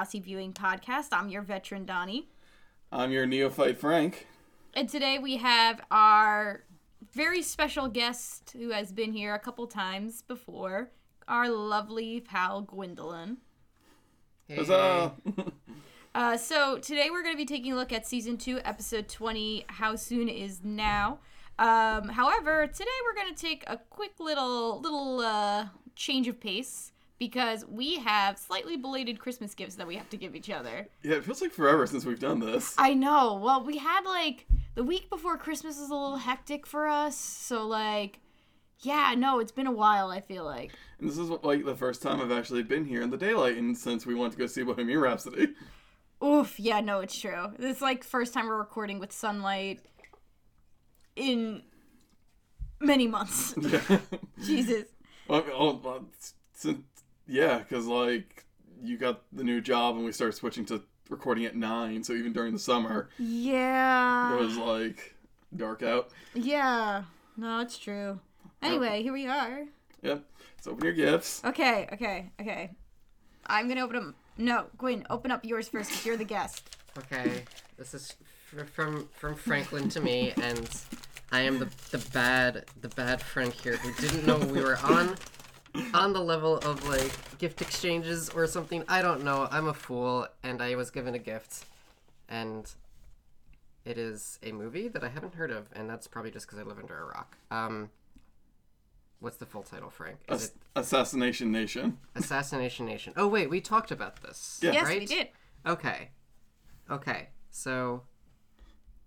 Make It Through, a Degrassi viewing podcast. I'm your veteran, Donnie. I'm your neophyte, Frank. And today we have our very special guest who has been here a couple times before, our lovely pal, Gwendolyn. Hey, Huzzah! Uh, so today we're going to be taking a look at season two, episode 20, How Soon Is Now. Um, however, today we're going to take a quick little little uh, change of pace because we have slightly belated Christmas gifts that we have to give each other. yeah, it feels like forever since we've done this. I know. Well, we had like the week before Christmas was a little hectic for us, so like, yeah, no, it's been a while. I feel like. And this is like the first time I've actually been here in the daylight and since we went to go see Bohemian Rhapsody. Oof, yeah, no, it's true. This is like first time we're recording with sunlight in many months. yeah. Jesus. Well, I mean, oh, since, yeah, because like you got the new job and we started switching to recording at nine, so even during the summer Yeah. it was like dark out. Yeah. No, it's true. Anyway, here we are. Yep. Let's open your gifts. Okay, okay, okay. I'm gonna open them. No, Gwen, open up yours first because you're the guest. Okay, this is f- from from Franklin to me, and I am the the bad the bad friend here who didn't know we were on on the level of like gift exchanges or something. I don't know. I'm a fool, and I was given a gift, and it is a movie that I haven't heard of, and that's probably just because I live under a rock. Um, what's the full title, Frank? Is Ass- it Assassination Nation. Assassination Nation? Oh wait, we talked about this. Yeah. Yes, right? we did. Okay. Okay. So,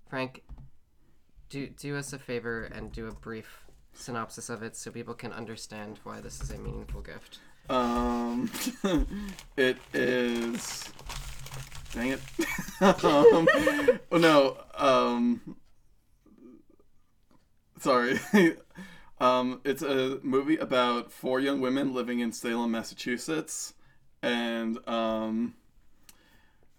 Frank, do do us a favor and do a brief synopsis of it so people can understand why this is a meaningful gift. Um, it is. Dang it. um, oh no. Um, sorry. um, it's a movie about four young women living in Salem, Massachusetts, and um,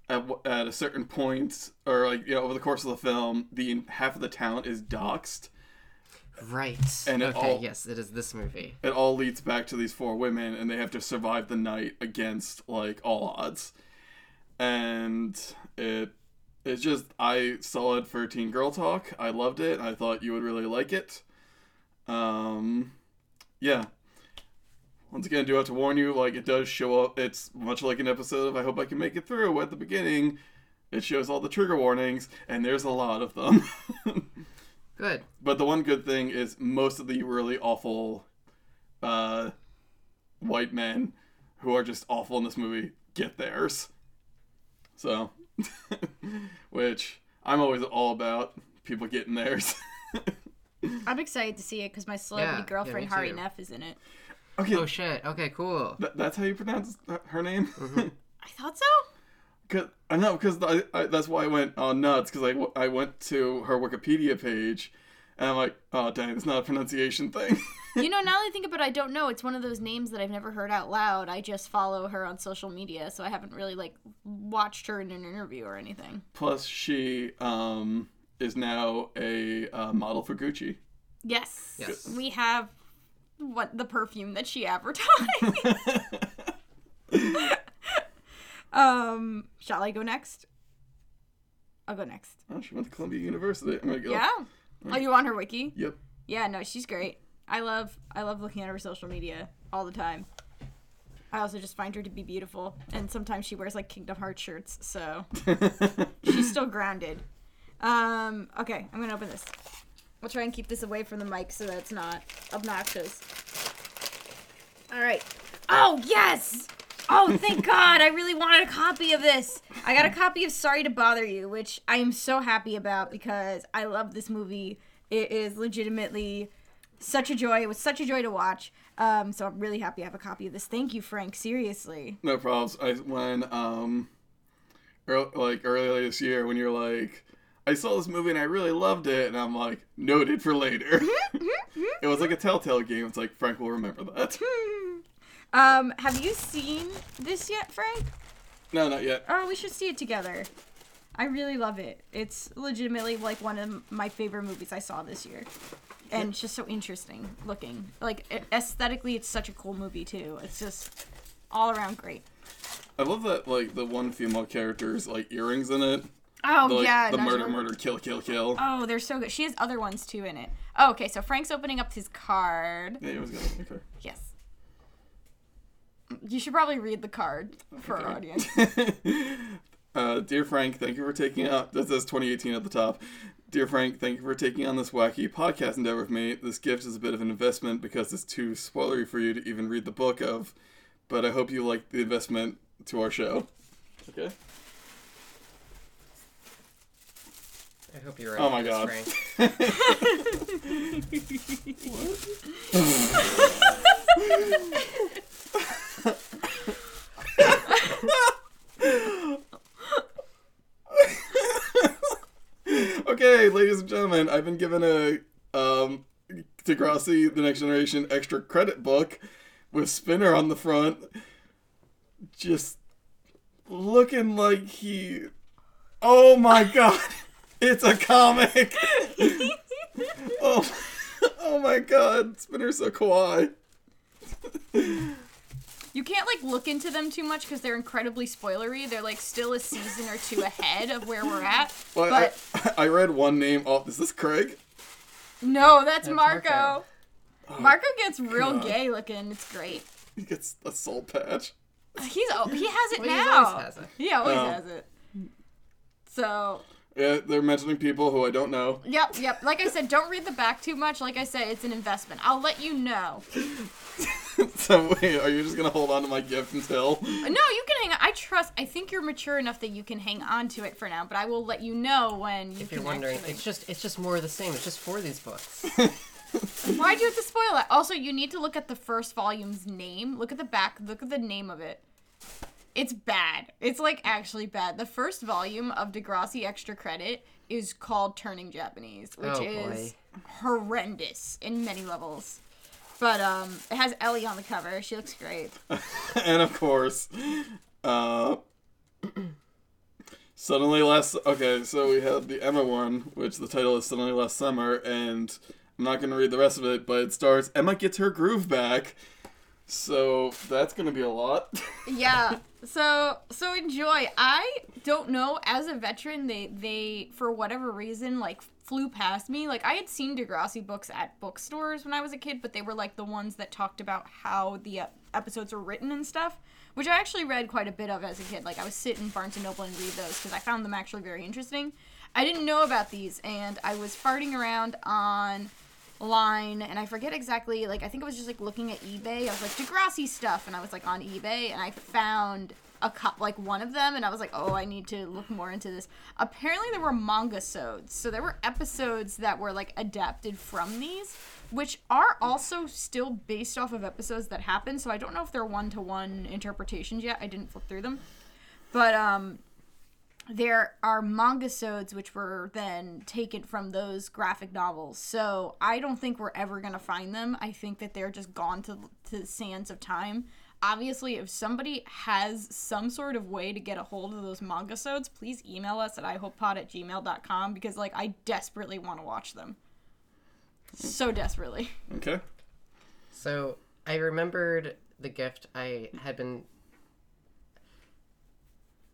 at at a certain point, or like you know, over the course of the film, the half of the town is doxxed. Right. And it okay. all- Yes, it is this movie. it all leads back to these four women and they have to survive the night against like all odds and it it's just i saw it for teen girl talk i loved it i thought you would really like it um yeah once again I do have to warn you like it does show up it's much like an episode of i hope i can make it through at the beginning it shows all the trigger warnings and there's a lot of them Good. But the one good thing is most of the really awful uh, white men who are just awful in this movie get theirs. So, which I'm always all about people getting theirs. I'm excited to see it because my celebrity Yeah, yeah, girlfriend me Hari. Nef is in it. okay, Oh shit. Okay. Cool. th- that's how you pronounce her name. I thought so. Cause I know, because I, I, that's why I went uh, nuts. Because I, I went to her Wikipedia page, and I'm like, oh dang, it's not a pronunciation thing. you know, now that I think about it, I don't know. It's one of those names that I've never heard out loud. I just follow her on social media, so I haven't really like watched her in an interview or anything. Plus, she um is now a uh, model for Gucci. Yes. Yes. We have what the perfume that she advertised. um, shall I go next? I'll go next. Oh, she went to Columbia University. I'm gonna go. Yeah. Oh, you on her wiki? Yep. Yeah, no, she's great. I love I love looking at her social media all the time. I also just find her to be beautiful, and sometimes she wears like Kingdom Hearts shirts, so she's still grounded. Um, okay, I'm gonna open this. We'll try and keep this away from the mic so that it's not obnoxious. All right. Oh yes! Oh thank God! I really wanted a copy of this. I got a copy of Sorry to Bother You, which I am so happy about because I love this movie. It is legitimately such a joy. It was such a joy to watch. Um, so I'm really happy I have a copy of this. Thank you, Frank. Seriously. no problems. I when um, early, like earlier this year when you're like, I saw this movie and I really loved it, and I'm like, noted for later. it was like a Telltale game. It's like Frank will remember that. Um, have you seen this yet, Frank? no, not yet. Oh, we should see it together. I really love it. It's legitimately like one of my favorite movies I saw this year. And it's just so interesting looking. Like aesthetically it's such a cool movie too. It's just all around great. I love that like the one female character's like earrings in it. Oh The, like, yeah, the that's murder, murder, kill, kill, kill. Oh, they're so good. She has other ones too in it. Oh, okay, so Frank's opening up his card. Yeah, he was gonna okay. Yes. You should probably read the card for our audience. uh, dear Frank, thank you for taking out. That says 2018 at the top. Dear Frank, thank you for taking on this wacky podcast endeavor with me. This gift is a bit of an investment because it's too spoilery for you to even read the book of, but I hope you like the investment to our show. Okay. I hope you're right. Oh my god. this, Frank. okay, ladies and gentlemen, I've been given a um, Degrassi: The Next Generation extra credit book with Spinner on the front, just looking like he. Oh my god! It's a comic. oh, oh my god! Spinner's so kawaii. You can't like look into them too much because they're incredibly spoilery. They're like still a season or two ahead of where we're at. Well, But I, I read one name. Oh, is this Craig? no, that's, That's Marco. Marco. Oh, Marco gets real God. gay looking. It's great. He gets a soul patch. He's oh, he has it Well, he now. always has it. He always Oh. has it. So Yeah, they're mentioning people who I don't know. Yep, yep. Like I said, don't read the back too much. Like I said, it's an investment. I'll let you know. so wait, are you just gonna hold on to my gift until? No, you can hang on. I trust. I think you're mature enough that you can hang on to it for now. But I will let you know when you If can you're wondering, actually- it's just it's just more of the same. It's just for these books. Why'd you have to spoil it? Also, you need to look at the first volume's name. Look at the back. Look at the name of it. It's bad. It's like actually bad. The first volume of Degrassi Extra Credit is called Turning Japanese, which Oh, is horrendous in many levels. But um, it has Ellie on the cover. She looks great. and of course, uh, suddenly last. Okay, so we had the Emma one, which the title is Suddenly Last Summer, and I'm not gonna read the rest of it, but it starts Emma gets her groove back. So that's gonna be a lot. yeah. So so enjoy. I don't know as a veteran they they for whatever reason like flew past me. Like i had seen degrassi books at bookstores when i was a kid but they were like the ones that talked about how the ep- episodes were written and stuff which i actually read quite a bit of as a kid. Like i was sitting in barnes and noble and read those because i found them actually very interesting. I didn't know about these and i was farting around on line and I forget exactly like I think I was just like looking at eBay. I was like Degrassi stuff and I was like on eBay and I found a cup like one of them and I was like, "Oh, I need to look more into this." Apparently there were manga sods. So there were episodes that were like adapted from these which are also still based off of episodes that happened. So I don't know if they're one-to-one interpretations yet. I didn't flip through them. But um there are manga sods which were then taken from those graphic novels. So I don't think we're ever gonna find them. I think that they're just gone to to the sands of time. Obviously, if somebody has some sort of way to get a hold of those manga sods, please email us at ihopepod at gmail.com because like I desperately want to watch them. So desperately. okay. So I remembered the gift I had been.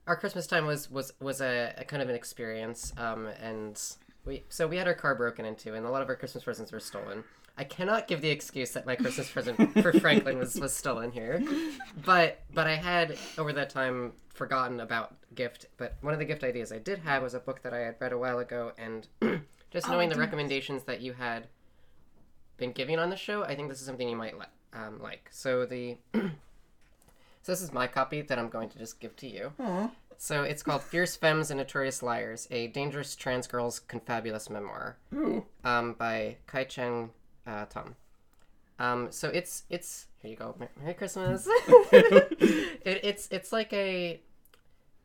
Our Christmas time was was was a, a kind of an experience, um, and we so we had our car broken into, and a lot of our Christmas presents were stolen. I cannot give the excuse that my Christmas present for Franklin was, was stolen here, but but I had over that time forgotten about gift. But one of the gift ideas I did have was a book that I had read a while ago, and just Oh, knowing the recommendations that you had been giving on the show, I think this is something you might li- um, like. So the so this is my copy that I'm going to just give to you. So it's called Fierce Femmes and Notorious Liars: A Dangerous Trans Girl's Confabulous Memoir, Ooh. um, by Kai Cheng uh, Thom. Um, so it's it's here you go. Merry Christmas. it, it's it's like a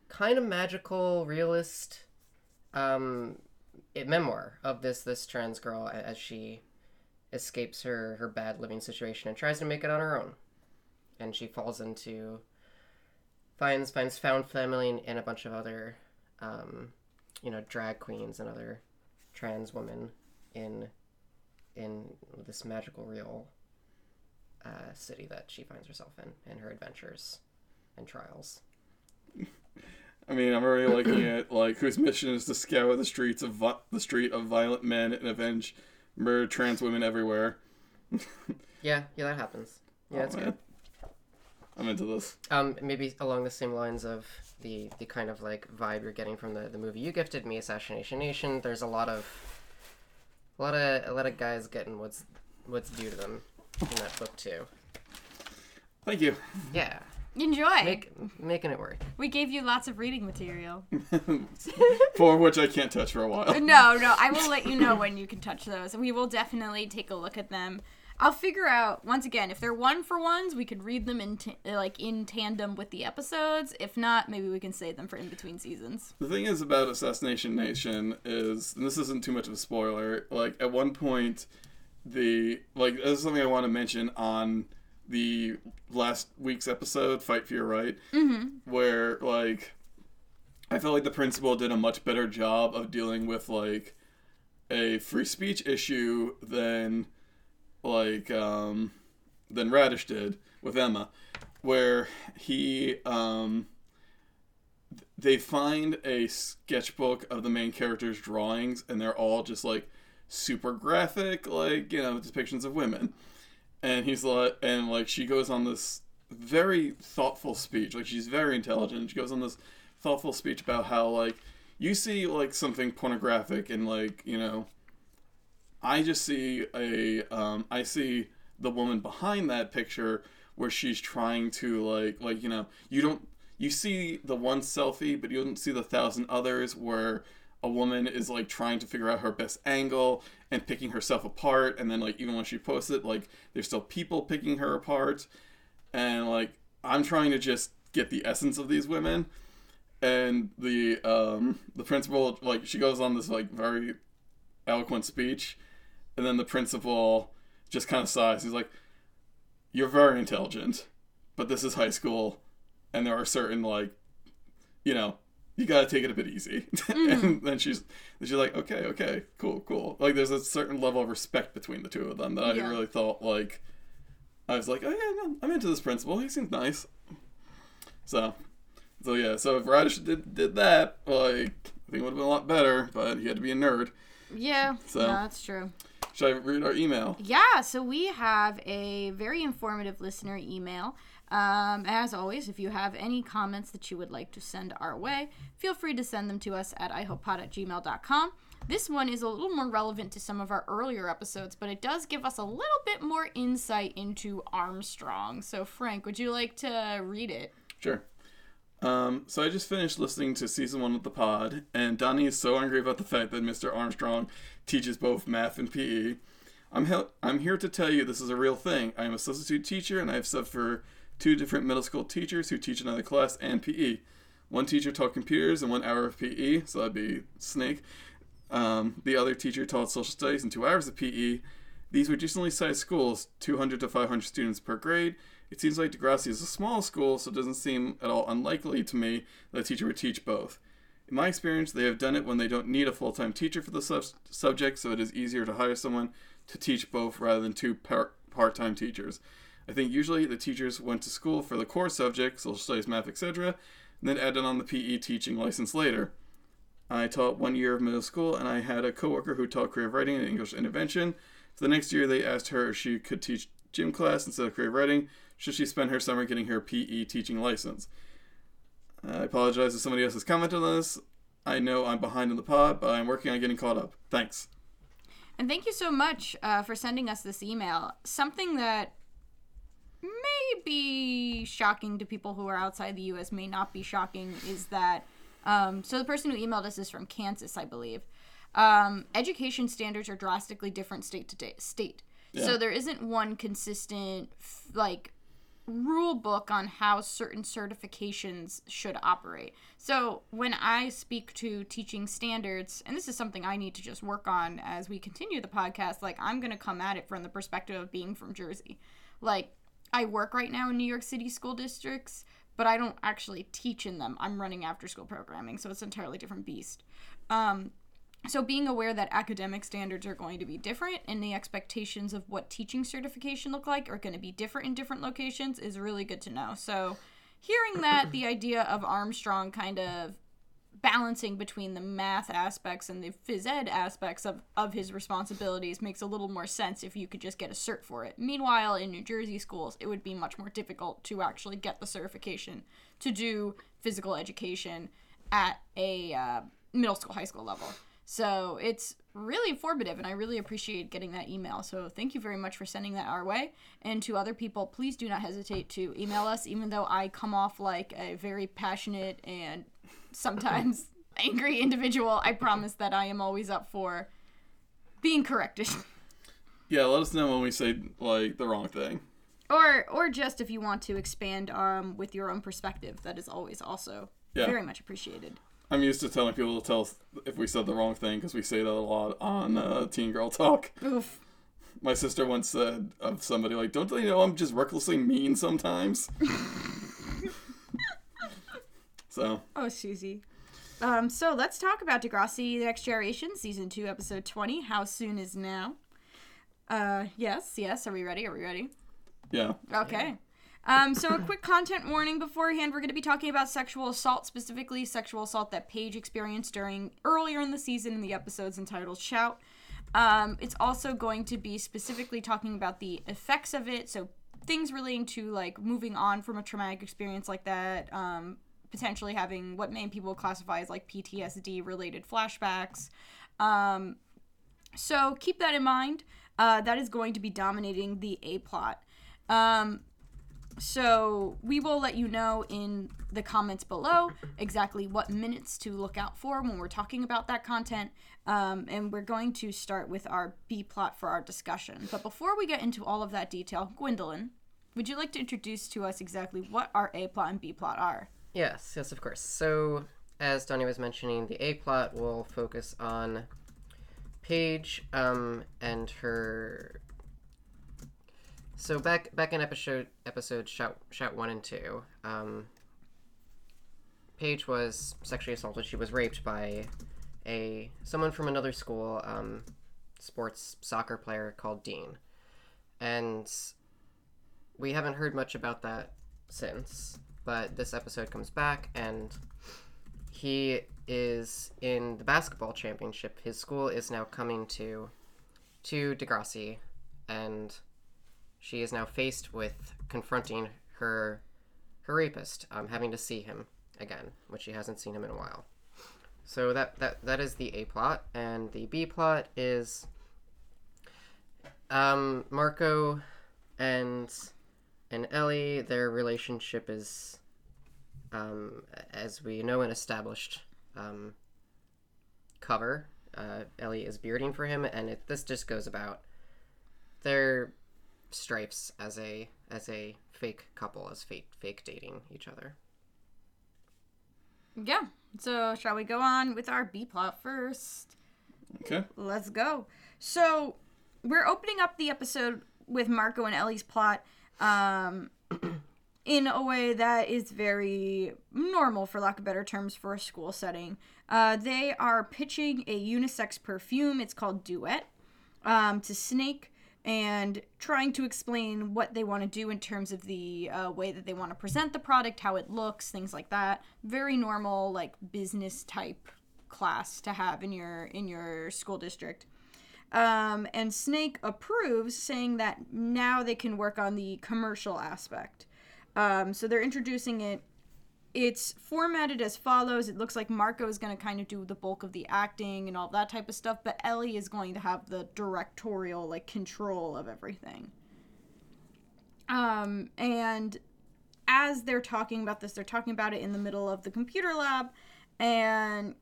kind of magical realist um, it, memoir of this this trans girl as she escapes her her bad living situation and tries to make it on her own and she falls into finds finds found family and, a bunch of other um, you know drag queens and other trans women in in this magical real uh, city that she finds herself in and her adventures and trials I mean, I'm already looking at like whose mission is to scour the streets of vi- the street of violent men and avenge murdered trans women everywhere. Yeah, yeah, that happens. Yeah, Oh, it's man. good. I'm into this. Um, maybe along the same lines of the the kind of like vibe you're getting from the the movie you gifted me, Assassination Nation. There's a lot of a lot of a lot of guys getting what's what's due to them in that book too. Thank you. Yeah, Enjoy. make making it work. we gave you lots of reading material. For which I can't touch for a while. No, no, I will let you know when you can touch those. We will definitely take a look at them. I'll figure out once again if they're one for ones, we could read them in t- like in tandem with the episodes. If not, maybe we can save them for in between seasons. The thing is about Assassination Nation is, and this isn't too much of a spoiler. Like at one point, the like this is something I want to mention on the last week's episode, "Fight for Your Right," mm-hmm. where like I felt like the principal did a much better job of dealing with like a free speech issue than like um than Raditch did with Emma, where he um they find a sketchbook of the main character's drawings and they're all just like super graphic like you know depictions of women. And he's like and like she goes on this very thoughtful speech like she's very intelligent she goes on this thoughtful speech about how like you see like something pornographic and like you know i just see a um i see the woman behind that picture where she's trying to like like you know you don't you see the one selfie but you don't see the thousand others where a woman is like trying to figure out her best angle and picking herself apart and then like even when she posts it like there's still people picking her apart. And like i'm trying to just get the essence of these women. And the um the principal like she goes on this like very eloquent speech and then the principal just kind of sighs. He's like you're very intelligent but this is high school and there are certain like you know you gotta take it a bit easy. Mm-hmm. And then she's then she's like okay okay cool cool. Like there's a certain level of respect between the two of them that i really thought like i was like oh yeah no, i'm into this principal. He seems nice. So so yeah so if Raditch did, did that like i think it would have been a lot better but he had to be a nerd. Yeah, So- no, that's true. Should i read our email Yeah, so we have a very informative listener email. Um, as always, if you have any comments that you would like to send our way, feel free to send them to us at ihopepod at gmail.com. This one is a little more relevant to some of our earlier episodes, but it does give us a little bit more insight into Armstrong. So, Frank, would you like to read it? Sure. Um, so I just finished listening to season one of the pod, and Donnie is so angry about the fact that Mr. Armstrong teaches both math and PE. I'm hel- I'm here to tell you this is a real thing. I am a substitute teacher, and I have subbed for two different middle school teachers who teach another class and PE. One teacher taught computers and one hour of PE, so that'd be Snake. Um, the other teacher taught social studies and two hours of PE. These were decently sized schools, 200 to 500 students per grade. It seems like Degrassi is a small school, so it doesn't seem at all unlikely to me that a teacher would teach both. In my experience, they have done it when they don't need a full time teacher for the sub- subject, so it is easier to hire someone to teach both rather than two par- part time teachers. I think usually the teachers went to school for the core subject, social studies, math, etc., and then added on the PE teaching license later. I taught one year of middle school, and I had a coworker who taught creative writing and English intervention. So the next year, they asked her if she could teach gym class instead of creative writing. Should she spend her summer getting her PE teaching license? I apologize if somebody else has commented on this. I know I'm behind in the pod, but I'm working on getting caught up. Thanks. And thank you so much uh, for sending us this email. Something that may be shocking to people who are outside the U.S. may not be shocking is that. Um, so the person who emailed us is from Kansas, I believe. Um, education standards are drastically different state to state. So there isn't one consistent like rule book on how certain certifications should operate. So when I speak to teaching standards, and this is something I need to just work on as we continue the podcast, like I'm going to come at it from the perspective of being from Jersey. Like I work right now in New York City school districts, but I don't actually teach in them. I'm running after school programming, so it's an entirely different beast. Um, so being aware that academic standards are going to be different and the expectations of what teaching certification look like are going to be different in different locations is really good to know. So hearing that, the idea of Armstrong kind of balancing between the math aspects and the phys ed aspects of, of his responsibilities makes a little more sense if you could just get a cert for it. Meanwhile, in New Jersey schools, it would be much more difficult to actually get the certification to do physical education at a uh, middle school, high school level. So it's really informative, and I really appreciate getting that email. So thank you very much for sending that our way. And to other people, please do not hesitate to email us, even though I come off like a very passionate and sometimes angry individual. I promise that I am always up for being corrected. Yeah, let us know when we say like the wrong thing. or or just if you want to expand um with your own perspective, that is always also Yeah. very much appreciated. I'm used to telling people to tell us if we said the wrong thing because we say that a lot on uh, Teen Girl Talk. Oof. My sister once said of somebody like, "Don't they know I'm just recklessly mean sometimes?" so Oh, Susie. Um, so let's talk about Degrassi: The Next Generation, season two, episode twenty. How soon is now? Uh, yes, yes. Are we ready? Are we ready? yeah, Okay. Um, so a quick content warning beforehand. We're going to be talking about sexual assault, specifically sexual assault that Paige experienced during earlier in the season in the episodes entitled "Shout." Um, it's also going to be specifically talking about the effects of it, so things relating to like moving on from a traumatic experience like that, um, potentially having what many people classify as like PTSD related flashbacks. Um, so keep that in mind. Uh, that is going to be dominating the A plot. Um, so we will let you know in the comments below exactly what minutes to look out for when we're talking about that content. Um, and we're going to start with our B plot for our discussion. But before we get into all of that detail, Gwendolyn, would you like to introduce to us exactly what our A plot and B plot are? Yes, yes, of course. So, as Donnie was mentioning, the A plot will focus on Paige um, and her. So back back in episode episode shout one and two, um, Paige was sexually assaulted. She was raped by a someone from another school, um, sports soccer player called Dean, and we haven't heard much about that since. But this episode comes back, and he is in the basketball championship. His school is now coming to to Degrassi, and she is now faced with confronting her her rapist, um, having to see him again, which she hasn't seen him in a while. So that that that is the A plot, and the B plot is um, Marco and and Ellie. Their relationship is, um, as we know, an established um, cover. Uh, Ellie is bearding for him, and it, this just goes about their stripes as a as a fake couple, as fake fake dating each other. Yeah. So shall we go on with our B plot first? okay, Let's go. So we're opening up the episode with Marco and Ellie's plot um, in a way that is very normal, for lack of better terms, for a school setting. Uh, they are pitching a unisex perfume. It's called Duet um, to Snake and trying to explain what they want to do in terms of the uh, way that they want to present the product, how it looks, things like that. Very normal, like business type class to have in your in your school district. Um, and Snake approves, saying that now they can work on the commercial aspect. Um, so they're introducing it. It's formatted as follows. It looks like Marco is going to kind of do the bulk of the acting and all that type of stuff, but Ellie is going to have the directorial like control of everything. Um, and as they're talking about this, they're talking about it in the middle of the computer lab, and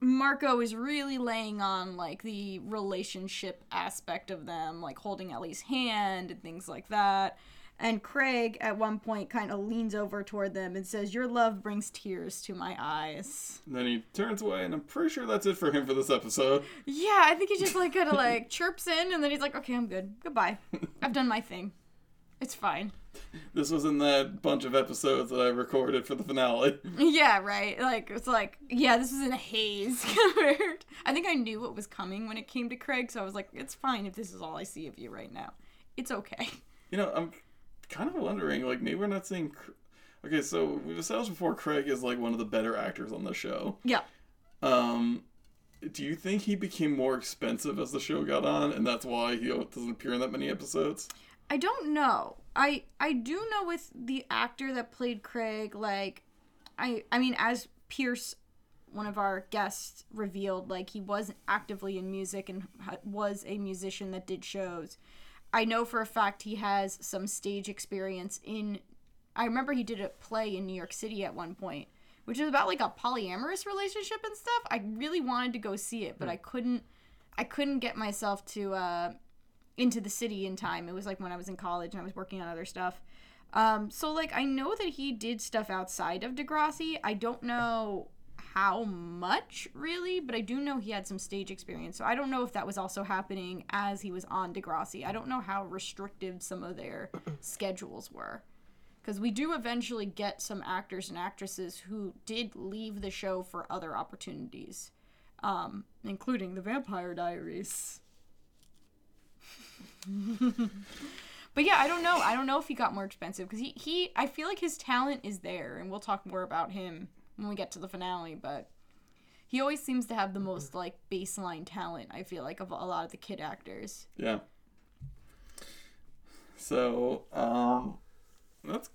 Marco is really laying on like the relationship aspect of them, like holding Ellie's hand and things like that. And Craig at one point kind of leans over toward them and says, Your love brings tears to my eyes. And then he turns away, and I'm pretty sure that's it for him for this episode. Yeah, I think he just like kind of like chirps in and then he's like, Okay, I'm good. Goodbye. I've done my thing. It's fine. This was in that bunch of episodes that I recorded for the finale. Yeah, right. Like it's like, yeah, this was in a haze. I think I knew what was coming when it came to Craig, so I was like, it's fine if this is all I see of you right now. It's okay. You know, I'm kind of wondering, like, maybe we're not seeing. Okay, so we've established before Craig is like one of the better actors on the show. Yeah. Um, do you think he became more expensive as the show got on, and that's why he doesn't appear in that many episodes? I don't know. I I do know with the actor that played Craig, like, I I mean, as Pierce, one of our guests revealed, like he was actively in music and was a musician that did shows. I know for a fact he has some stage experience in. I remember he did a play in New York City at one point, which is about like a polyamorous relationship and stuff. I really wanted to go see it, but I couldn't. I couldn't get myself to uh, into the city in time. It was like when I was in college and I was working on other stuff. Um, so like I know that he did stuff outside of Degrassi. I don't know how much really, but I do know he had some stage experience. So I don't know if that was also happening as he was on Degrassi. I don't know how restrictive some of their schedules were. Because we do eventually get some actors and actresses who did leave the show for other opportunities, um, including the Vampire Diaries. but yeah, I don't know. I don't know if he got more expensive because he, he, I feel like his talent is there, and we'll talk more about him when we get to the finale. But he always seems to have the most like baseline talent. I feel like of a lot of the kid actors. Yeah. So, um, that's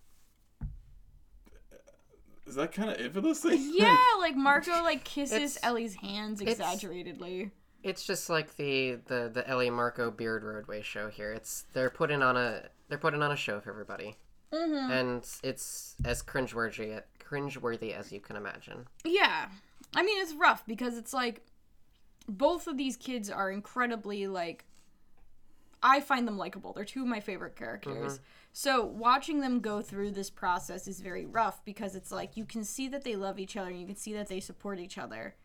is that kind of it for this thing? Yeah, like Marco like kisses It's- Ellie's hands exaggeratedly. It's just like the the the Ellie Marco Beard Broadway show here. It's they're putting on a they're putting on a show for everybody, Mm-hmm. and it's as cringeworthy cringeworthy as you can imagine. Yeah. I mean, it's rough because it's like both of these kids are incredibly like I find them likable. They're two of my favorite characters. Mm-hmm. So watching them go through this process is very rough because it's like you can see that they love each other and you can see that they support each other.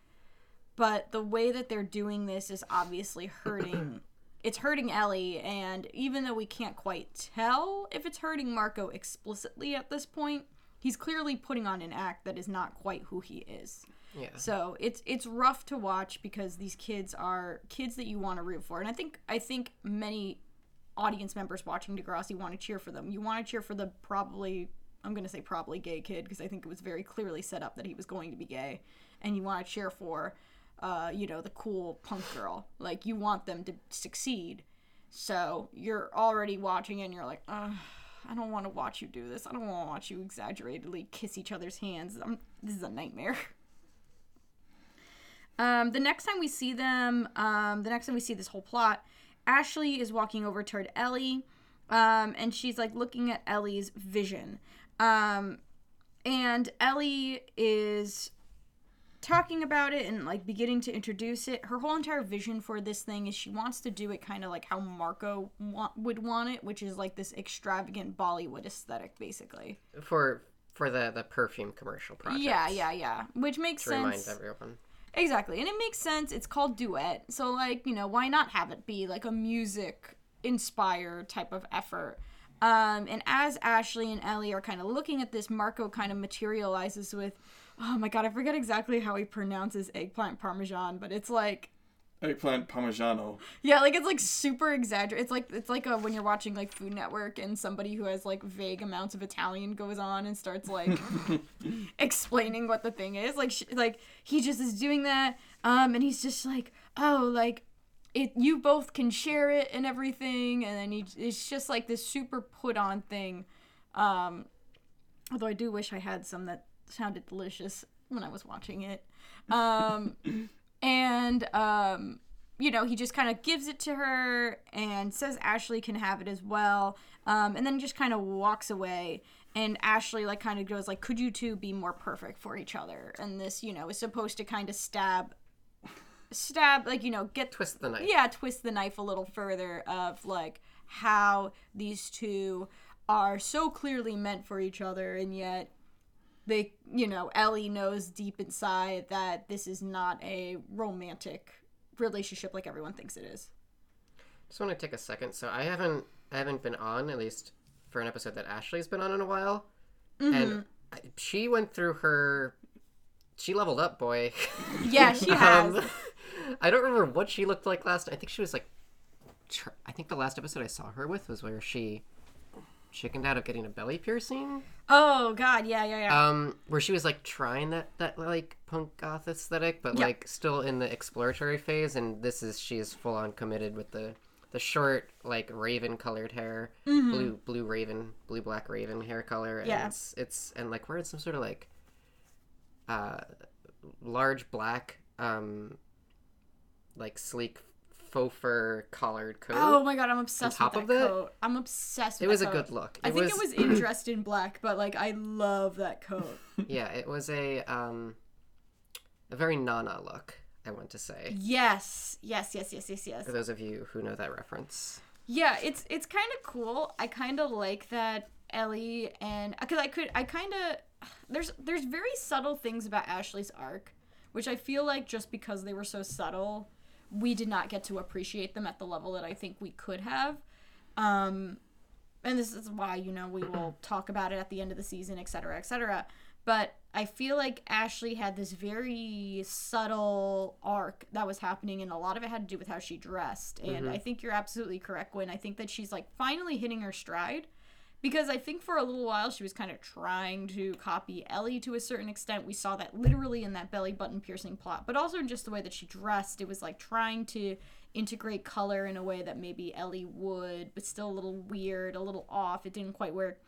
But the way that they're doing this is obviously hurting it's hurting Ellie and even though we can't quite tell if it's hurting Marco explicitly at this point, he's clearly putting on an act that is not quite who he is. Yeah. So it's it's rough to watch because these kids are kids that you want to root for, and I think I think many audience members watching Degrassi want to cheer for them. You want to cheer for the probably I'm gonna say probably gay kid because I think it was very clearly set up that he was going to be gay, and you want to cheer for, uh, you know, the cool punk girl. Like you want them to succeed. So you're already watching and you're like, Ugh, I don't want to watch you do this. I don't want to watch you exaggeratedly kiss each other's hands. i this is a nightmare. Um, the next time we see them, um, the next time we see this whole plot, Ashley is walking over toward Ellie, um, and she's like looking at Ellie's vision. Um, and Ellie is talking about it and like beginning to introduce it. Her whole entire vision for this thing is she wants to do it kind of like how Marco wa- would want it, which is like this extravagant Bollywood aesthetic, basically. For for the the perfume commercial project. Yeah, yeah, yeah. Which makes To sense. remind everyone. Exactly. And it makes sense. It's called duet. So like, you know, why not have it be like a music inspired type of effort? Um, and as Ashley and Ellie are kind of looking at this, Marco kind of materializes with, oh my god, I forget exactly how he pronounces eggplant parmesan, but it's like, Eggplant Parmigiano. yeah, like it's like super exaggerated. It's like it's like a, when you're watching like Food Network and somebody who has like vague amounts of Italian goes on and starts like explaining what the thing is. Like sh- like he just is doing that, um, and he's just like, oh, like it. You both can share it and everything, and then he it's just like this super put on thing. Um, although I do wish I had some that sounded delicious when I was watching it. Um, and um, you know, he just kind of gives it to her and says Ashley can have it as well. Um, and then just kind of walks away. And Ashley like kind of goes like, "Could you two be more perfect for each other?" And this, you know, is supposed to kind of stab, stab like you know get Twist the knife. yeah twist the knife a little further of like how these two are so clearly meant for each other and yet they you know ellie knows deep inside that this is not a romantic relationship like everyone thinks it is Just want to take a second. So I haven't I haven't been on at least for an episode that Ashley's been on in a while, Mm-hmm. and I, she went through her. She leveled up, boy. yeah she has Um, I don't remember what she looked like last. I think she was like. I think the last episode I saw her with was where she chickened out of getting a belly piercing. Oh God, yeah, yeah, yeah. Um, where she was like trying that that like punk goth aesthetic, but Yeah. like still in the exploratory phase. And this is she's full on committed with the the short like raven colored hair, blue blue raven, blue black raven hair color. And Mm-hmm. Yeah. it's it's and like wearing some sort of like uh large black um like sleek faux fur collared coat. oh my God, I'm obsessed with top that of that, coat. I'm obsessed with it was that a coat. good look. I think it was in dressed in black, but like I love that coat. yeah, it was a um a very Nana look, I want to say. yes, yes, yes, yes, yes, yes. For those of you who know that reference. Yeah, it's it's kind of cool. I kind of like that Ellie and because I could I kind of there's there's very subtle things about Ashley's arc, which I feel like just because they were so subtle, we did not get to appreciate them at the level that I think we could have. Um, and this is why you know we will talk about it at the end of the season, et cetera, et cetera. But I feel like Ashley had this very subtle arc that was happening, and a lot of it had to do with how she dressed. And I think you're absolutely correct, Gwen. I think that she's like finally hitting her stride. Because I think for a little while she was kind of trying to copy Ellie to a certain extent. We saw that literally in that belly button piercing plot, but also in just the way that she dressed. It was like trying to integrate color in a way that maybe Ellie would, but still a little weird, a little off. It didn't quite work.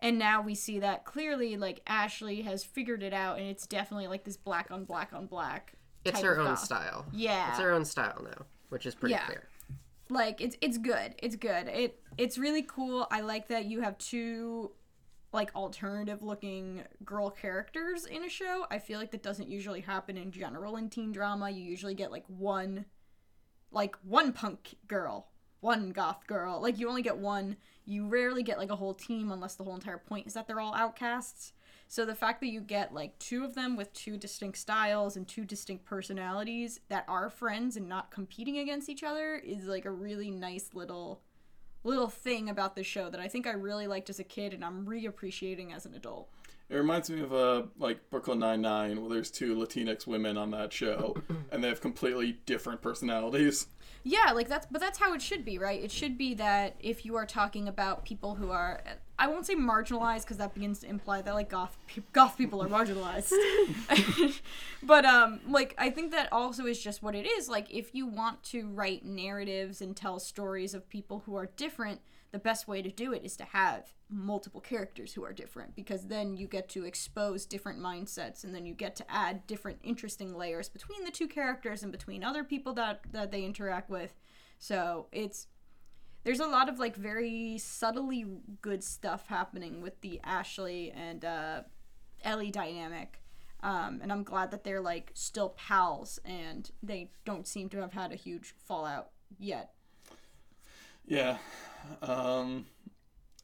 And now we see that clearly, like Ashley has figured it out, and it's definitely like this black on black on black. It's her own goth. style. Yeah, It's her own style now, which is pretty Yeah. clear. Like it's it's good. It's good. It it's really cool. I like that you have two like alternative looking girl characters in a show. I feel like that doesn't usually happen in general in teen drama. You usually get like one like one punk girl, one goth girl. Like you only get one. You rarely get like a whole team unless the whole entire point is that they're all outcasts. So the fact that you get like two of them with two distinct styles and two distinct personalities that are friends and not competing against each other is like a really nice little little thing about the show that I think I really liked as a kid and I'm reappreciating as an adult. It reminds me of uh, like Brooklyn Nine Nine, where there's two Latinx women on that show, and they have completely different personalities. Yeah, like that's but that's how it should be, right? It should be that if you are talking about people who are I won't say marginalized because that begins to imply that like goth pe- goth people are marginalized. but um like I think that also is just what it is. Like if you want to write narratives and tell stories of people who are different, the best way to do it is to have multiple characters who are different because then you get to expose different mindsets and then you get to add different interesting layers between the two characters and between other people that that they interact with. So, it's there's a lot of like very subtly good stuff happening with the Ashley and uh, Ellie dynamic. Um, and I'm glad that they're like still pals and they don't seem to have had a huge fallout yet. Yeah, um,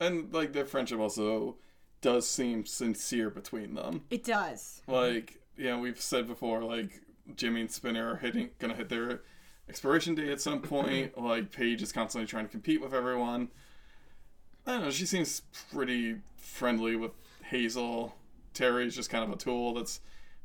and like their friendship also does seem sincere between them. It does. Like, yeah, we've said before, like Jimmy and Spinner are hitting, gonna hit their expiration date at some point. like Paige is constantly trying to compete with everyone. I don't know. She seems pretty friendly with Hazel. Terri's just kind of a tool that's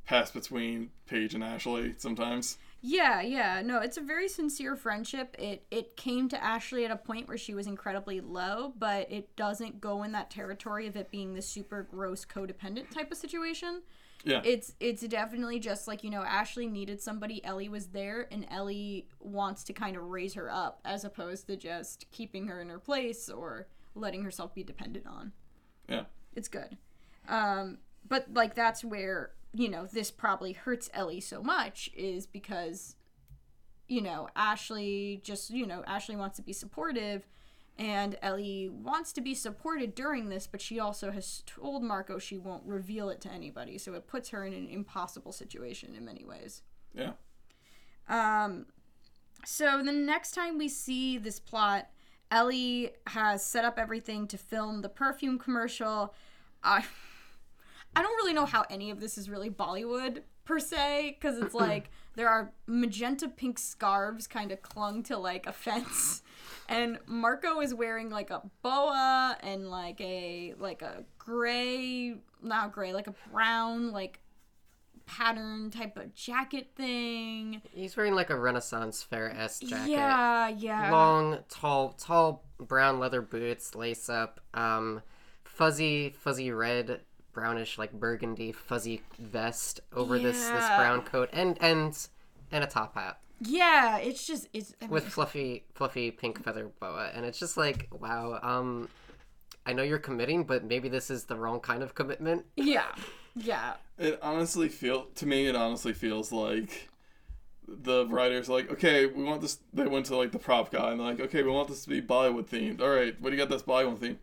passed between Paige and Ashley sometimes. Yeah, yeah. No, it's a very sincere friendship. It it came to Ashley at a point where she was incredibly low, but it doesn't go in that territory of it being the super gross codependent type of situation. Yeah. It's it's definitely just like, you know, Ashley needed somebody, Ellie was there, and Ellie wants to kind of raise her up as opposed to just keeping her in her place or letting herself be dependent on yeah. it's good. Um, but like that's where you know this probably hurts Ellie so much is because you know Ashley just you know Ashley wants to be supportive and Ellie wants to be supported during this but she also has told Marco she won't reveal it to anybody so it puts her in an impossible situation in many ways. Yeah. Um, so the next time we see this plot, Ellie has set up everything to film the perfume commercial. I, I don't really know how any of this is really Bollywood per se, because it's like there are magenta pink scarves kind of clung to like a fence, and Marco is wearing like a boa and like a like a gray, not gray, like a brown like pattern type of jacket thing. He's wearing like a Renaissance fair esque jacket. Yeah, yeah. Long, tall, tall brown leather boots, lace up, um, fuzzy, fuzzy red, brownish like burgundy fuzzy vest over this this Yeah. brown coat, and and and a top hat Yeah, it's just it's I mean, with fluffy fluffy pink feather boa, and it's just like wow. Um, I know you're committing, but maybe this is the wrong kind of commitment. yeah, yeah, It honestly feel to me. It honestly feels like the writers like, okay, we want this. They went to like the prop guy and they're like, okay, we want this to be Bollywood themed. All right, what do you got? That's Bollywood themed.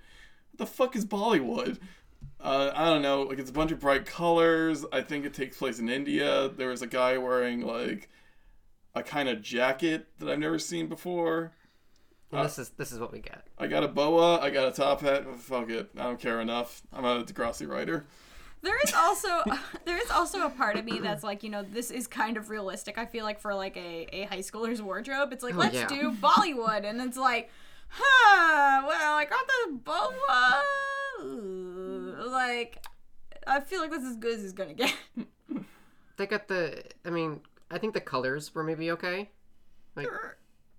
What the fuck is Bollywood? Uh, I don't know. Like it's a bunch of bright colors. I think it takes place in India. There was a guy wearing like a kind of jacket that I've never seen before. And this is this is what we get. I got a boa. I got a top hat. Fuck it. I don't care enough. I'm a Degrassi writer. There is also there is also a part of me that's like, you know, this is kind of realistic. I feel like for like a, a high schooler's wardrobe, it's like, Oh, let's yeah. do Bollywood and it's like, huh, well, I got the boa. Like I feel like this is as good as it's gonna get. They got the. I mean, I think the colors were maybe okay. Like,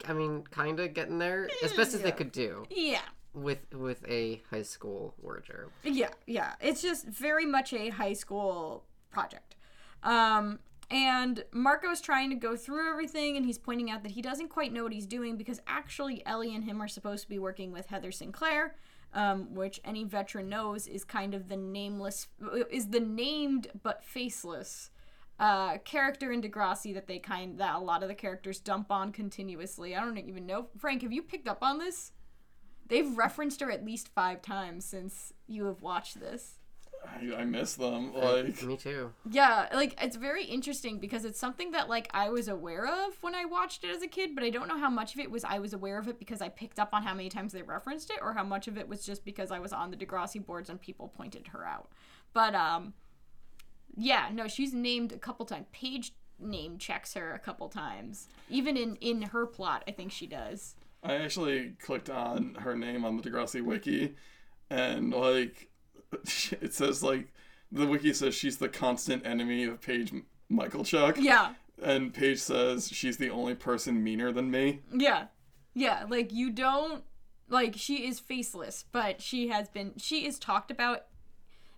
I mean, kind of getting there as best as they could do yeah. with with a high school wardrobe. Yeah, yeah. It's just very much a high school project. Um, and Marco's trying to go through everything, and he's pointing out that he doesn't quite know what he's doing because actually Ellie and him are supposed to be working with Heather Sinclair, um, which any veteran knows is kind of the nameless, is the named but faceless uh, character in Degrassi that they kind that a lot of the characters dump on continuously. I don't even know. Frank, have you picked up on this? They've referenced her at least five times since you have watched this. I, I miss them. Like Me too. Yeah, like it's very interesting because it's something that like I was aware of when I watched it as a kid, but I don't know how much of it was I was aware of it because I picked up on how many times they referenced it or how much of it was just because I was on the Degrassi boards and people pointed her out. But um yeah, no, she's named a couple times. Paige name checks her a couple times. Even in in her plot, I think she does. I actually clicked on her name on the Degrassi wiki, and like it says like the wiki says she's the constant enemy of Paige Michalchuk, Yeah. and Paige says she's the only person meaner than me. Yeah. Yeah, like you don't like she is faceless, but she has been she is talked about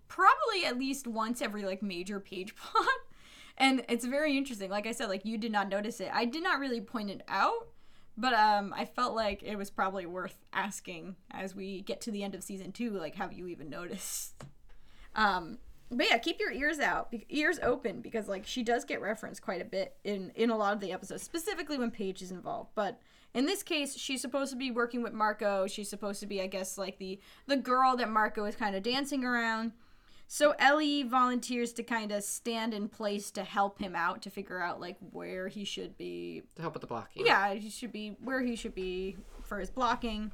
probably at least once every like major Paige plot. And it's very interesting. Like I said, like you did not notice it. I did not really point it out, but um I felt like it was probably worth asking as we get to the end of season 2 like have you even noticed? Um but yeah, keep your ears out, ears open, because like she does get referenced quite a bit in in a lot of the episodes, specifically when Paige is involved. But in this case, she's supposed to be working with Marco. She's supposed to be, I guess, like the the girl that Marco is kind of dancing around. So Ellie volunteers to kind of stand in place to help him out to figure out like where he should be To help with the blocking. yeah, he should be where he should be for his blocking.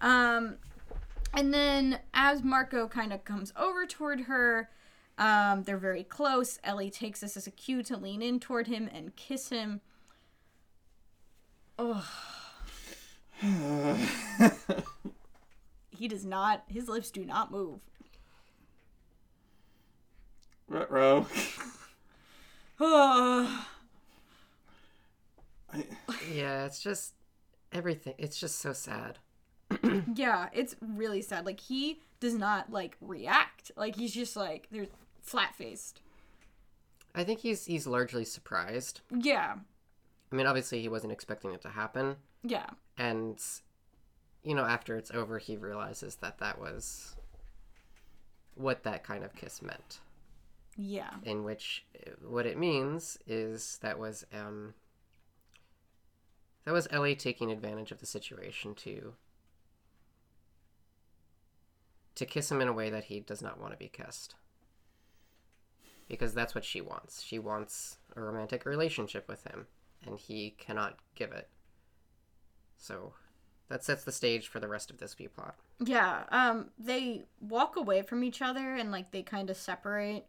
Um, and then as Marco kind of comes over toward her, um, they're very close. Ellie takes this as a cue to lean in toward him and kiss him. Ugh. he does not. His lips do not move. Retro. Ugh. Yeah, it's just everything. It's just so sad. yeah, it's really sad. Like he does not like react. Like he's just like there's flat faced. I think he's he's largely surprised. Yeah, I mean, obviously he wasn't expecting it to happen, yeah. and you know, after it's over, he realizes that that was what that kind of kiss meant. Yeah. In which, uh, what it means is that was um that was Ellie taking advantage of the situation to to kiss him in a way that he does not want to be kissed. Because that's what she wants. She wants a romantic relationship with him, and he cannot give it. So that sets the stage for the rest of this B plot. Yeah. Um they walk away from each other and like they kind of separate.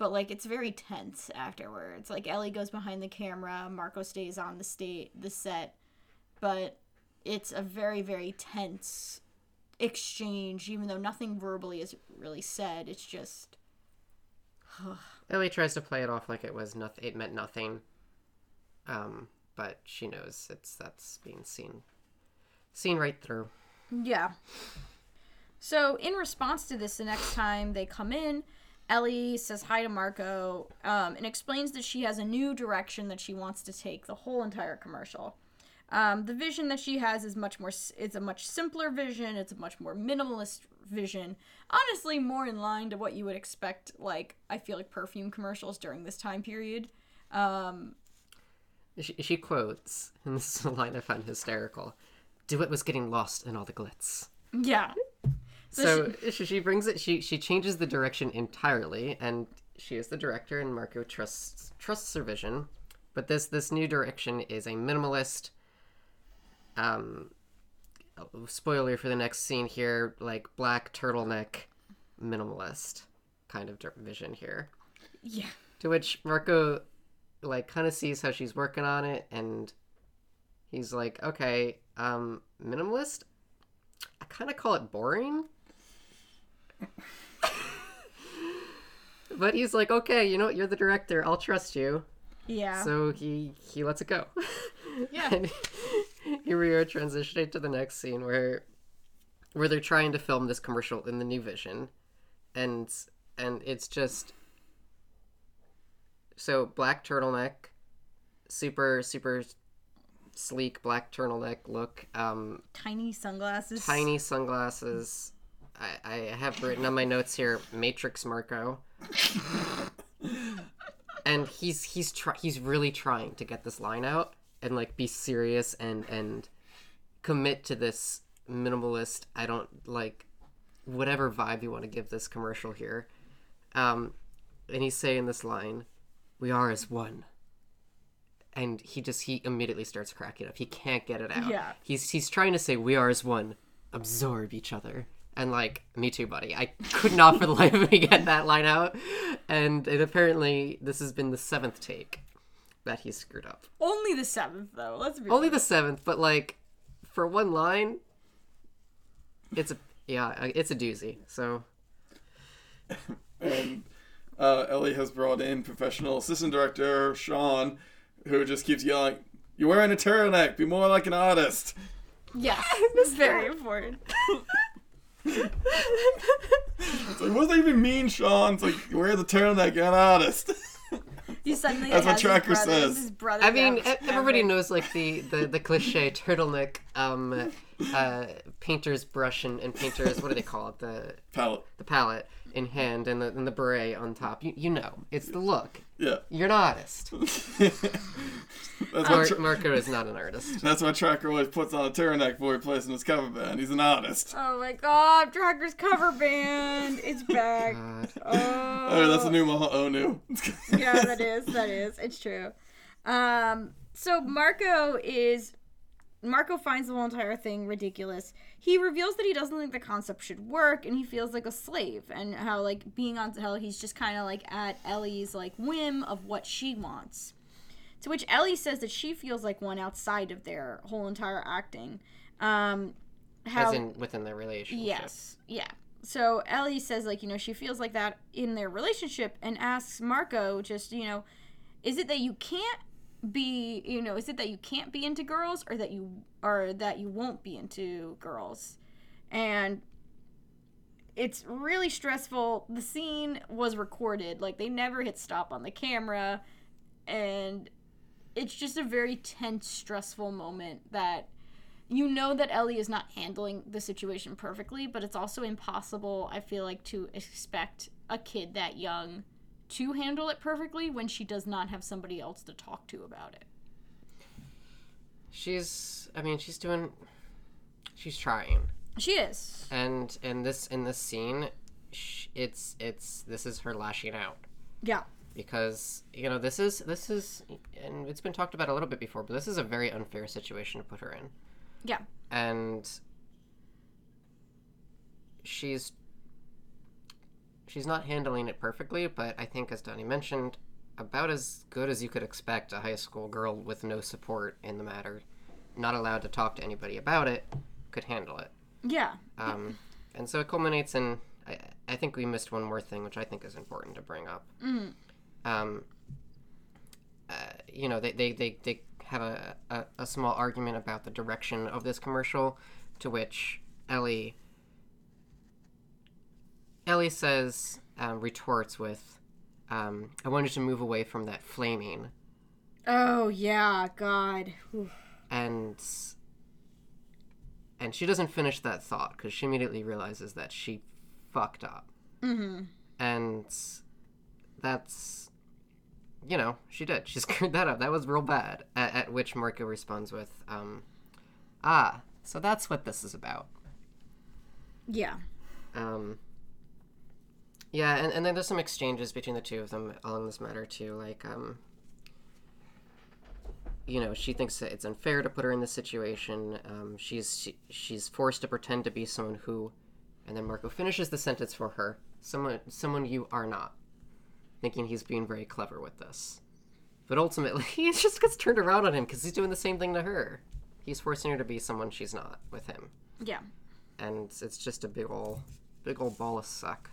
But like it's very tense afterwards. Like Ellie goes behind the camera, Marco stays on the state the set. But it's a very very tense exchange even though nothing verbally is really said. It's just Ellie tries to play it off like it was nothing. It meant nothing. Um, but she knows it's that's being seen seen right through. Yeah. So in response to this, the next time they come in, Ellie says hi to Marco um, and explains that she has a new direction that she wants to take the whole entire commercial. Um, the vision that she has is much more. It's a much simpler vision. It's a much more minimalist vision. Honestly, more in line to what you would expect. Like I feel like perfume commercials during this time period. Um, She, she quotes, and this is a line I find hysterical. Dewitt was getting lost in all the glitz. yeah. So, she, she brings it. She she changes the direction entirely, and she is the director, and Marco trusts trusts her vision. But this this new direction is a minimalist. Um, spoiler for the next scene here, like black turtleneck, minimalist kind of vision here. Yeah. To which Marco, like, kind of sees how she's working on it, and he's like, "Okay, um, minimalist. I kind of call it boring." But he's like, "Okay, you know what? You're the director. I'll trust you." Yeah. So he he lets it go. Yeah. and here we are transitioning to the next scene where where they're trying to film this commercial in the new vision, and and it's just so black turtleneck, super super sleek black turtleneck look, um, Tiny sunglasses. tiny sunglasses. I, I have written on my notes here Matrix Marco. and he's he's try- he's really trying to get this line out and like be serious and and commit to this minimalist I don't like whatever vibe you want to give this commercial here. Um and he's saying this line, "We are as one." And he just he immediately starts cracking up. He can't get it out. Yeah. He's he's trying to say we are as one, absorb each other. And like, me too, buddy. I could not for the life of me get that line out. And it apparently this has been the seventh take that he's screwed up. Only the seventh, though. Let's be Only the seventh, but like for one line, it's a yeah, it's a doozy. So and uh, Ellie has brought in professional assistant director Sean, who just keeps yelling, "You're wearing a turtleneck. Be more like an artist." Yes, it's very important. It's like, what does that even mean, Sean? It's like, you wear the turtleneck, you're an artist. He suddenly That's what Tracker his brothers, says. His I mean, everybody knows like the the, the cliche turtleneck, um, uh, painter's brush and, and painter's what do they call it the Palette. the palette in hand and the and the beret on top. You you know, it's the look. Yeah. You're an artist. that's, Mar- tra- Marco is not an artist. that's why Tracker always puts on a turtleneck before he plays in his cover band. He's an artist. Oh my God, Tracker's cover band. It's back. God. Oh, Oh, that's a new Maha Onu. yeah, that is. That is. It's true. Um, so Marco is. Marco finds the whole entire thing ridiculous. He reveals that he doesn't think the concept should work, and he feels like a slave, and how like being on hell he's just kind of like at Ellie's like whim of what she wants. To which Ellie says that she feels like one outside of their whole entire acting. Um, how As in within their relationship. Yes. Yeah. So Ellie says, like, you know, she feels like that in their relationship and asks Marco, just, you know, is it that you can't be, you know, is it that you can't be into girls or that you, or that you won't be into girls? And it's really stressful. The scene was recorded, like, they never hit stop on the camera. And it's just a very tense, stressful moment that you know that Ellie is not handling the situation perfectly, but it's also impossible, I feel like, to expect a kid that young to handle it perfectly when she does not have somebody else to talk to about it. She's I mean, she's doing she's trying. She is. And in this in this scene, it's it's this is her lashing out. Yeah. because you know this is this is and it's been talked about a little bit before but this is a very unfair situation to put her in Yeah. and she's she's not handling it perfectly but i think as donnie mentioned about as good as you could expect a high school girl with no support in the matter not allowed to talk to anybody about it could handle it Yeah. um, and so it culminates in I, I think we missed one more thing which i think is important to bring up Mm. um, uh, you know they, they, they, they have a, a, a small argument about the direction of this commercial, to which Ellie Ellie says um, retorts with, um, "I wanted to move away from that flaming," Oh yeah, God. Oof. and and she doesn't finish that thought because she immediately realizes that she fucked up. Mm-hmm. and that's you know she did she screwed that up that was real bad at, at which marco responds with um ah so that's what this is about Yeah. um yeah and, and then there's some exchanges between the two of them along this matter too like um you know she thinks that it's unfair to put her in this situation um, she's she, she's forced to pretend to be someone who and then marco finishes the sentence for her someone someone you are not thinking he's being very clever with this. But ultimately he just gets turned around on him because he's doing the same thing to her. He's forcing her to be someone she's not with him. Yeah. and it's just a big old, big old ball of suck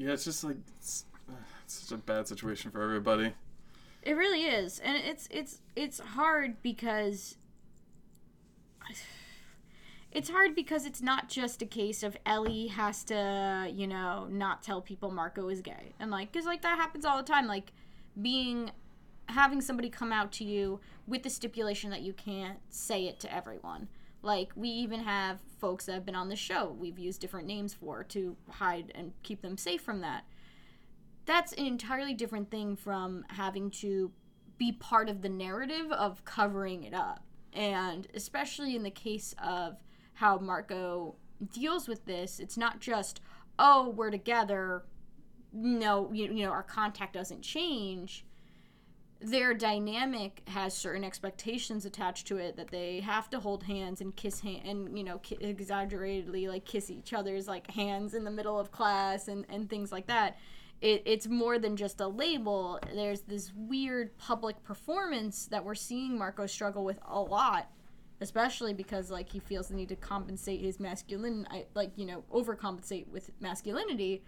Yeah, it's just like it's, it's such a bad situation for everybody. It really is, and it's it's it's hard because it's hard because it's not just a case of Ellie has to, you know, not tell people Marco is gay, and like, cause like that happens all the time, like being having somebody come out to you with the stipulation that you can't say it to everyone. Like we even have folks that have been on the show we've used different names for to hide and keep them safe from that that's an entirely different thing from having to be part of the narrative of covering it up. And especially in the case of how Marco deals with this, it's not just, oh, we're together, no, you, you know, our contact doesn't change. Their dynamic has certain expectations attached to it that they have to hold hands and kiss hand and you know ki- exaggeratedly like kiss each other's like hands in the middle of class and and things like that it, it's more than just a label. There's this weird public performance that we're seeing Marco struggle with a lot, especially because like he feels the need to compensate his masculine, like you know, overcompensate with masculinity.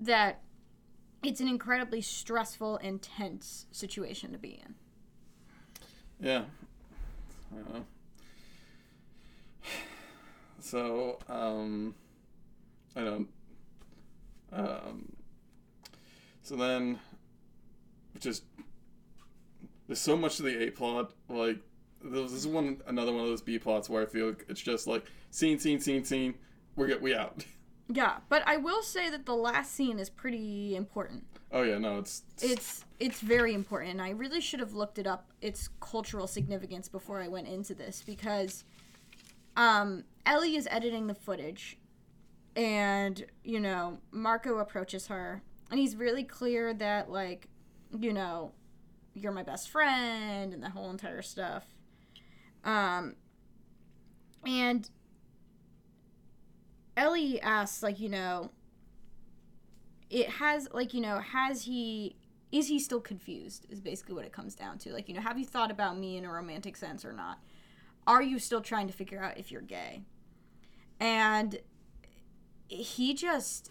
That it's an incredibly stressful intense situation to be in. Yeah. So, um, I don't. Um, so then, just there's so much to the A plot. Like, this is one another one of those B plots where I feel it's just like scene, scene, scene, scene. We get we out. Yeah, but I will say that the last scene is pretty important. Oh yeah, no, it's It's it's very important, and I really should have looked it up its cultural significance before I went into this because um, Ellie is editing the footage, and you know Marco approaches her, and he's really clear that like, you know, you're my best friend, and the whole entire stuff. Um, and Ellie asks, like, you know, it has like you know has he is he still confused is basically what it comes down to. Like you know have you thought about me in a romantic sense or not? Are you still trying to figure out if you're gay? And he just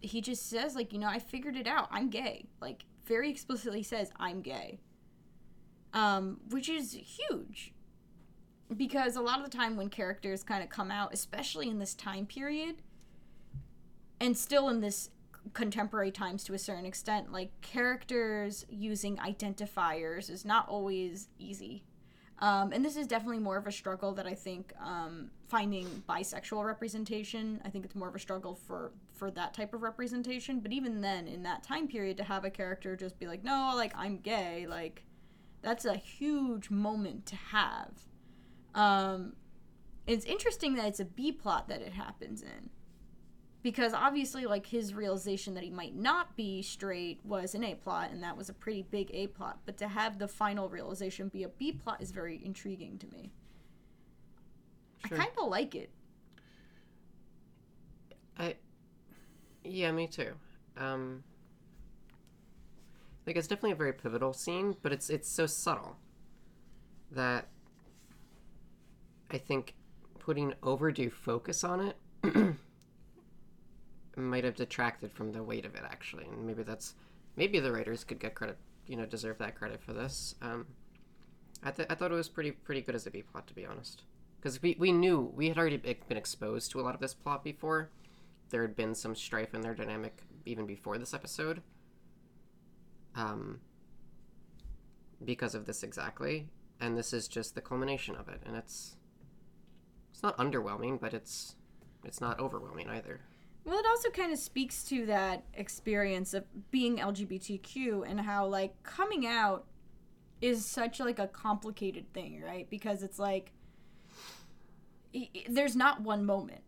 he just says like you know i figured it out. I'm gay. Like very explicitly says i'm gay. Um which is huge because a lot of the time when characters kind of come out especially in this time period and still in this contemporary times to a certain extent like characters using identifiers is not always easy. Um, and this is definitely more of a struggle that i think um, finding bisexual representation i think it's more of a struggle for for that type of representation. But even then in that time period to have a character just be like no like i'm gay like that's a huge moment to have um, it's interesting that it's a b plot that it happens in because obviously like his realization that he might not be straight was an a plot and that was a pretty big a plot but to have the final realization be a b plot is very intriguing to me Sure. i kind of like it I, yeah, me too. Um, like it's definitely a very pivotal scene, but it's it's so subtle that I think putting overdue focus on it might have detracted from the weight of it actually, and maybe that's maybe the writers could get credit, you know, deserve that credit for this. Um, I, th- I thought it was pretty pretty good as a B plot, to be honest. Because we, we knew we had already been exposed to a lot of this plot before. There had been some strife in their dynamic even before this episode. Um, because of this exactly, and this is just the culmination of it, and it's it's not underwhelming, but it's it's not overwhelming either. Well, it also kind of speaks to that experience of being LGBTQ and how like coming out is such like a complicated thing, right? Because it's like there's not one moment.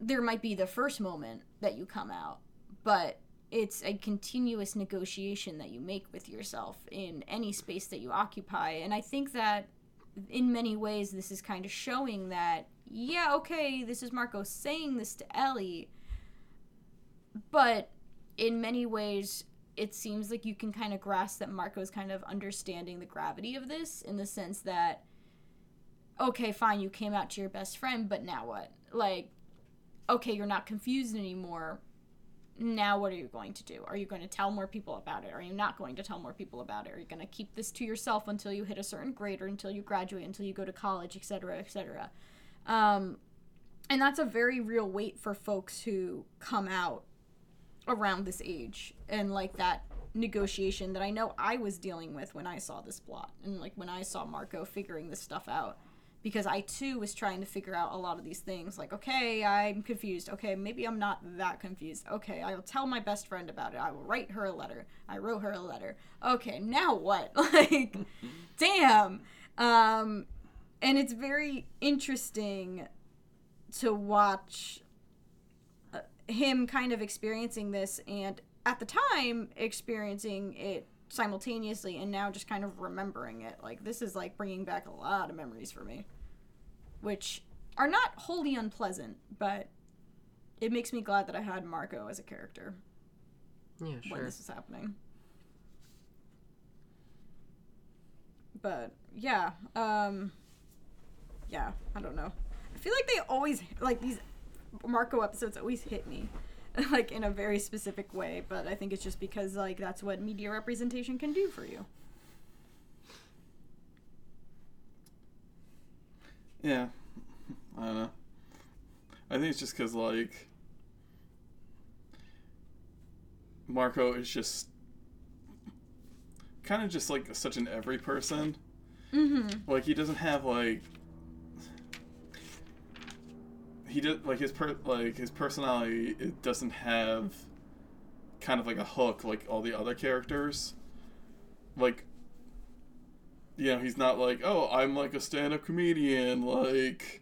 There might be the first moment that you come out, but it's a continuous negotiation that you make with yourself in any space that you occupy. And I think that in many ways this is kind of showing that yeah, okay, this is Marco saying this to Ellie, but in many ways it seems like you can kind of grasp that Marco's kind of understanding the gravity of this in the sense that okay, fine, you came out to your best friend, but now what? Like okay, you're not confused anymore. Now what are you going to do? Are you going to tell more people about it? Are you not going to tell more people about it? Are you going to keep this to yourself until you hit a certain grade or until you graduate, until you go to college, etc., etc. Um and that's a very real weight for folks who come out around this age and like that negotiation that I know I was dealing with when I saw this plot and like when I saw Marco figuring this stuff out because I too was trying to figure out a lot of these things like okay I'm confused. Okay maybe I'm not that confused. Okay I'll tell my best friend about it. I will write her a letter. I wrote her a letter. Okay now what? Like damn. Um and it's very interesting to watch uh, him kind of experiencing this and at the time experiencing it simultaneously and now just kind of remembering it. Like this is like bringing back a lot of memories for me which are not wholly unpleasant but it makes me glad that i had marco as a character Yeah, when this is happening. But yeah um yeah i don't know i feel like they always like these marco episodes always hit me like in a very specific way but i think it's just because like that's what media representation can do for you Yeah, I don't know. I think it's just because like Marco is just kind of just like such an every person. mm-hmm Like he doesn't have like he did like his per like his personality. It doesn't have kind of like a hook like all the other characters. Like you know, he's not like, oh, I'm like a stand-up comedian. Like,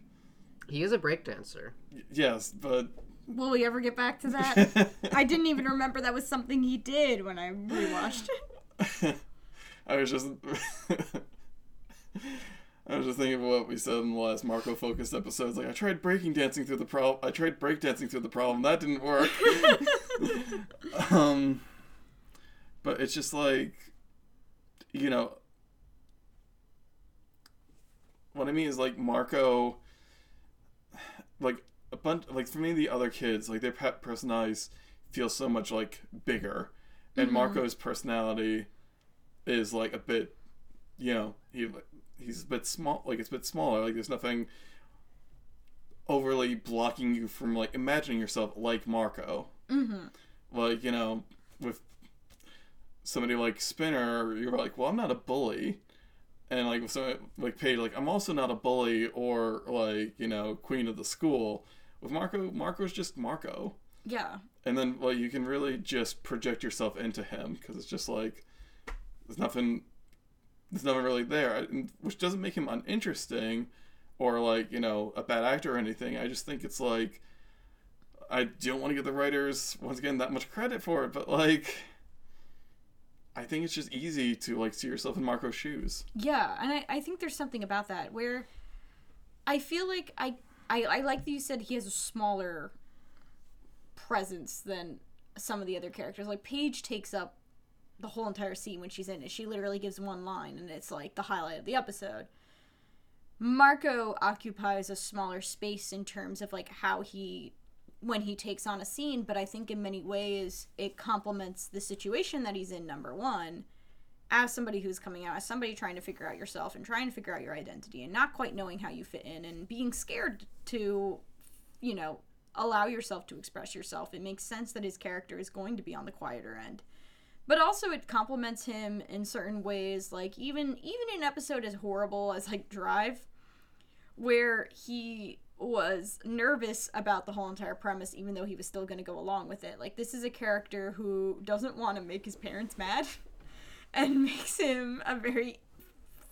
He is a breakdancer. y- yes, but will we ever get back to that i didn't even remember that was something he did when i rewatched it I was just I was just thinking of what we said in the last Marco focused episodes. Like I tried breaking dancing through the problem. I tried breakdancing through the problem. That didn't work. um, but it's just like, you know, what I mean is like Marco, like a bunch, like for me the other kids, like their pet personalities feel so much like bigger, and Mhm. Marco's personality is like a bit, you know, he he's a bit small, like it's a bit smaller. Like there's nothing overly blocking you from like imagining yourself like Marco. mm-hmm Like you know, with somebody like Spinner, you're like, well, I'm not a bully. And like with somebody like Paige, like I'm also not a bully or like you know queen of the school. With Marco, Marco's just Marco yeah and then well you can really just project yourself into him because it's just like there's nothing there's nothing really there which doesn't make him uninteresting or like you know a bad actor or anything i just think it's like i don't want to give the writers once again that much credit for it but like i think it's just easy to like see yourself in marco's shoes Yeah, and I, I think there's something about that where I feel like I, I I like that you said he has a smaller presence than some of the other characters. Like Paige takes up the whole entire scene when she's in it. She literally gives one line and it's like the highlight of the episode. Marco occupies a smaller space in terms of like how he when he takes on a scene, but I think in many ways it complements the situation that he's in number 1 as somebody who's coming out, as somebody trying to figure out yourself and trying to figure out your identity and not quite knowing how you fit in and being scared to, you know, allow yourself to express yourself, it makes sense that his character is going to be on the quieter end. But also it complements him in certain ways, like even even an episode as horrible as like Drive, where he was nervous about the whole entire premise even though he was still going to go along with it. Like this is a character who doesn't want to make his parents mad and makes him a very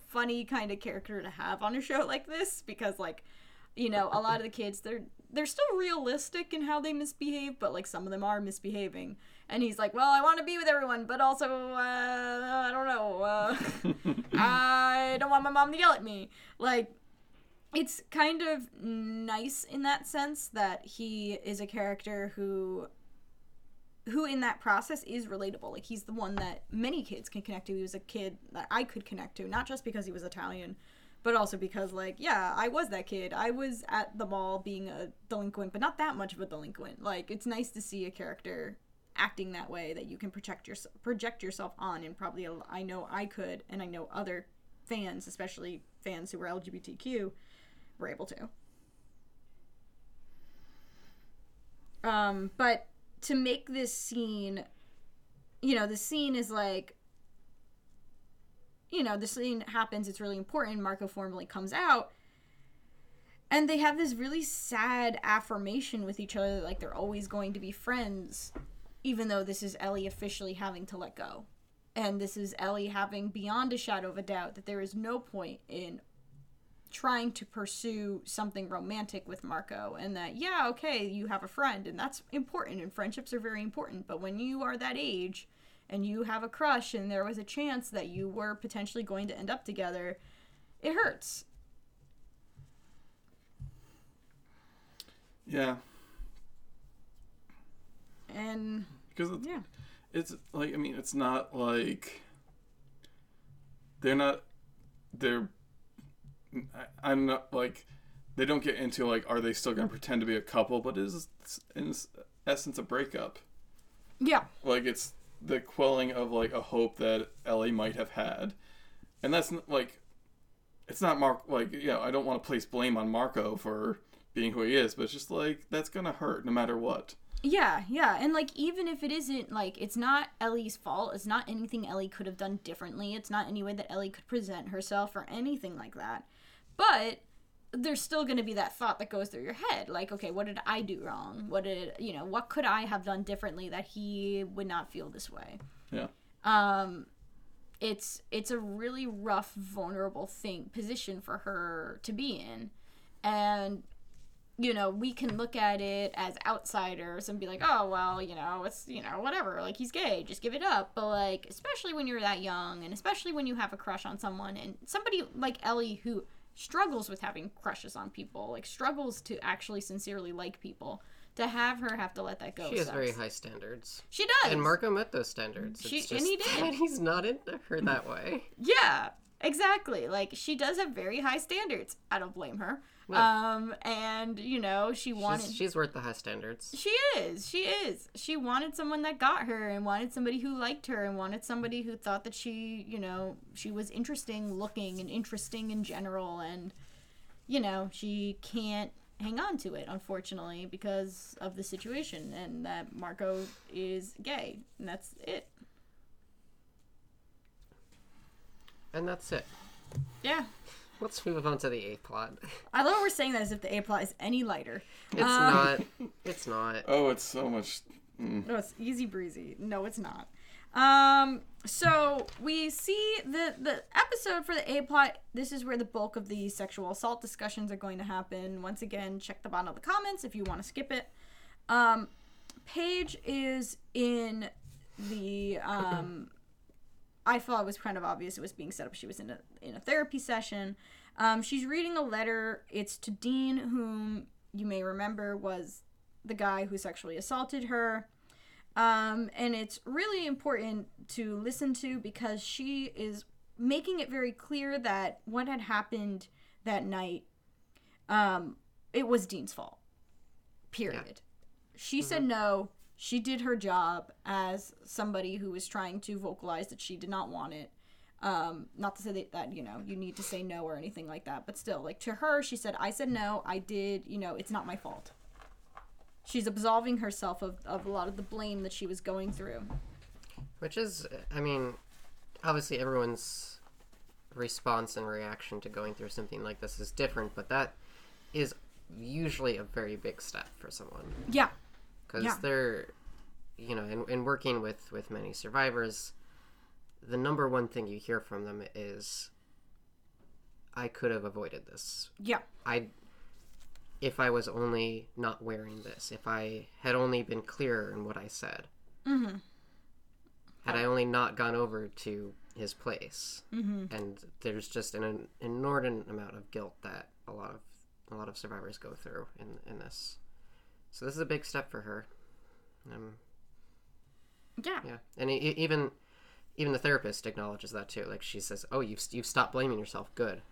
funny kind of character to have on a show like this because like you know a lot of the kids they're they're still realistic in how they misbehave but like some of them are misbehaving and he's like well i want to be with everyone but also uh, i don't know uh, i don't want my mom to yell at me. Like it's kind of nice in that sense that he is a character who who in that process is relatable. Like he's the one that many kids can connect to. He was a kid that i could connect to not just because he was italian but also because like yeah i was that kid. I was at the mall being a delinquent but not that much of a delinquent. Like it's nice to see a character acting that way that you can project your project yourself on and probably I know i could and i know other fans especially fans who were lgbtq were able to. Um but to make this scene you know the scene is like you know the scene happens it's really important marco formally comes out and they have this really sad affirmation with each other like they're always going to be friends even though this is ellie officially having to let go. And this is ellie having beyond a shadow of a doubt that there is no point in trying to pursue something romantic with Marco and that yeah okay you have a friend and that's important and friendships are very important. But when you are that age and you have a crush and there was a chance that you were potentially going to end up together it hurts. Yeah, and because it's, yeah it's like I mean, it's not like they're not they're I- I'm not like they don't get into like are they still gonna pretend to be a couple, but it is in essence a breakup. yeah Like it's the quelling of like a hope that Ellie might have had, and that's like it's not Mark like you know I don't want to place blame on Marco for being who he is, but it's just like that's gonna hurt no matter what. Yeah, yeah. And like even if it isn't like it's not Ellie's fault, it's not anything Ellie could have done differently. It's not any way that Ellie could present herself or anything like that. But there's still going to be that thought that goes through your head like okay what did i do wrong what did you know what could i have done differently that he would not feel this way Yeah. um it's it's a really rough vulnerable thing position for her to be in and you know we can look at it as outsiders and be like oh well you know it's you know whatever like he's gay just give it up but like especially when you're that young and especially when you have a crush on someone and somebody like ellie who struggles with having crushes on people like struggles to actually sincerely like people to have her have to let that go She has sucks. very high standards. she does And Marco met those standards. She- and he did. that he's not into her that way. Yeah, exactly. Like she does have very high standards. I don't blame her. Um, and you know she wanted. She's, she's worth the high standards. she is. She is. She wanted someone that got her and wanted somebody who liked her and wanted somebody who thought that she, you know, she was interesting looking and interesting in general. And, you know, she can't hang on to it, unfortunately, because of the situation and that Marco is gay. And that's it. And that's it. Yeah. Let's move on to the A plot. I love what we're saying that as if the A plot is any lighter. It's Um, not. It's not. Oh, it's so much. Mm. No, it's easy breezy. No, it's not. Um, so we see the the episode for the A plot. This is where the bulk of the sexual assault discussions are going to happen. Once again, check the bottom of the comments if you want to skip it. Um, Paige is in the um. I thought it was kind of obvious it was being set up. She was in a in a therapy session. Um, she's reading a letter. It's to Dean, whom you may remember was the guy who sexually assaulted her. Um, and it's really important to listen to because she is making it very clear that what had happened that night, um, it was Dean's fault. Period. She said no. She did her job as somebody who was trying to vocalize that she did not want it. Um, not to say that, that you know you need to say no or anything like that, but still, like to her, she said, "I said no. I did. You know, it's not my fault." She's absolving herself of, of a lot of the blame that she was going through. Which is, I mean, obviously everyone's response and reaction to going through something like this is different, but that is usually a very big step for someone Yeah, because Yeah. they're, you know, in, in working with with many survivors, the number one thing you hear from them is, "I could have avoided this. yeah, I." If I was only not wearing this, if I had only been clearer in what I said, mm-hmm. had I only not gone over to his place, mm-hmm. and there's just an, an inordinate amount of guilt that a lot of a lot of survivors go through in in this. So this is a big step for her. Um, yeah, yeah, and even even the therapist acknowledges that too. Like she says, "Oh, you've you've stopped blaming yourself. Good."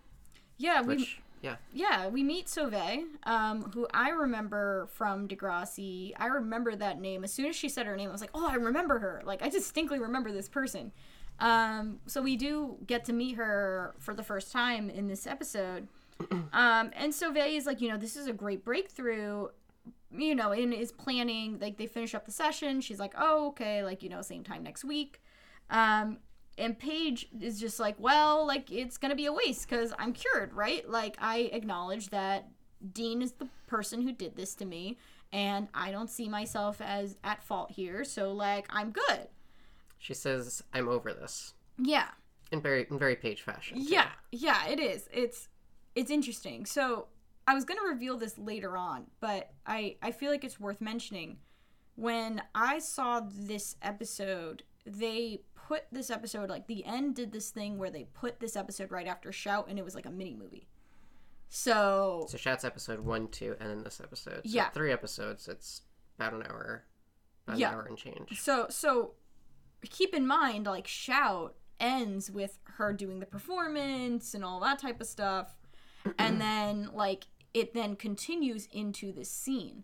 yeah. We yeah, Yeah, we meet Sauvé, um, who I remember from Degrassi. I remember that name. As soon as she said her name, I was like, oh, I remember her. Like, I distinctly remember this person. Um, so we do get to meet her for the first time in this episode. Um, and Sauvé is like, you know, this is a great breakthrough, you know, and is planning, like, they finish up the session. She's like, oh, okay, like, you know, same time next week. Um, and Paige is just like, well, like it's gonna be a waste because I'm cured, right? Like I acknowledge that Dean is the person who did this to me, and I don't see myself as at fault here, so like I'm good. she says, "I'm over this." Yeah, In very in very Paige fashion. too. yeah, yeah. It is. It's it's interesting. So I was gonna reveal this later on, but I I feel like it's worth mentioning. When I saw this episode, they put this episode like the N did this thing where they put this episode right after Shout, and it was like a mini movie. So So Shout's episode one, two, and then this episode. So Yeah. Three episodes. It's about an hour. About Yeah. an hour and change. so so keep in mind like shout ends with her doing the performance and all that type of stuff and then like it then continues into this scene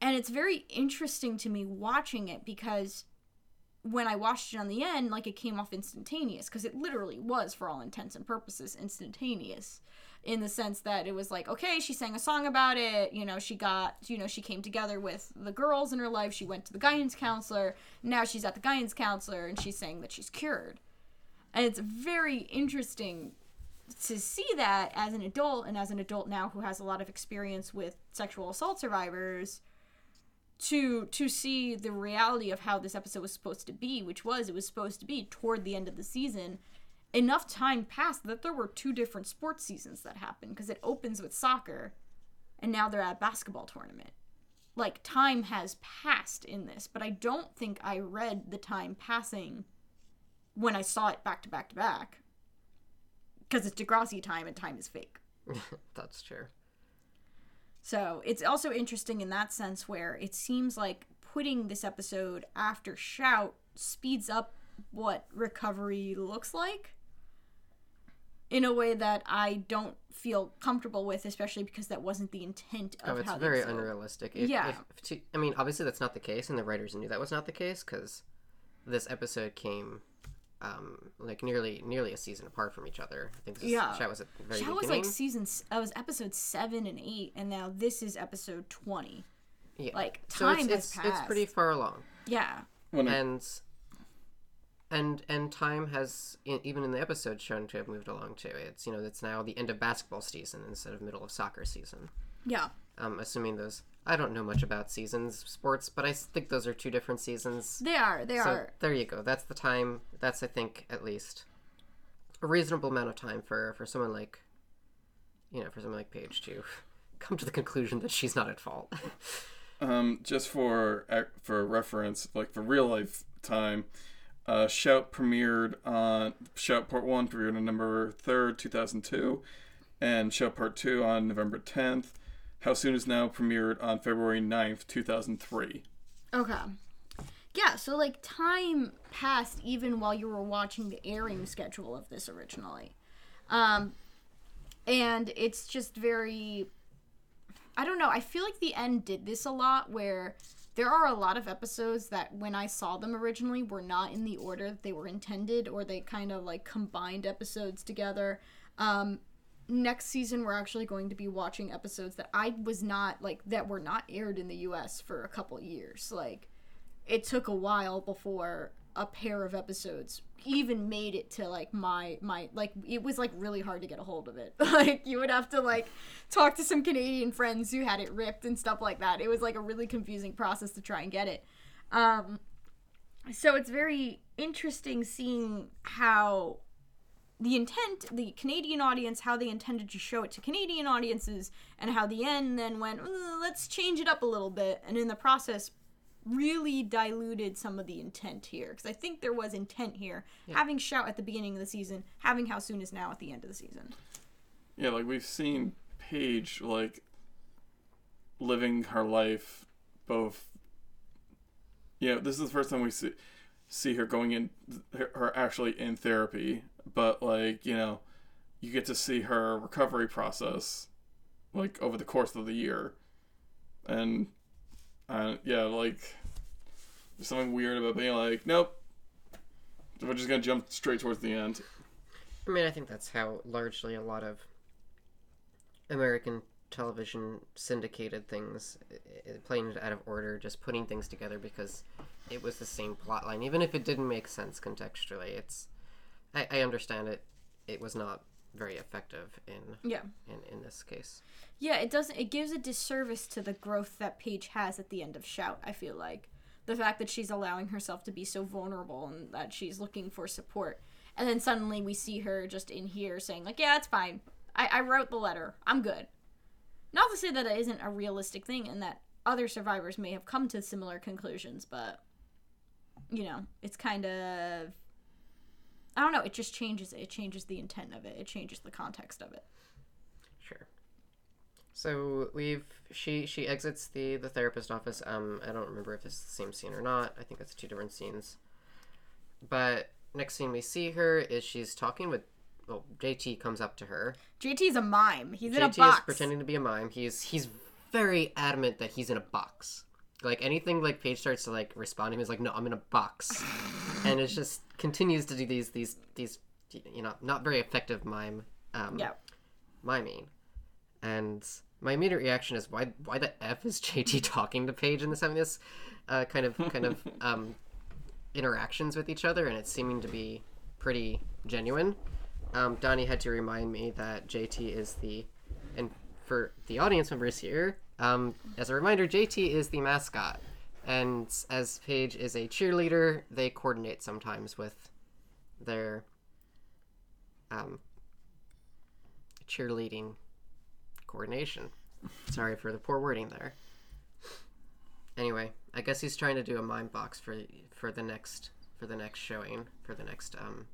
and it's very interesting to me watching it because when i watched it on the N like it came off instantaneous because it literally was for all intents and purposes instantaneous. In the sense that it was like okay she sang a song about it you know she got you know she came together with the girls in her life she went to the guidance counselor now she's at the guidance counselor and she's saying that she's cured. And it's very interesting to see that as an adult and as an adult now who has a lot of experience with sexual assault survivors to to see the reality of how this episode was supposed to be which was it was supposed to be toward the end of the season enough time passed that there were two different sports seasons that happened because it opens with soccer and now they're at a basketball tournament like time has passed in this but i don't think i read the time passing when i saw it back to back to back because it's degrassi time and time is fake That's true. So it's also interesting in that sense where it seems like putting this episode after Shout speeds up what recovery looks like in a way that I don't feel comfortable with, especially because that wasn't the intent of Oh, it's very episode- unrealistic. If, Yeah. If to, I mean, obviously that's not the case, and the writers knew that was not the case because this episode came um, like nearly nearly a season apart from each other. I think this Yeah. Shout was at the very Shout was like season. s- That was episode seven and eight, and now this is episode twenty. yeah. Like so time it's, has it's, passed. it's pretty far along, Yeah, When I, and and and time has even in the episode shown to have moved along too. It's you know it's now the end of basketball season instead of middle of soccer season. yeah, Um, assuming those. I don't know much about seasons sports, but I think those are two different seasons. they are. They So are. there you go. That's the time. That's I think at least a reasonable amount of time for for someone like you know for someone like Paige to come to the conclusion that she's not at fault. um, just for for reference, like for real life time, uh, Shout premiered on Shout Part One premiered on November third, two thousand two, and Shout Part Two on November tenth. How Soon Is Now premiered on February 9th, two thousand three. Okay. Yeah, so like time passed even while you were watching the airing schedule of this originally. Um and it's just very I don't know, I feel like the N did this a lot where there are a lot of episodes that when I saw them originally were not in the order that they were intended, or they kind of like combined episodes together. Um, next season, we're actually going to be watching episodes that I was not like that were not aired in the U.S. for a couple years. Like, it took a while before a pair of episodes even made it to like my my like it was like really hard to get a hold of it like you would have to like talk to some canadian friends who had it ripped and stuff like that it was like a really confusing process to try and get it um so it's very interesting seeing how the intent the canadian audience how they intended to show it to canadian audiences and how the end then went "Uh, let's change it up a little bit and in the process really diluted some of the intent here because I think there was intent here. Having shout at the beginning of the season, having how soon is now at the end of the season. Yeah, like we've seen Paige like living her life both you know, this is the first time we see see her going in her her actually in therapy, but like, you know, you get to see her recovery process like over the course of the year. And uh, yeah, like there's something weird about being like, nope. We're just gonna jump straight towards the end. I mean, I think that's how largely a lot of American television syndicated things, playing it out of order, just putting things together because it was the same plot line, even if it didn't make sense contextually. It's, I, I understand it. It was not very effective in Yeah. in, in this case. Yeah, it doesn't it gives a disservice to the growth that Paige has at the end of Shout, I feel like. The fact that she's allowing herself to be so vulnerable and that she's looking for support. And then suddenly we see her just in here saying, like, yeah, it's fine. I, I wrote the letter. I'm good. Not to say that it isn't a realistic thing and that other survivors may have come to similar conclusions, but you know, it's kind of I don't know, it just changes it. It changes the intent of it. It changes the context of it. Sure. So we've she she exits the the therapist office. Um, I don't remember if it's the same scene or not. I think it's two different scenes. But next scene we see her is she's talking with. Well, JT comes up to her. JT's a mime. He's in a JT box. is pretending to be a mime. He's he's very adamant that he's in a box. Like anything like Paige starts to like respond to him, he's like, "No, I'm in a box," and it just continues to do these these these you know not very effective mime um, Yeah. miming. And my immediate reaction is why why the f is JT talking to Paige and this having this uh, kind of kind of um, interactions with each other and it's seeming to be pretty genuine. Um, Donnie had to remind me that JT is the and for the audience members here, um, as a reminder, JT is the mascot. And as Paige is a cheerleader, they coordinate sometimes with their um, cheerleading coordination. Sorry for the poor wording there. Anyway, I guess he's trying to do a mime box for for the next for the next showing for the next um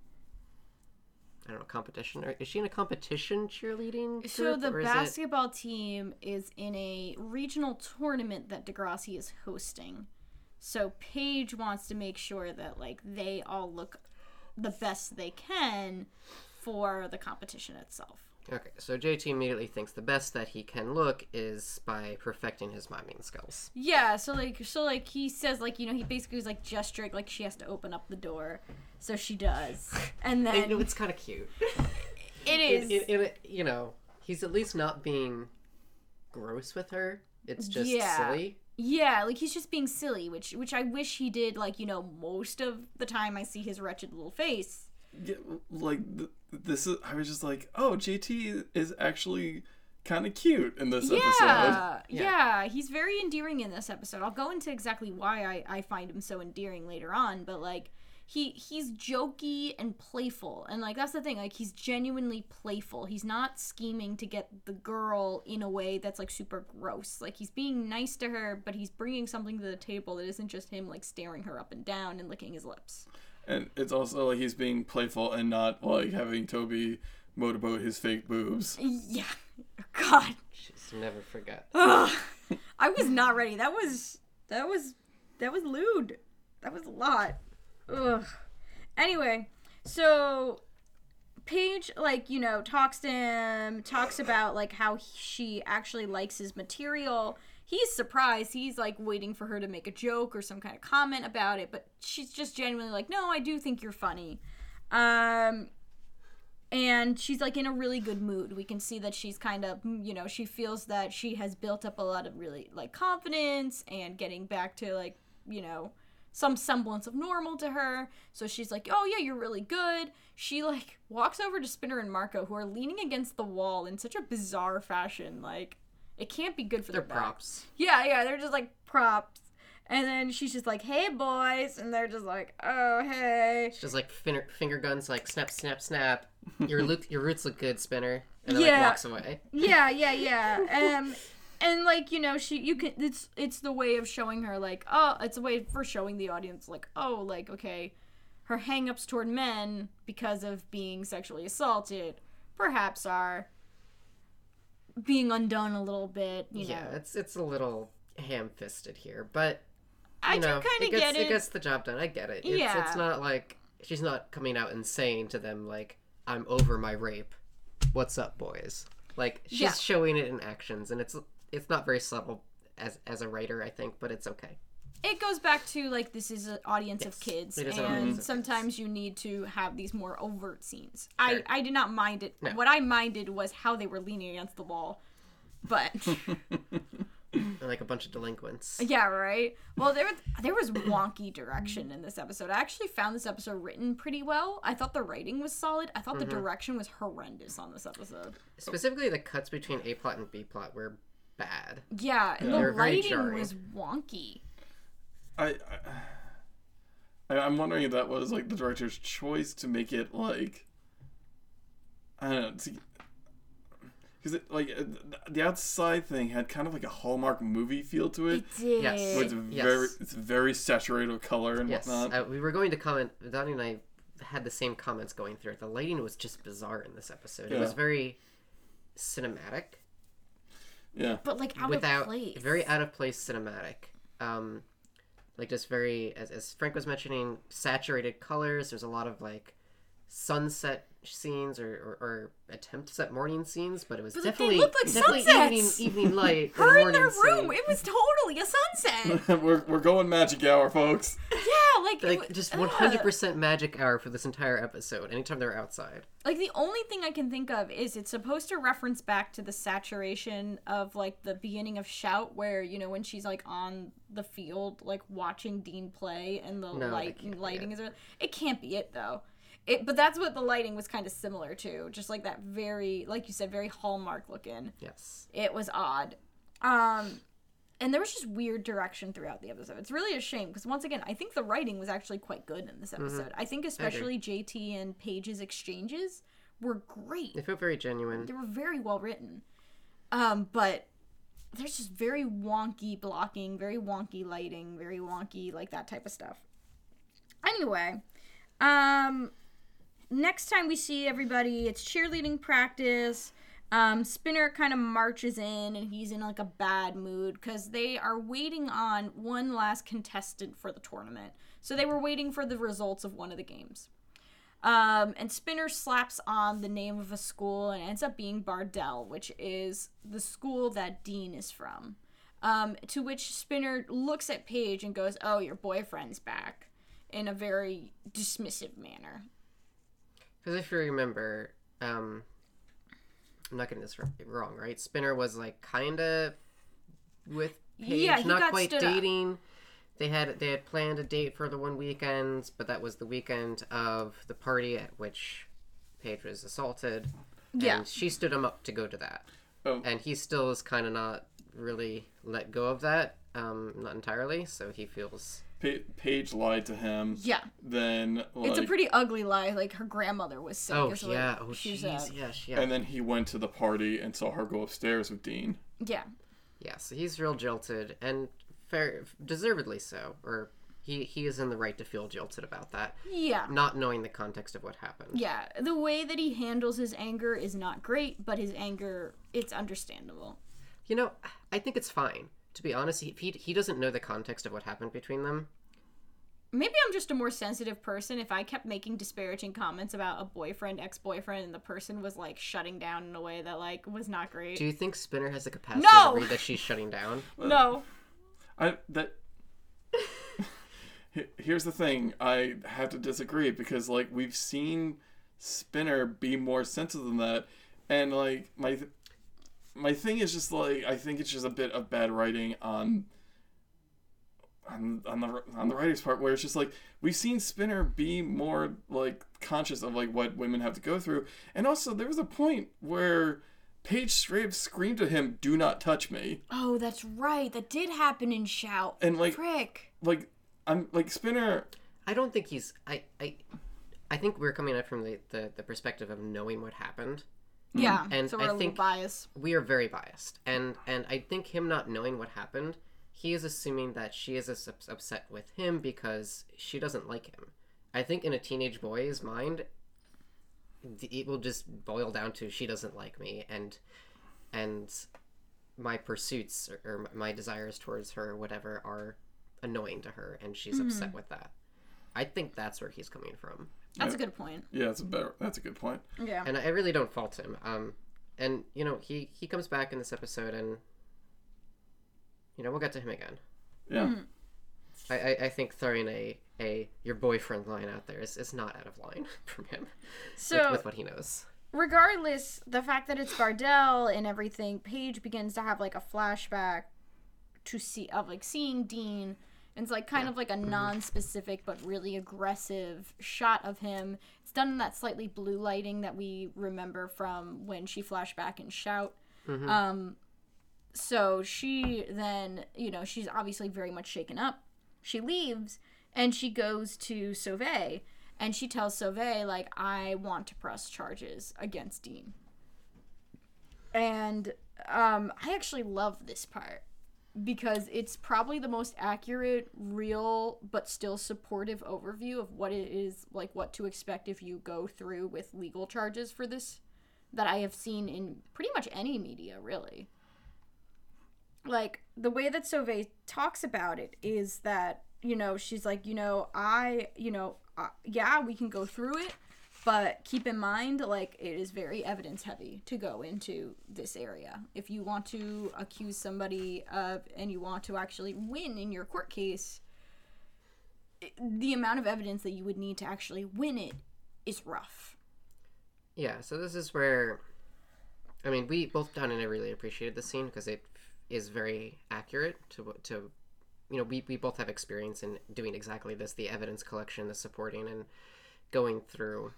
I don't know competition. Or is she in a competition cheerleading? So group, the is it- basketball team is in a regional tournament that Degrassi is hosting. So Paige wants to make sure that like they all look the best they can for the competition itself. Okay, so JT immediately thinks the best that he can look is by perfecting his miming skills. Yeah, so like so like he says like you know he basically was like gesturing like she has to open up the door, so she does, and then It- it's kind of cute. it is It, it, it- you know, he's at least not being gross with her. It's just Yeah. silly. Yeah, like he's just being silly, which which I wish he did. Like you know, most of the time I see his wretched little face. Yeah, like th- this is. I was just like, oh, JT is actually kind of cute in this episode. Yeah, Yeah. yeah, he's very endearing in this episode. I'll go into exactly why I I find him so endearing later on, but like he he's jokey and playful, and like that's the thing. Like he's genuinely playful. He's not scheming to get the girl in a way that's like super gross. Like he's being nice to her, but he's bringing something to the table that isn't just him like staring her up and down and licking his lips. And it's also like he's being playful and not like having Toby motorboat his fake boobs. Yeah, God. Just never forget. Ugh. I was not ready. That was that was that was lewd. That was a lot. Ugh. Anyway, so Paige, like, you know, talks to him, talks about, like, how she actually likes his material. He's surprised. He's, like, waiting for her to make a joke or some kind of comment about it, but she's just genuinely like, no, I do think you're funny. Um, and she's, like, in a really good mood. We can see that she's kind of, you know, she feels that she has built up a lot of really, like, confidence and getting back to, like, you know, some semblance of normal to her. So she's like, "Oh yeah, you're really good." She like walks over to Spinner and Marco, who are leaning against the wall in such a bizarre fashion. Like, it can't be good for their props. Yeah, yeah, they're just like props. And then she's just like, "Hey boys," and they're just like, "Oh hey." It's just like finger, finger guns, like snap, snap, snap. Your look, your roots look good, Spinner. And then Yeah. like walks away. Yeah, yeah, yeah. Um and like, you know, she you can it's it's the way of showing her like, oh, it's a way for showing the audience like, oh, like okay, her hangups toward men because of being sexually assaulted perhaps are being undone a little bit, you Yeah, know. it's it's a little ham-fisted here, but I you do know, kind of get it. It gets the job done. I get it. It's, Yeah. it's not like she's not coming out and saying to them like, "I'm over my rape. What's up, boys?" Like she's Yeah. showing it in actions, and it's it's not very subtle as as a writer, I think, but it's okay. It goes back to like this is an audience of kids it is an and audience sometimes you need to have these more overt scenes. Sure. i i did not mind it. No. what i minded was how they were leaning against the wall but like a bunch of delinquents. yeah right? Well there there was wonky direction in this episode. I actually found this episode written pretty well. I thought the writing was solid. I thought Mm-hmm. the direction was horrendous on this episode. Specifically, the cuts between A plot and B plot were bad. yeah, and They the lighting was wonky I, I I'm wondering if that was like the director's choice to make it like I don't know because it like uh, the outside thing had kind of like a Hallmark movie feel to it. it did Yes. So it's Yes. very it's very saturated with color and Yes, whatnot. uh, we were going to comment. Donnie and I had the same comments going through it. The lighting was just bizarre in this episode. Yeah. It was very cinematic. yeah. but like out without of place very out of place cinematic um like just very as, as frank was mentioning saturated colors there's a lot of like sunset scenes or, or, or attempts at morning scenes but it was But, like, they definitely looked like definitely evening sunsets. evening light her in morning their room scene. it was totally a sunset we're, we're going magic hour, folks. yeah like, like just 100% magic hour for this entire episode anytime they're outside like the only thing I can think of is it's supposed to reference back to the saturation of like the beginning of Shout, where you know when she's like on the field, like watching Dean play, and the No, light lighting is. It can't be it though. It, but that's what the lighting was kind of similar to, just like that very, like you said, very hallmark looking. yes It was odd. Um, and there was just weird direction throughout the episode. It's really a shame because once again, I think the writing was actually quite good in this episode. I think especially JT and Paige's exchanges were great. they felt very genuine They were very well written. Um, but there's just very wonky blocking, very wonky lighting, very wonky like that type of stuff. Anyway, um next time we see everybody, it's cheerleading practice. Um, Spinner kind of marches in and he's in like a bad mood because they are waiting on one last contestant for the tournament. So they were waiting for the results of one of the games. Um, and Spinner slaps on the name of a school and ends up being Bardell, which is the school that Dean is from. Um, to which Spinner looks at Paige and goes, "Oh, your boyfriend's back," in a very dismissive manner. Because if you remember, um, I'm not getting this r- wrong, right? Spinner was like kind of with Paige, Yeah, he not got quite stood up. dating. They had they had planned a date for the one weekend, but that was the weekend of the party at which Paige was assaulted. Yeah. and she stood him up to go to that, Oh. and he still is kind of not really let go of that, um, not entirely. So he feels Pa- Paige lied to him. Yeah, Then like, it's a pretty ugly lie. Like her grandmother was sick. oh is what yeah, oh she jeez, said. yeah, yeah. and then he went to the party and saw her go upstairs with Dean. Yeah, Yeah, so he's real jilted, and fair, deservedly so. Or he he is in the right to feel jilted about that, yeah. not knowing the context of what happened. Yeah, the way that he handles his anger is not great, but his anger, it's understandable. You know, I think it's fine. To be honest, he, he he doesn't know the context of what happened between them. maybe I'm just a more sensitive person. If I kept making disparaging comments about a boyfriend, ex boyfriend, and the person was like shutting down in a way that like was not great. Do you think Spinner has the capacity No! to read that she's shutting down? no. I that. Here's the thing. I have to disagree because like we've seen Spinner be more sensitive than that, and like my th- my thing is just like I think it's just a bit of bad writing on. On, on the on the writer's part, where it's just like we've seen Spinner be more like conscious of like what women have to go through, and also there was a point where Paige straight screamed at him, "Do not touch me," Oh, that's right. That did happen in Shout. and like Frick. like I'm like Spinner. I don't think he's. I. I. I think we're coming at it from the, the, the perspective of knowing what happened. Yeah. Mm-hmm. And so we're I a little think- biased. We are very biased, and and I think him not knowing what happened, he is assuming that she is as upset with him because she doesn't like him. I think in a teenage boy's mind, it will just boil down to she doesn't like me, and and my pursuits or, or my desires towards her, or whatever, are annoying to her, and she's mm-hmm. upset with that. I think that's where he's coming from. That's a good point. Yeah, that's a better. That's a good point. Yeah. and I really don't fault him. Um, and you know he he comes back in this episode, and you know we'll get to him again. Yeah, Hmm. I I, I think throwing a a your boyfriend line out there is, is not out of line from him So with, with what he knows. regardless, the fact that it's Bardell and everything, Paige begins to have like a flashback to see of like seeing Dean. And it's like kind of like a non-specific but really aggressive shot of him. It's done in that slightly blue lighting that we remember from when she flashed back and shout. Um, so she then, you know, she's obviously very much shaken up. She leaves and she goes to Sauvé and she tells Sauvé, like, I want to press charges against Dean. And um, I actually love this part because it's probably the most accurate, real, but still supportive overview of what it is like, what to expect if you go through with legal charges for this that I have seen in pretty much any media, really. Like, the way that Sauvé talks about it is that, you know, she's like, you know, I, you know, uh, yeah, we can go through it, but keep in mind, like, it is very evidence heavy to go into this area. If you want to accuse somebody of, and you want to actually win in your court case, the amount of evidence that you would need to actually win it is rough. Yeah, so this is where, I mean, we both Don and I really appreciated the scene because it is very accurate to to, you know, we we both have experience in doing exactly this: the evidence collection, the supporting, and going through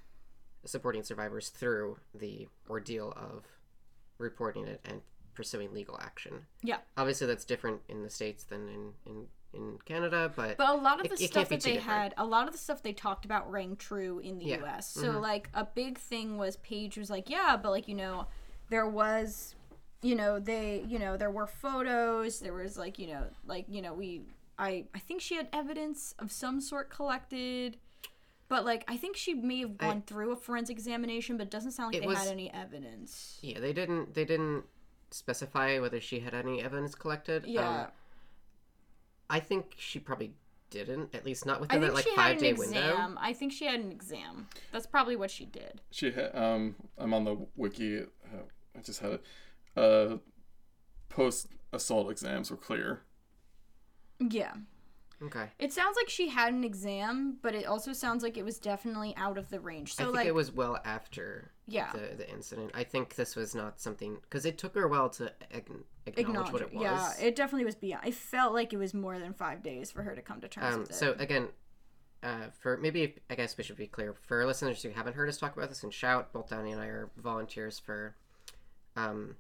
supporting survivors through the ordeal of reporting it and pursuing legal action. Yeah. Obviously, that's different in the states than in in in Canada, but But a lot of the it stuff can't that they different. had, a lot of the stuff they talked about rang true in the Yeah. Mm-hmm. US. So, like, a big thing was Paige was like, yeah, but, like, you know, there was, you know, they, you know, there were photos, there was, like, you know, like, you know, we, I, I think she had evidence of some sort collected. But like I think she may have gone through a forensic examination, but it doesn't sound like they was- had any evidence. yeah, they didn't they didn't specify whether she had any evidence collected. Yeah. Um, I think she probably didn't, at least not I within that like she had five an day exam. window. I think she had an exam. That's probably what she did. She had, um, I'm on the wiki. Uh, I just had it. Uh, post assault exams were clear. Yeah. Okay. It sounds like she had an exam, but it also sounds like it was definitely out of the range. So I think like it was well after yeah. the, the incident. I think this was not something because it took her a while to ag- acknowledge, what it was. Yeah, it definitely was beyond. It felt like it was more than five days for her to come to terms um, with it. so again, uh, for maybe I guess we should be clear for our listeners who haven't heard us talk about this and shout. Both Donnie and I are volunteers for, um,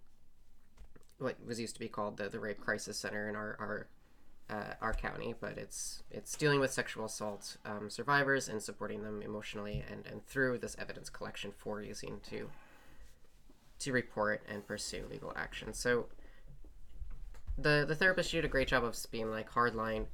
what was used to be called the the Rape Crisis Center in our our uh, our county, but it's it's dealing with sexual assault um, survivors and supporting them emotionally and and through this evidence collection for using to to report and pursue legal action. So the the therapist did a great job of being like hardline.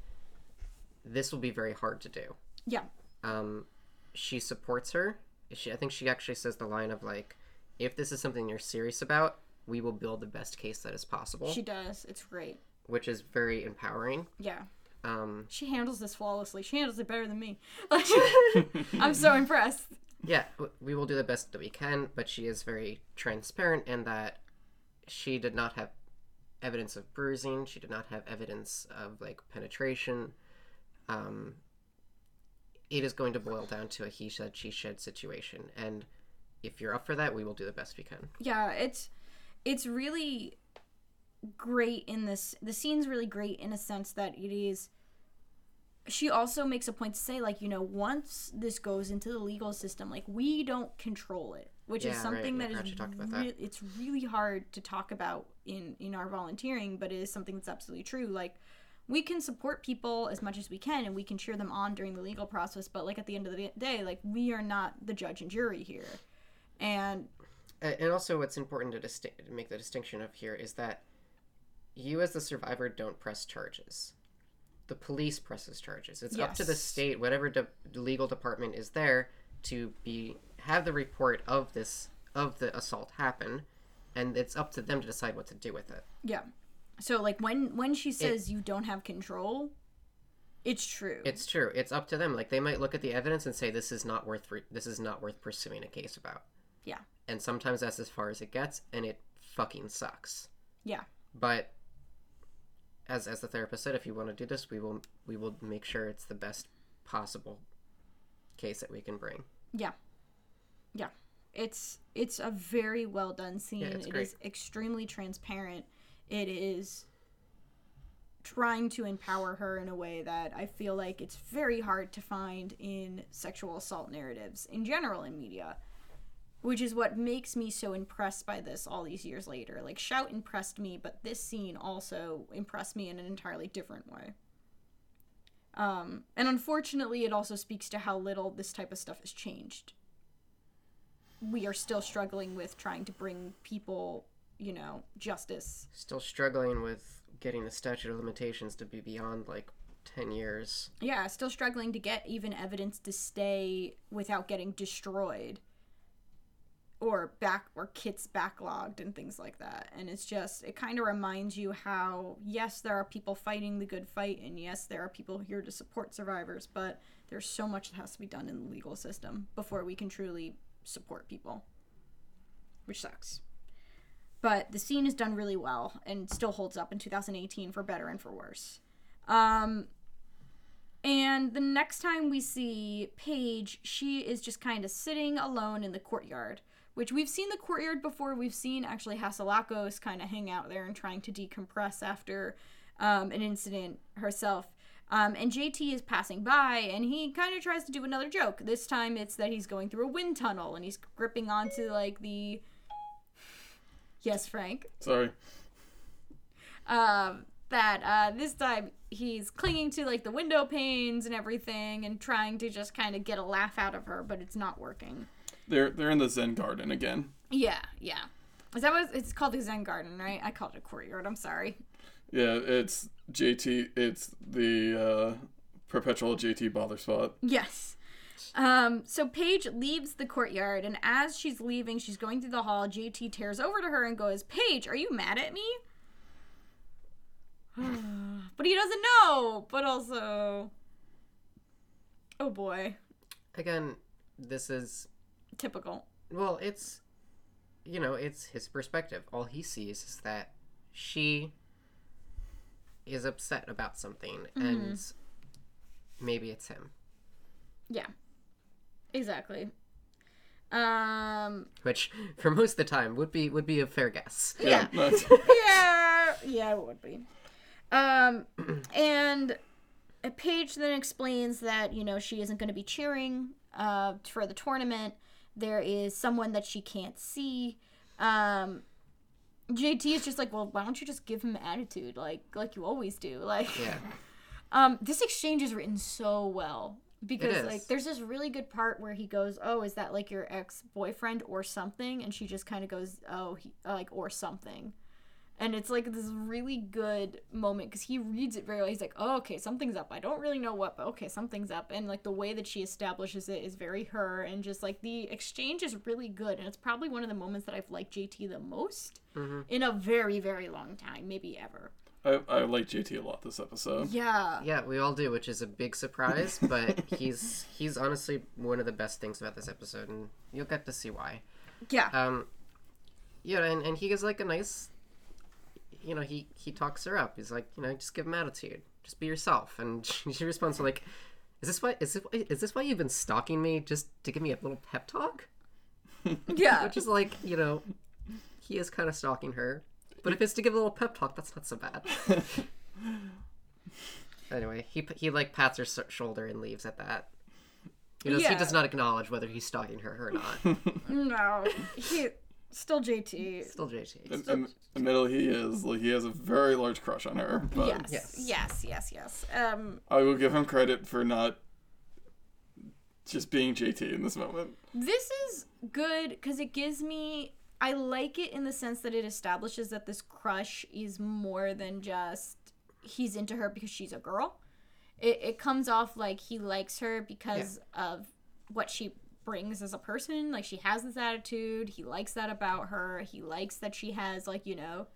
This will be very hard to do. yeah, Um, she supports her. She, I think she actually says the line of like, if this is something you're serious about, we will build the best case that is possible, she does. It's great. Which is very empowering. Yeah. Um, She handles this flawlessly. She handles it better than me. I'm so impressed. yeah, we will do the best that we can, but she is very transparent in that she did not have evidence of bruising. She did not have evidence of like penetration. Um, it is going to boil down to a he said she said situation, and if you're up for that, we will do the best we can. Yeah, it's it's really great in this. The scene's really great in a sense that it is. She also makes a point to say, like, you know, once this goes into the legal system, like, we don't control it, which Yeah, is right, something yeah, that is talked that. it's really hard to talk about in in our volunteering, but it is something that's absolutely true. Like, we can support people as much as we can, and we can cheer them on during the legal process, but like at the end of the day, like, we are not the judge and jury here, and And also, what's important to, disti- to make the distinction of here is that you, as the survivor, don't press charges. The police presses charges. It's up to the state, whatever de- legal department is there, to be have the report of this of the assault happen, and it's up to them to decide what to do with it. Yeah. So like when when she says you don't have control, it's true. It's true. It's up to them. Like they might look at the evidence and say this is not worth re- this is not worth pursuing a case about. yeah. And sometimes that's as far as it gets, and it fucking sucks. Yeah. but as as the therapist said if you want to do this we will we will make sure it's the best possible case that we can bring Yeah. Yeah. It's it's a very well done scene. it's It great. is extremely transparent. It is trying to empower her in a way that I feel like it's very hard to find in sexual assault narratives in general in media. Which is what makes me so impressed by this all these years later. Like Shout impressed me, but this scene also impressed me in an entirely different way. Um, and unfortunately, it also speaks to how little this type of stuff has changed. We are still struggling with trying to bring people, you know, justice. still struggling with getting the statute of limitations to be beyond like 10 years Yeah, still struggling to get even evidence to stay without getting destroyed or back or kits backlogged and things like that. And it's just it kind of reminds you how yes, there are people fighting the good fight and yes, there are people here to support survivors, but there's so much that has to be done in the legal system before we can truly support people. Which sucks. But the scene is done really well and still holds up in 2018 for better and for worse. Um and the next time we see Paige, she is just kind of sitting alone in the courtyard, which we've seen the courtyard before. We've seen actually Hasalakos kind of hang out there and trying to decompress after um, an incident herself. Um, and JT is passing by and he kind of tries to do another joke. This time it's that he's going through a wind tunnel and he's gripping onto like the. Yes, Frank Sorry. um, that uh, this time he's clinging to like the window panes and everything and trying to just kind of get a laugh out of her, but it's not working. They're they're in the Zen garden again. Yeah, yeah. Is that what it's called? The Zen Garden, right? I called it a courtyard. I'm sorry. Yeah, it's JT. It's the uh, perpetual JT bother spot. Yes. Um, so Paige leaves the courtyard, and as she's leaving, she's going through the hall. JT tears over to her and goes, "Paige, are you mad at me?" but he doesn't know. But also, oh boy, again this is typical. well it's you know it's his perspective all he sees is that she is upset about something and maybe it's him Yeah. Exactly. Um which for most of the time would be would be a fair guess yeah. That's- yeah, yeah, it would be. Um and Paige then explains that, you know, she isn't going to be cheering uh for the tournament. There is someone that she can't see. Um JT is just like, "Well, why don't you just give him attitude like like you always do?" Like yeah Um, this exchange is written so well because like there's this really good part where he goes, "Oh, is that like your ex boyfriend or something?" And she just kind of goes, "Oh, he, uh, like or something," and it's like this really good moment because he reads it very well. He's like, "Oh, okay, something's up. I don't really know what, but okay, something's up." And like the way that she establishes it is very her, and just like the exchange is really good, and it's probably one of the moments that I've liked JT the most Mhm. in a very very long time, maybe ever. I, I like JT a lot this episode. Yeah. Yeah, we all do, which is a big surprise, but he's he's honestly one of the best things about this episode, and you'll get to see why. Yeah. Um, yeah, and, and he gives like a nice, you know, he he talks her up. He's like, you know, just give him attitude, just be yourself, and she responds like, is this why is this is this why you've been stalking me just to give me a little pep talk? yeah. Which is like, you know, he is kind of stalking her, but if it's to give a little pep talk, that's not so bad. anyway, he he like pats her shoulder and leaves at that. He does, he does not acknowledge whether he's stalking her or not. no. He still JT. Still JT. And, and admittedly, he is like he has a very large crush on her. But Yes. Yes. Yes. Yes. Yes. Um. I will give him credit for not just being JT in this moment. This is good because it gives me. I like it in the sense that it establishes that this crush is more than just he's into her because she's a girl. It, it comes off like he likes her because of what she brings as a person. Like she has this attitude. He likes that about her. He likes that she has like you know,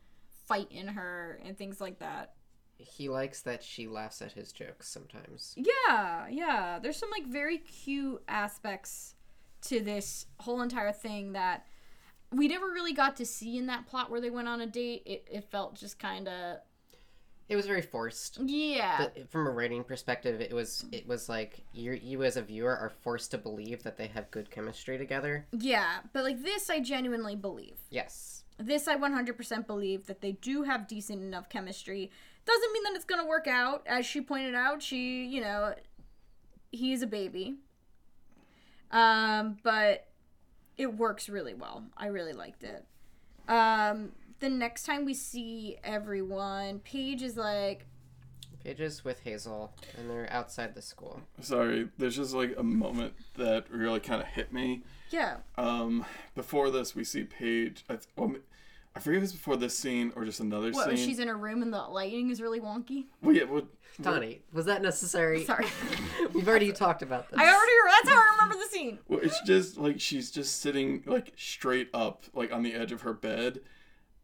fight in her and things like that. He likes that she laughs at his jokes sometimes. Yeah, yeah. There's some like very cute aspects to this whole entire thing that we never really got to see in that plot where they went on a date. It, it felt just kind of It was very forced. yeah, But from a writing perspective, it was it was like you you as a viewer are forced to believe that they have good chemistry together. yeah. But like this, I genuinely believe. Yes. This, I 100% believe that they do have decent enough chemistry. Doesn't mean that it's gonna work out. As she pointed out, she, you know, he's a baby. Um, but it works really well. I really liked it. Um, the next time we see everyone, Paige is like, Paige's with Hazel, and they're outside the school. Sorry, there's just like a moment that really kind of hit me. yeah, Um, before this, we see Paige. I, well, I forget if it's before this scene or just another what? scene. She's in her room and the lighting is really wonky. Well, yeah, well, Donnie, was that necessary? Sorry, We've already talked about this. I already. That's how I remember the scene. well, it's just like she's just sitting like straight up, like on the edge of her bed,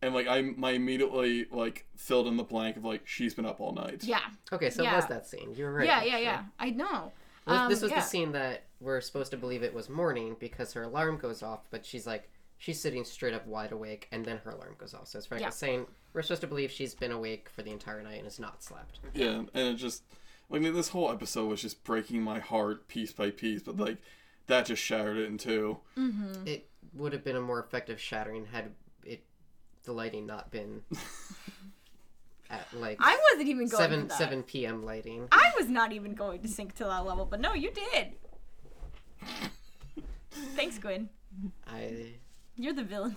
and like I my immediately like filled in the blank of like she's been up all night. Yeah, Okay, so it was that scene. You were right. yeah, yeah, actually. yeah. I know. Well, Um, this was yeah. the scene that we're supposed to believe it was morning because her alarm goes off, but she's like she's sitting straight up wide awake and then her alarm goes off. So it's Frank Yeah. was saying we're supposed to believe she's been awake for the entire night and has not slept. Yeah, and it just like I mean, this whole episode was just breaking my heart piece by piece, but like that just shattered it in two. It would have been a more effective shattering had it the lighting not been at like I wasn't even going seven to that. seven p.m. lighting. I was not even going to sink to that level, but no, you did. Thanks, Gwen. I You're the villain.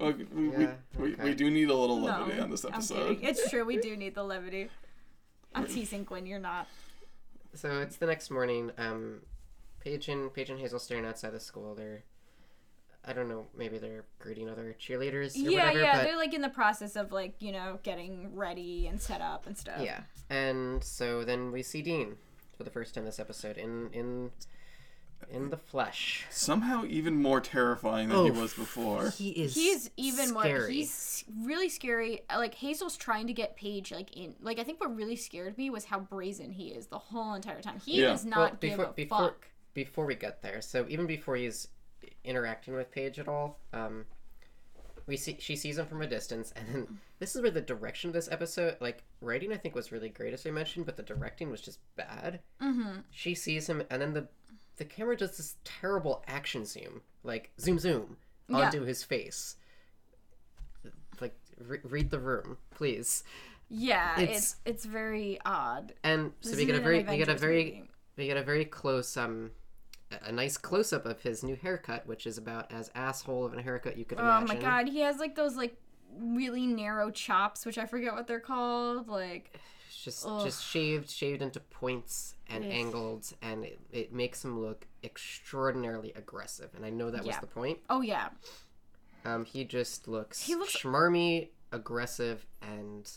Like, we, Yeah, we, we, okay. we do need a little No, levity on this I'm episode. kidding. It's true. We do need the levity. I'm teasing Gwen. You're not. So it's the next morning. Um, Paige and Paige and Hazel staring outside the school. They're, I don't know, maybe they're greeting other cheerleaders or yeah, whatever. yeah. but They're like in the process of like you know getting ready and set up and stuff. yeah. And so then we see Dean for the first time this episode in in in the flesh. Somehow even more terrifying than he oh, was before. He is. He's even more. He's really scary. Uh, like Hazel's trying to get Paige like in. Like I think what really scared me was how brazen he is the whole entire time. He Yeah. does not Well, give before- a before- fuck. before we get there. So even before he's interacting with Paige at all, um, we see she sees him from a distance, and then this is where the direction of this episode, like writing, I think was really great as I mentioned, but the directing was just bad. Mm-hmm. She sees him, and then the the camera does this terrible action zoom, like zoom zoom Yeah. onto his face. Like re- read the room, please. Yeah, It's- it's it's very odd. And so This we get a very we get a very movie. we get a very close um a- nice close up of his new haircut, which is about as asshole of a haircut you could imagine. Oh my god, he has like those like really narrow chops, which I forget what they're called. Like just Ugh. just shaved, shaved into points and angled, and it, it makes him look extraordinarily aggressive. And I know that was the point. oh yeah, Um, he just looks He looks- schmarmy, aggressive, and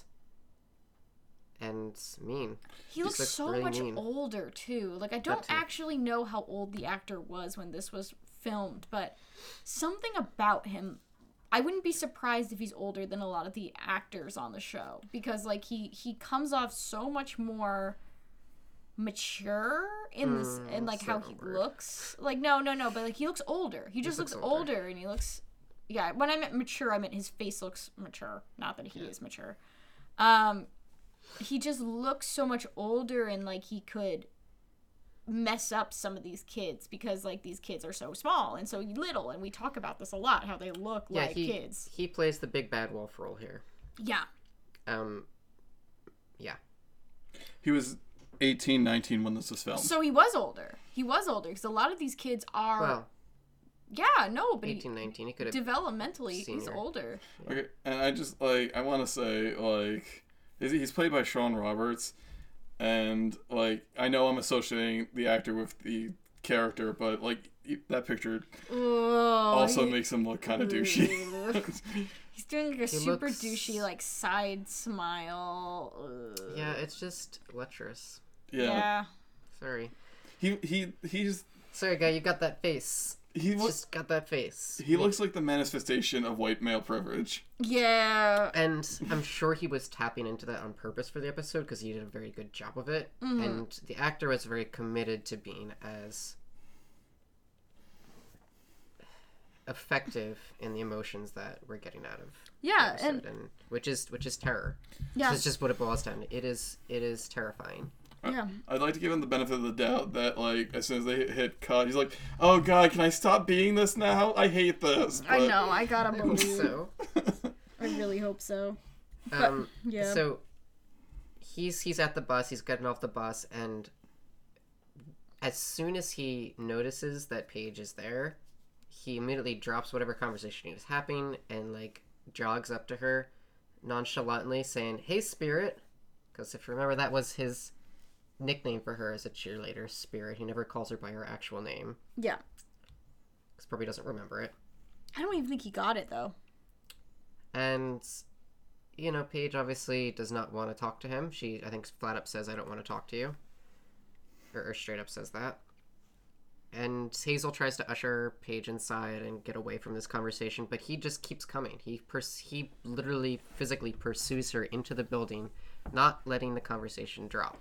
and mean. he looks looks so really much mean. older too. Like I don't actually know how old the actor was when this was filmed, but something about him. I wouldn't be surprised if he's older than a lot of the actors on the show because like he he comes off so much more mature in this Mm, and like how he word. looks. Like no, no, no, but like he looks older. He just looks looks, older. older. and he looks yeah, when I meant mature, I meant his face looks mature, not that he is mature. Um he just looks so much older and like he could mess up some of these kids because like these kids are so small and so little and we talk about this a lot how they look Yeah, like he kids. he plays the big bad wolf role here. Yeah. Um, yeah, He was 18, 19 when this was filmed. So he was older. He was older because a lot of these kids are well, yeah, no, but he, 18, 19. He could have. developmentally he's Senior. older. Okay, and I just like I want to say like he's, he's played by Shawn Roberts, and like I know I'm associating the actor with the character, but like that picture Oh, also he- makes him look kind of douchey. He's doing like a He super looks- douchey like side smile. Ugh. Yeah, it's just lecherous. yeah. yeah. Sorry, he he he's sorry, guy. You got that face. He looks Just got that face. he looks like the manifestation of white male privilege. Yeah. And I'm sure he was tapping into that on purpose for the episode because he did a very good job of it. Mm-hmm. And the actor was very committed to being as effective in the emotions that we're getting out of the Yeah, episode, and and which is which is terror. yeah, It's just what it boils down to. It is it is terrifying. Yeah. I'd like to give him the benefit of the doubt that like as soon as they hit, hit cut, he's like, "Oh God, can I stop being this now? I hate this." I know. I gotta believe. so. I really hope so. Um, yeah. So he's he's at the bus. He's getting off the bus, and as soon as he notices that Paige is there, he immediately drops whatever conversation he is happening and like jogs up to her nonchalantly, saying, "Hey, Spirit," because if you remember, that was his nickname for her as a cheerleader, Spirit. He never calls her by her actual name Yeah. because probably doesn't remember it. I don't even think he got it though. And you know, Paige obviously does not want to talk to him. She, I think, flat up says, "I don't want to talk to you," or, or straight up says that. And Hazel tries to usher Paige inside and get away from this conversation, but he just keeps coming. He pers- he literally physically pursues her into the building, not letting the conversation drop.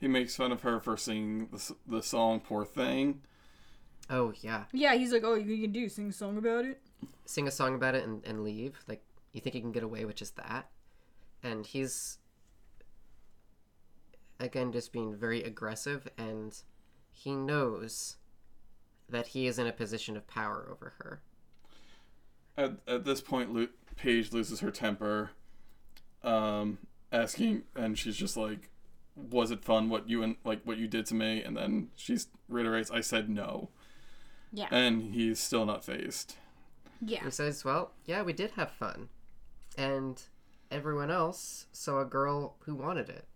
He makes fun of her for singing the, the song "Poor Thing." Oh yeah, Yeah, he's like, oh, you can do sing a song about it. sing a song about it and, and leave. Like you think he can get away with just that? And he's again just being very aggressive and he knows that he is in a position of power over her. At, at this point, Lu- Paige loses her temper, um, asking, and she's just like, "Was it fun? What you and like what you did to me?" And then she reiterates, "I said no," Yeah. and he's still not phased. Yeah. He says, Well, yeah, we did have fun. And everyone else saw a girl who wanted it.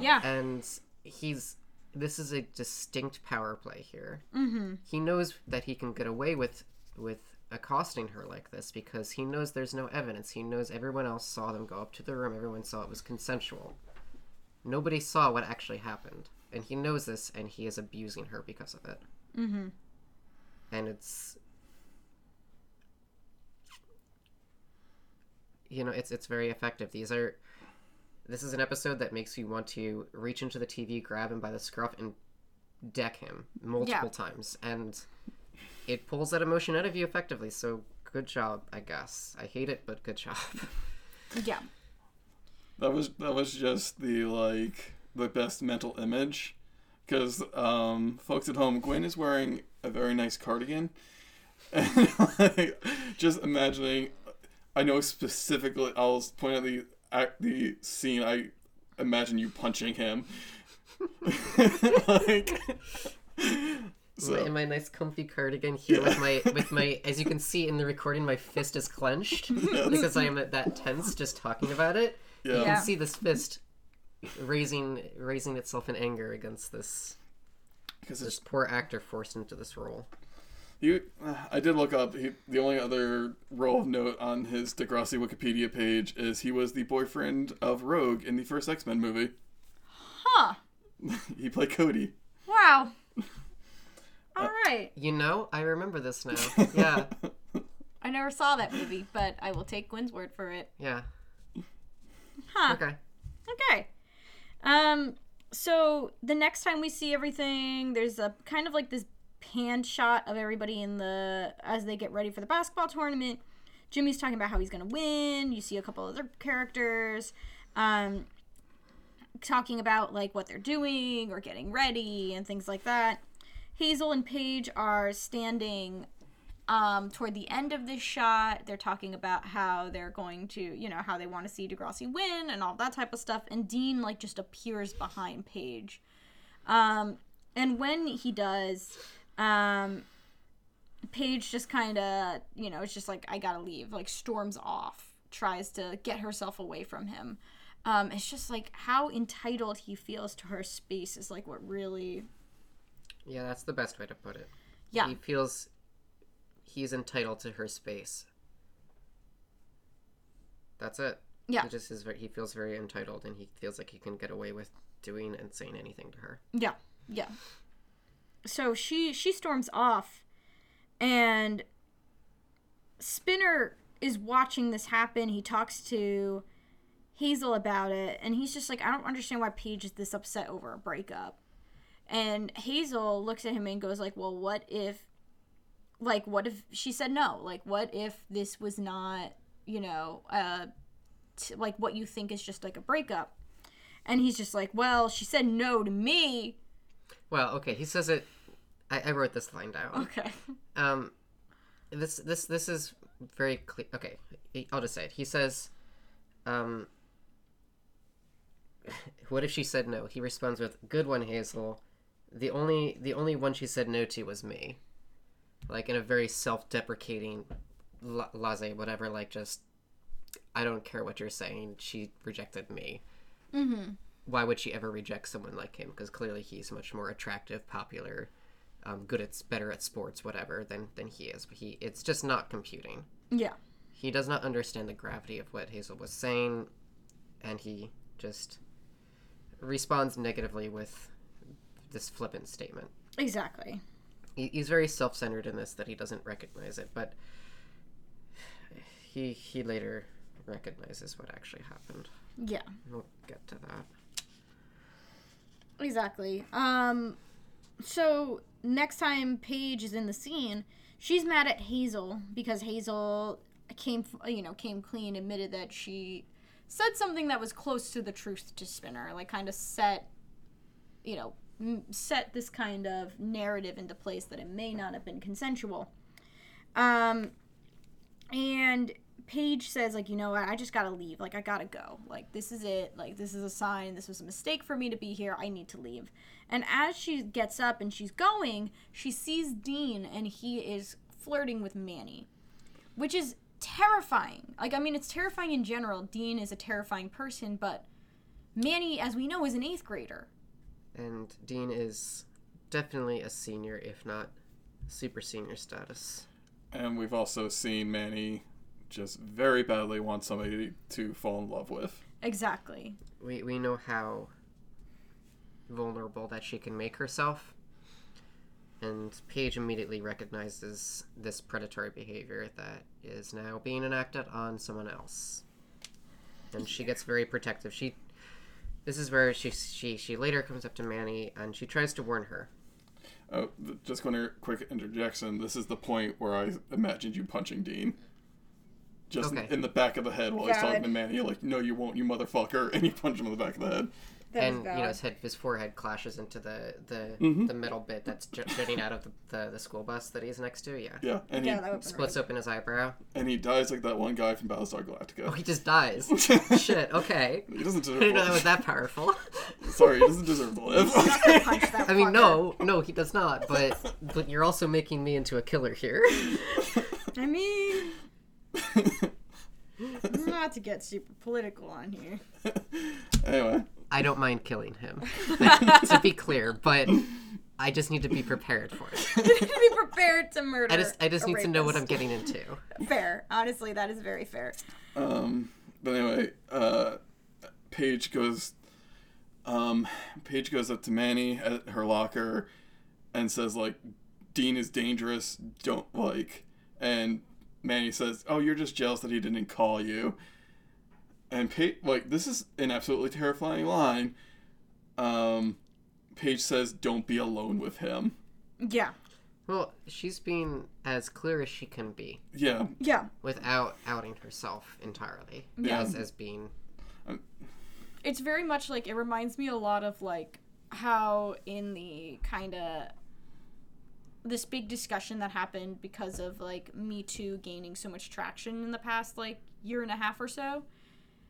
Yeah. and he's this is a distinct power play here. Mm-hmm. He knows that he can get away with with accosting her like this because he knows there's no evidence. He knows everyone else saw them go up to the room. Everyone saw it was consensual. Nobody saw what actually happened, and he knows this, and he is abusing her because of it. Mm-hmm. And it's you know it's it's very effective. These are this is an episode that makes you want to reach into the TV, grab him by the scruff, and deck him multiple times, and it pulls that emotion out of you effectively. So good job, I guess. I hate it, but good job. Yeah. That was that was just the like the best mental image, because um, folks at home, Gwen is wearing a very nice cardigan, and like, just imagining. I know specifically. I'll point out the act the scene. I imagine you punching him. like. So, in my nice comfy cardigan here with my with my as you can see in the recording my fist is clenched because I am that, that tense just talking about it. You yeah. Yeah. can see this fist raising raising itself in anger against this Because this poor actor forced into this role. You, uh, I did look up. He, the only other role of note on his Degrassi Wikipedia page is he was the boyfriend of Rogue in the first X Men movie. Huh. he played Cody. Wow. All right. You know, I remember this now. Yeah, I never saw that movie, but I will take Gwen's word for it. yeah. Huh. Okay. Okay. Um so the next time we see everything, there's a kind of like this pan shot of everybody in the as they get ready for the basketball tournament. Jimmy's talking about how he's going to win. You see a couple other characters um talking about like what they're doing or getting ready and things like that. Hazel and Paige are standing um, toward the end of this shot, they're talking about how they're going to, you know, how they want to see Degrassi win and all that type of stuff. And Dean like just appears behind Paige. Um, and when he does, um, Paige just kind of, you know, it's just like I gotta leave, like storms off, tries to get herself away from him. Um, it's just like how entitled he feels to her space is like what really, Yeah, that's the best way to put it. yeah, He feels he's entitled to her space. That's it. Yeah. He just is. Very, he feels very entitled, and he feels like he can get away with doing and saying anything to her. Yeah, yeah. So she she storms off, and Spinner is watching this happen. He talks to Hazel about it, and he's just like, I don't understand why Paige is this upset over a breakup. And Hazel looks at him and goes like, Well, what if, like, what if she said no? Like, what if this was not, you know, uh, t- like what you think is just like a breakup? And he's just like, Well, she said no to me. Well, okay, he says it. I, I wrote this line down. Okay. Um, this this this is very clear. Okay, I'll just say it. He says, um, what if she said no? He responds with, "Good one, Hazel. The only the only one she said no to was me." Like in a very self-deprecating, la- laissez whatever. Like just, I don't care what you're saying. She rejected me. Mm-hmm. Why would she ever reject someone like him? Because clearly he's much more attractive, popular, um, good at better at sports, whatever, than than he is. But he, it's just not computing. Yeah. He does not understand the gravity of what Hazel was saying, and he just responds negatively with this flippant statement. Exactly. He, he's very self-centered in this that he doesn't recognize it, but he he later recognizes what actually happened. Yeah. We'll get to that. Exactly. Um so next time Paige is in the scene, she's mad at Hazel because Hazel came you know, came clean, admitted that she said something that was close to the truth to Spinner, like kind of set you know, set this kind of narrative into place that it may not have been consensual. Um and Paige says like, you know what, I just gotta leave. Like I gotta go. Like this is it. Like this is a sign. This was a mistake for me to be here. I need to leave. And as she gets up and she's going, she sees Dean and he is flirting with Manny, which is terrifying. Like I mean, it's terrifying in general. Dean is a terrifying person, but Manny, as we know, is an eighth grader. And Dean is definitely a senior, if not super senior status. And we've also seen Manny just very badly want somebody to fall in love with. Exactly. We we know how vulnerable that she can make herself. And Paige immediately recognizes this predatory behavior that is now being enacted on someone else. And she gets very protective. She this is where she she she later comes up to Manny and she tries to warn her. Oh, just going to er, quick interjection. This is the point where I imagined you punching Dean. Just Okay. in the back of the head while he's talking Valid. to Manny. You're like, no, you won't, you motherfucker. And you punch him in the back of the head. and you know his head his forehead clashes into the the, Mm-hmm. the metal bit that's j- jutting out of the, the the school bus that he's next to. Yeah, Yeah. And he, yeah, that would splits open his eyebrow. and he dies like that one guy from Battlestar Galactica. Oh, he just dies. Shit. Okay. He doesn't deserve. I didn't know that was that powerful. Sorry, he doesn't deserve to live. I mean, no, no, he does not. But but you're also making me into a killer here. I mean, not to get super political on here. anyway, I don't mind killing him. to be clear, but I just need to be prepared for it. be prepared to murder. I just I just a need to know what I'm getting into. Fair. Honestly, that is very fair. Um, but anyway, uh, Paige goes, um, Paige goes up to Manny at her locker and says like, Dean is dangerous. Don't like. And Manny says, "Oh, you're just jealous that he didn't call you." And Paige, like, this is an absolutely terrifying line. Um, Paige says, "Don't be alone with him." Yeah. Well, she's being as clear as she can be Yeah, Yeah. without outing herself entirely Yeah. as, as being. it's very much like it reminds me a lot of like how in the kind of this big discussion that happened because of like me too gaining so much traction in the past like year and a half or so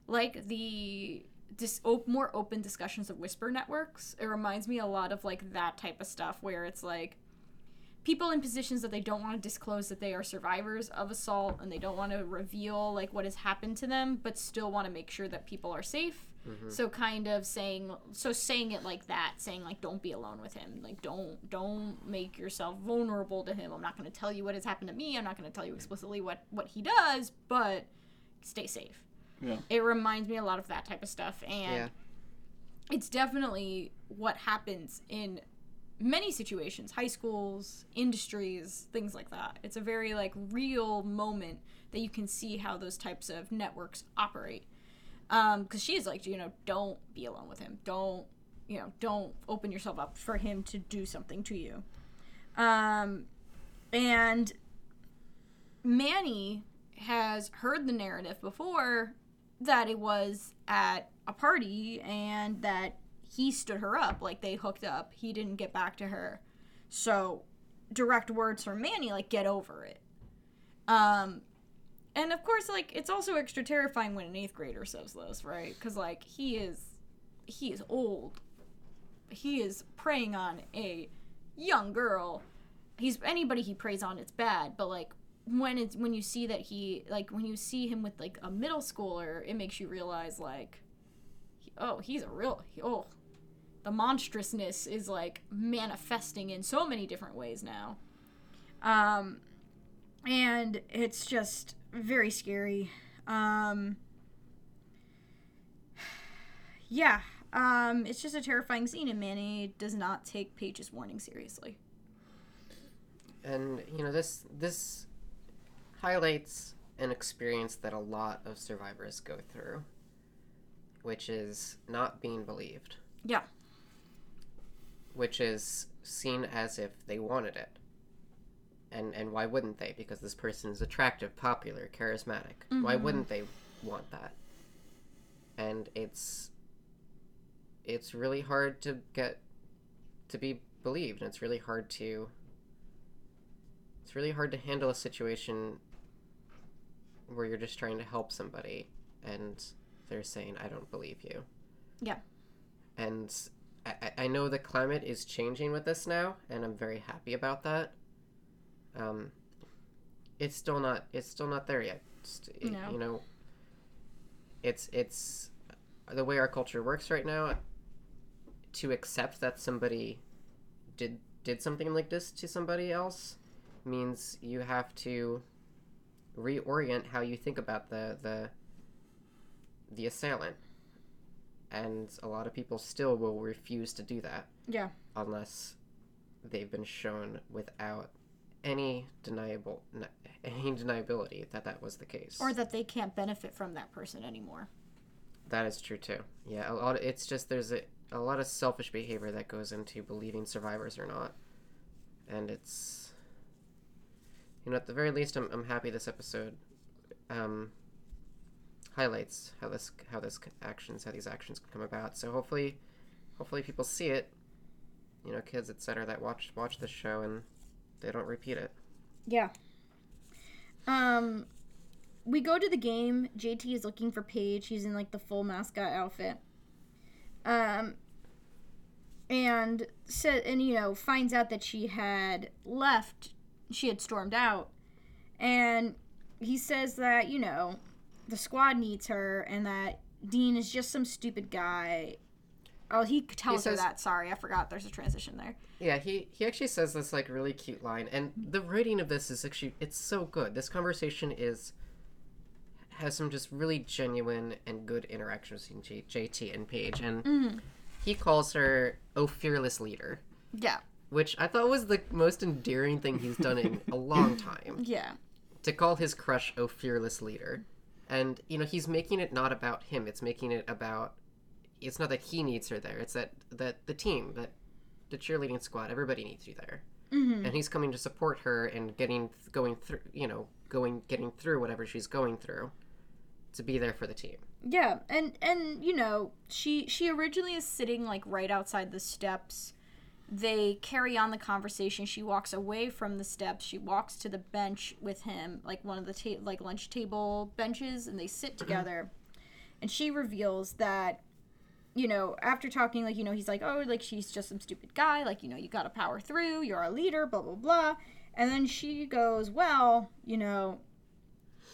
like the dis- op- more open discussions of whisper networks it reminds me a lot of like that type of stuff where it's like people in positions that they don't want to disclose that they are survivors of assault and they don't want to reveal like what has happened to them but still want to make sure that people are safe. Mm-hmm. So kind of saying so saying it like that saying like don't be alone with him like don't don't make yourself vulnerable to him. I'm not going to tell you what has happened to me. I'm not going to tell you mm-hmm. explicitly what what he does but stay safe yeah, it reminds me a lot of that type of stuff and Yeah. it's definitely what happens in many situations high schools industries things like that. It's a very like real moment that you can see how those types of networks operate. Um because she's like you know don't be alone with him. Don't you know don't open yourself up for him to do something to you. Um and manny has heard the narrative before that it was at a party and that he stood her up like they hooked up. He didn't get back to her. So direct words from manny like get over it. Um and of course like it's also extra terrifying when an eighth grader says this right? Because like he is he is old. He is preying on a young girl. He's anybody he preys on it's bad but like when it's when you see that he like when you see him with like a middle schooler it makes you realize like oh he's a real oh the monstrousness is like manifesting in so many different ways now. Um and it's just very scary. Um yeah um it's just a terrifying scene and manny does not take paige's warning seriously. And you know this this highlights an experience that a lot of survivors go through which is not being believed. Yeah. Which is seen as if they wanted it. And and why wouldn't they? Because this person is attractive popular charismatic. Why mm-hmm. wouldn't they want that? And it's it's really hard to get to be believed. And it's really hard to it's really hard to handle a situation where you're just trying to help somebody and they're saying i don't believe you. Yeah. And I, I- know the climate is changing with this now and i'm very happy about that. Um it's still not it's still not there yet. It- No. you know it's it's the way our culture works right now to accept that somebody did did something like this to somebody else means you have to reorient how you think about the the the assailant. And a lot of people still will refuse to do that. Yeah. Unless they've been shown without any deniable any deniability that that was the case. Or that they can't benefit from that person anymore. That is true too. Yeah a lot of, it's just there's a, a lot of selfish behavior that goes into believing survivors or not. And it's you know at the very least i'm, I'm happy this episode um highlights how this how this actions how these actions can come about so hopefully hopefully people see it you know kids etc that watch watch this show and they don't repeat it Yeah. Um, we go to the game. JT is looking for Paige. He's in like the full mascot outfit. Um, and said, and you know, finds out that she had left. She had stormed out, and he says that you know, the squad needs her, and that Dean is just some stupid guy. Oh, he tells her says- that. Sorry, I forgot. There's a transition there. Yeah, he he actually says this like really cute line, and the writing of this is actually it's so good. This conversation is has some just really genuine and good interactions between J- JT and Paige, and mm-hmm. he calls her "oh fearless leader," Yeah. Which I thought was the most endearing thing he's done in a long time. Yeah. To call his crush a fearless leader," and you know he's making it not about him. It's making it about. It's not that he needs her there. It's that that the team, that the cheerleading squad, everybody needs you there, mm-hmm. and he's coming to support her and getting going through. You know, going getting through whatever she's going through, to be there for the team. Yeah, and and you know, she she originally is sitting like right outside the steps. They carry on the conversation. She walks away from the steps. She walks to the bench with him, like one of the ta- like lunch table benches, and they sit mm-hmm. together. and she reveals that you know, after talking, like, you know, he's like, oh, like, she's just some stupid guy. Like, you know, you got to power through. You're a leader, blah, blah, blah. And then she goes, well, you know,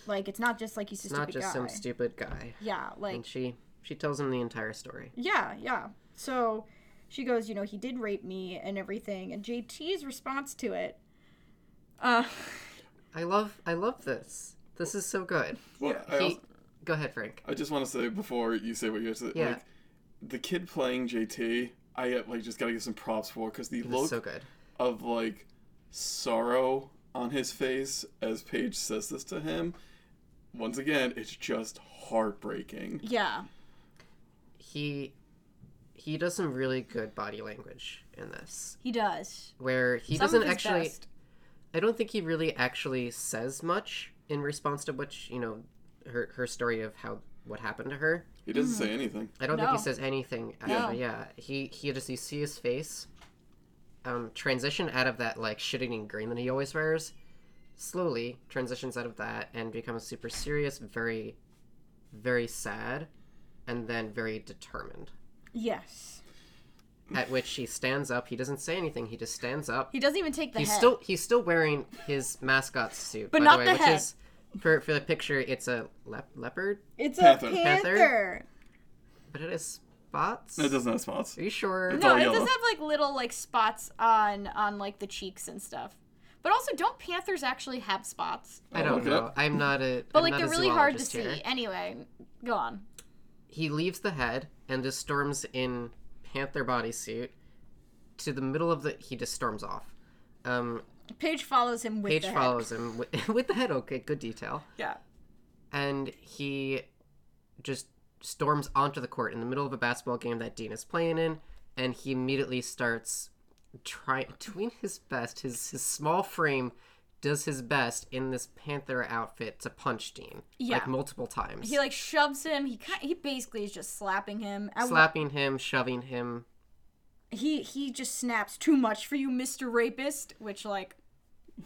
like, it's not just like he's a not just guy. some stupid guy. yeah, like, And she she tells him the entire story. yeah, yeah. So she goes, you know, he did rape me and everything. And JT's response to it, uh, I love I love this. This is so good. Well, I, He, also, go ahead, Frank. I just want to say before you say what you have to Yeah. like, the kid playing JT, I like just gotta give some props for because the This look so good. of like sorrow on his face as Paige says this to him. Once again, it's just heartbreaking. yeah, He he does some really good body language in this, he does. where he Some doesn't actually. best. I don't think he really actually says much in response to which, you know her her story of how what happened to her. He doesn't say anything. I don't think he says anything. No. Actually, yeah. He he just you see his face, um, transition out of that like shit-eating grin that he always wears, slowly transitions out of that and becomes super serious, very, very sad, and then very determined. Yes. At which he stands up. He doesn't say anything. He just stands up. He doesn't even take the He's head. still he's still wearing his mascot suit, But by not the way, the which head. is for for the picture. It's a lep- leopard, it's Panther. a Panther? panther. but it has spots. It doesn't have spots. Are you sure? It's No, it yellow. does have like little like spots on on like the cheeks and stuff. But also, don't panthers actually have spots? I don't look know. I'm not a. But I'm like they're really hard to see. here. Anyway, go on. He leaves the head and just storms in panther bodysuit to the middle of the. He just storms off. Um, Paige follows him with Paige the head. follows him with, with the head. Okay, good detail. Yeah. And he just storms onto the court in the middle of a basketball game that Dean is playing in, and he immediately starts trying doing his best. His his small frame does his best in this panther outfit to punch Dean Yeah. like multiple times. He like shoves him. He kind he basically is just slapping him. Slapping him, shoving him. he he just snaps too much for you, Mister Rapist. Which like,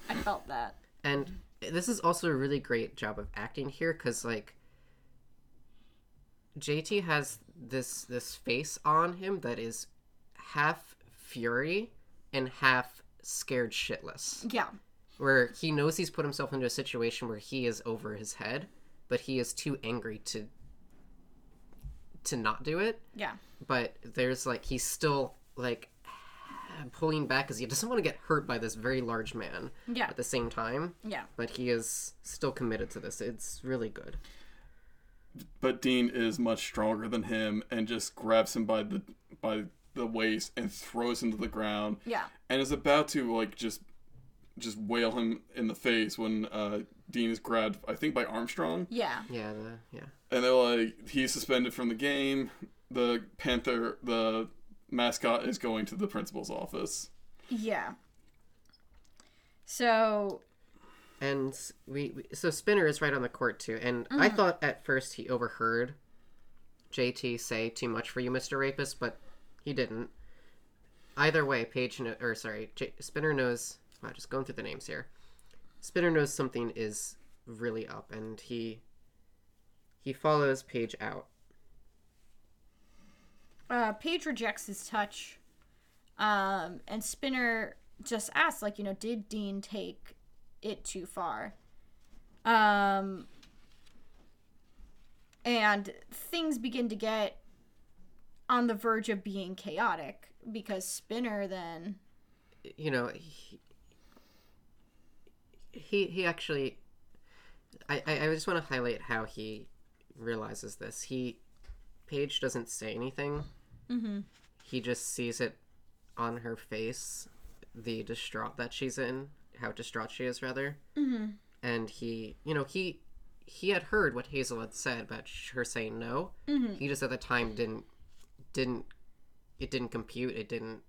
I felt that. And this is also a really great job of acting here because like JT has this this face on him that is half fury and half scared shitless. Yeah. Where he knows he's put himself into a situation where he is over his head, but he is too angry to to not do it. Yeah. But there's like he's still like pulling back because he doesn't want to get hurt by this very large man Yeah. at the same time Yeah. but he is still committed to this. It's really good. But Dean is much stronger than him and just grabs him by the by the waist and throws him to the ground Yeah. and is about to like just just wail him in the face when uh, Dean is grabbed, I think, by Armstrong. Yeah. Yeah, the, yeah. And they're like, he's suspended from the game. The Panther, the mascot, is going to the principal's office. Yeah. So And we, we so Spinner is right on the court too. And I thought at first he overheard JT say too much for you, Mr. Rapist, but he didn't. Either way, Paige kno- or sorry, J- Spinner knows. Wow, just going through the names here. Spinner knows something is really up, and he he follows Paige out. uh, Paige rejects his touch, um, and Spinner just asks, like, you know, did Dean take it too far? Um, and things begin to get on the verge of being chaotic because Spinner then, you know he he, he actually I, I I just want to highlight how he realizes this he Paige doesn't say anything mm-hmm. he just sees it on her face the distraught that she's in, how distraught she is, rather. Mm-hmm. And he, you know, he he had heard what Hazel had said about her saying no. Mm-hmm. He just at the time didn't didn't it didn't compute. It didn't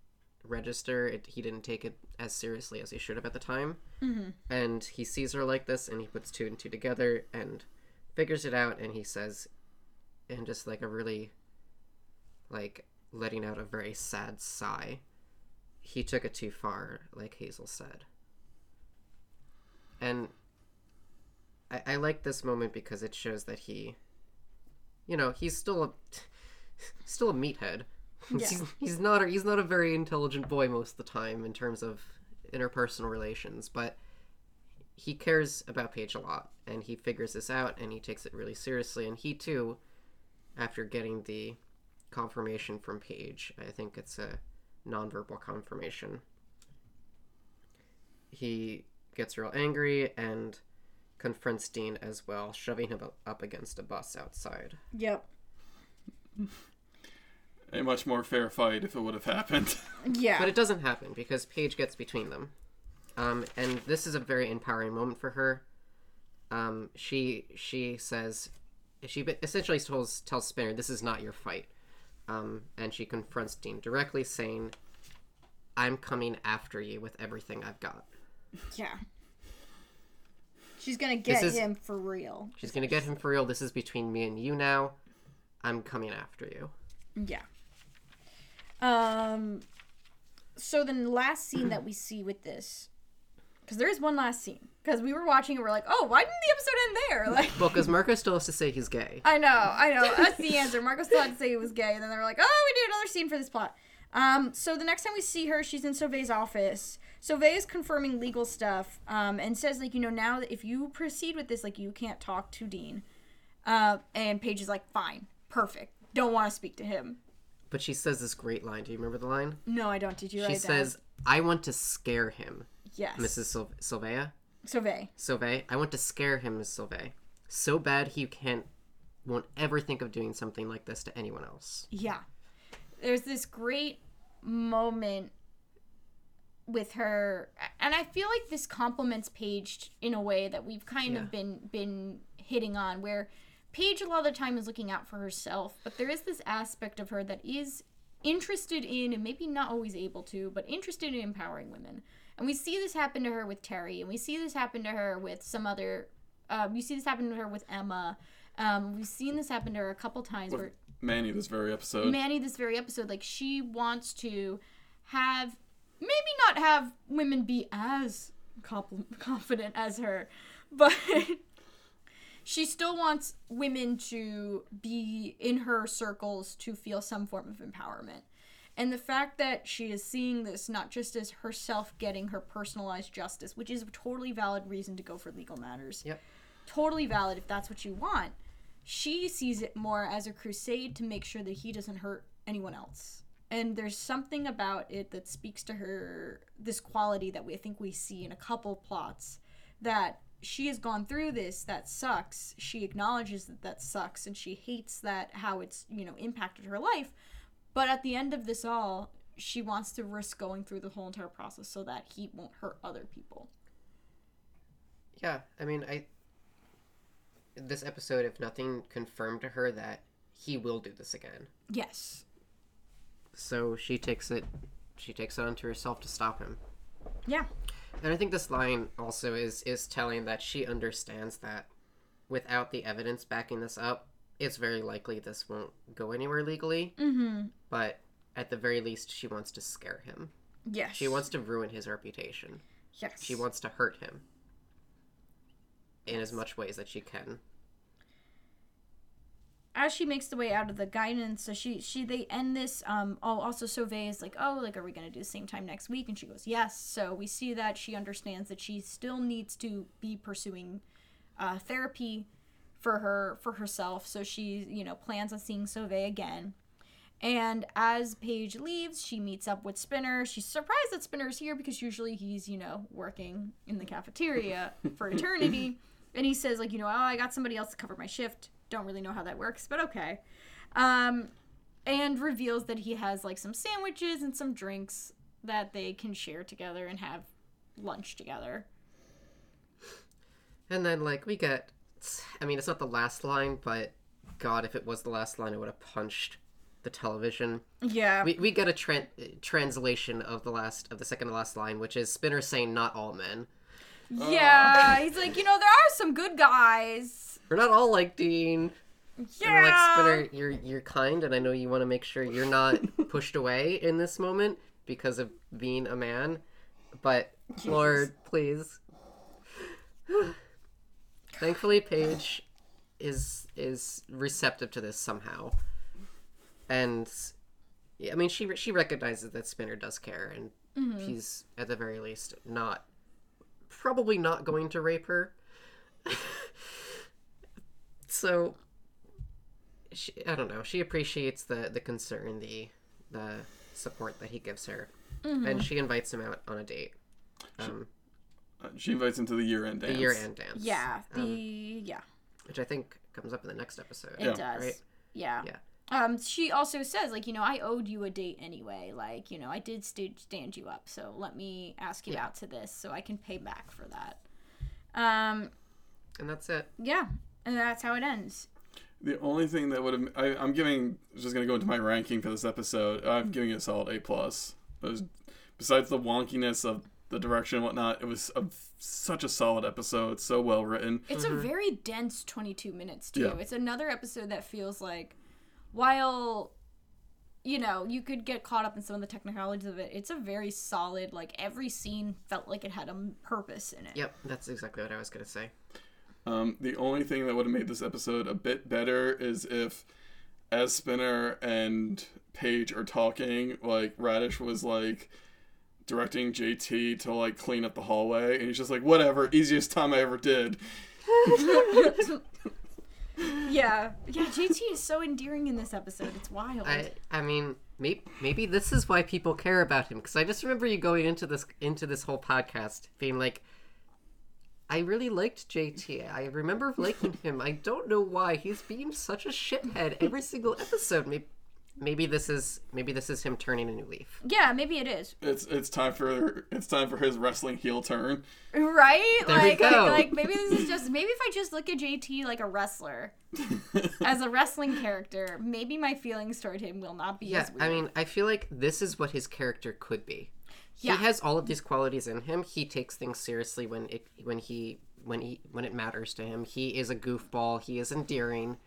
register. It, he didn't take it as seriously as he should have at the time. Mm-hmm. And he sees her like this, and he puts two and two together and figures it out. And he says, in just like a really like letting out a very sad sigh. He took it too far, like Hazel said. And I, I like this moment because it shows that he, you know, he's still a still a meathead. He's, he's not a, he's not a very intelligent boy most of the time in terms of interpersonal relations, but he cares about Paige a lot, and he figures this out, and he takes it really seriously. And he too, after getting the confirmation from Paige, I think it's a nonverbal confirmation. He gets real angry and confronts Dean as well, shoving him up against a bus outside. Yep. A much more fair fight if it would have happened. Yeah. But it doesn't happen because Paige gets between them. Um, and this is a very empowering moment for her. Um, she she says she essentially tells tells Spinner this is not your fight, um, and she confronts Dean directly, saying, "I'm coming after you with everything I've got." yeah. She's gonna get is- him for real. She's gonna get him for real. This is between me and you now. I'm coming after you. Yeah. Um. So the last scene that we see with this, because there is one last scene, because we were watching and we're like, oh, why didn't the episode end there? Like, Well, because Marco still has to say he's gay. I know, I know. That's the answer. Marco still had to say he was gay, and then they were like, oh, we need another scene for this plot. Um, so the next time we see her, she's in Sauve's office. Sauve is confirming legal stuff, um, and says like, you know, now that if you proceed with this, like, you can't talk to Dean. Uh, and Paige is like, fine, perfect. Don't want to speak to him. But she says this great line. Do you remember the line? No, I don't. Did you She says, "I want to scare him, yes, Mrs. Sil- Silvea. Sauve. Sauve, I want to scare him, Miss Sauve. So bad he can't, won't ever think of doing something like this to anyone else. Yeah. There's this great moment with her and I feel like this compliments Paige in a way that we've kind Yeah. of been been hitting on where Paige a lot of the time is looking out for herself, but there is this aspect of her that is interested in and maybe not always able to, but interested in empowering women. And we see this happen to her with Terri, and we see this happen to her with some other. Um, you see this happen to her with Emma. Um, we've seen this happen to her a couple times where Manny, this very episode. Manny this very episode like she wants to have maybe not have women be as confident as her but she still wants women to be in her circles to feel some form of empowerment and the fact that she is seeing this not just as herself getting her personalized justice which is a totally valid reason to go for legal matters Yep. totally valid if that's what you want she sees it more as a crusade to make sure that he doesn't hurt anyone else. And there's something about it that speaks to her this quality that we I think we see in a couple plots that she has gone through this that sucks. She acknowledges that that sucks and she hates that how it's, you know, impacted her life. But at the end of this all, she wants to risk going through the whole entire process so that he won't hurt other people. Yeah, I mean, I. This episode, if nothing, confirmed to her that he will do this again. Yes. So she takes it. She takes it onto herself to stop him. Yeah. And I think this line also is is telling that she understands that without the evidence backing this up, it's very likely this won't go anywhere legally. Mm-hmm. But at the very least, she wants to scare him. Yes. She wants to ruin his reputation. Yes. She wants to hurt him in as much ways that she can. As she makes the way out of the guidance, so she she they end this. Um. Oh, also Sauve is like, oh, like, are we gonna do the same time next week? And she goes, yes. So we see that she understands that she still needs to be pursuing, uh, therapy, for her for herself. So she you know plans on seeing Sauve again. And as Paige leaves, she meets up with Spinner. She's surprised that Spinner's here because usually he's, you know, working in the cafeteria for eternity. And he says, like, you know, oh, I got somebody else to cover my shift. Don't really know how that works, but okay. Um, and reveals that he has, like, some sandwiches and some drinks that they can share together and have lunch together. And then like we get, I mean, it's not the last line, but God, if it was the last line, I would have punched the television. Yeah. We, we get a tran translation of the last of the second to last line, which is Spinner saying not all men. yeah. He's like, you know, there are some good guys. We're not all like Dean. Yeah. like Spinner, you're you're kind, and I know you want to make sure you're not pushed away in this moment because of being a man. But Lord, please. Thankfully, Paige is is receptive to this somehow, and yeah, I mean she she recognizes that Spinner does care, and mm-hmm. he's at the very least not probably not going to rape her. so she, I don't know. She appreciates the the concern, the the support that he gives her, and she invites him out on a date. Um, Uh, She invites him to the year-end dance. the year end dance. Yeah. The um, yeah. which I think comes up in the next episode. It Yeah. does. Right? Yeah. Yeah. Um, she also says, like, you know, I owed you a date anyway. Like, you know, I did st- stand you up, so let me ask you Yeah. out to this so I can pay back for that. Um, And that's it. yeah, and that's how it ends. The only thing that would have I, I'm giving just gonna go into my ranking for this episode. I'm mm-hmm. giving it a solid A plus. Besides the wonkiness of the direction and whatnot, it was a, such a solid episode. It's so well written. It's a mm-hmm. very dense 22 minutes, too. Yeah. It's another episode that feels like, while, you know, you could get caught up in some of the technicalities of it, it's a very solid, like, every scene felt like it had a purpose in it. Yep, that's exactly what I was gonna say. Um, the only thing that would have made this episode a bit better is if, as Spinner and Paige are talking, like Raditch was like directing JT to like clean up the hallway, and he's just like, "Whatever, easiest time I ever did." Yeah. Yeah, JT is so endearing in this episode. It's wild. I I mean, maybe maybe this is why people care about him because I just remember you going into this into this whole podcast being like, I really liked JT. I remember liking him. I don't know why he's being such a shithead every single episode. Maybe maybe this is maybe this is him turning a new leaf. yeah, maybe it is. It's it's time for it's time for his wrestling heel turn. Right? There we like, go. like like maybe this is just maybe if I just look at JT like a wrestler as a wrestling character, maybe my feelings toward him will not be Yeah, as weird. I mean, I feel like this is what his character could be. Yeah. He has all of these qualities in him. He takes things seriously when it when he when he when it matters to him. He is a goofball. He is endearing.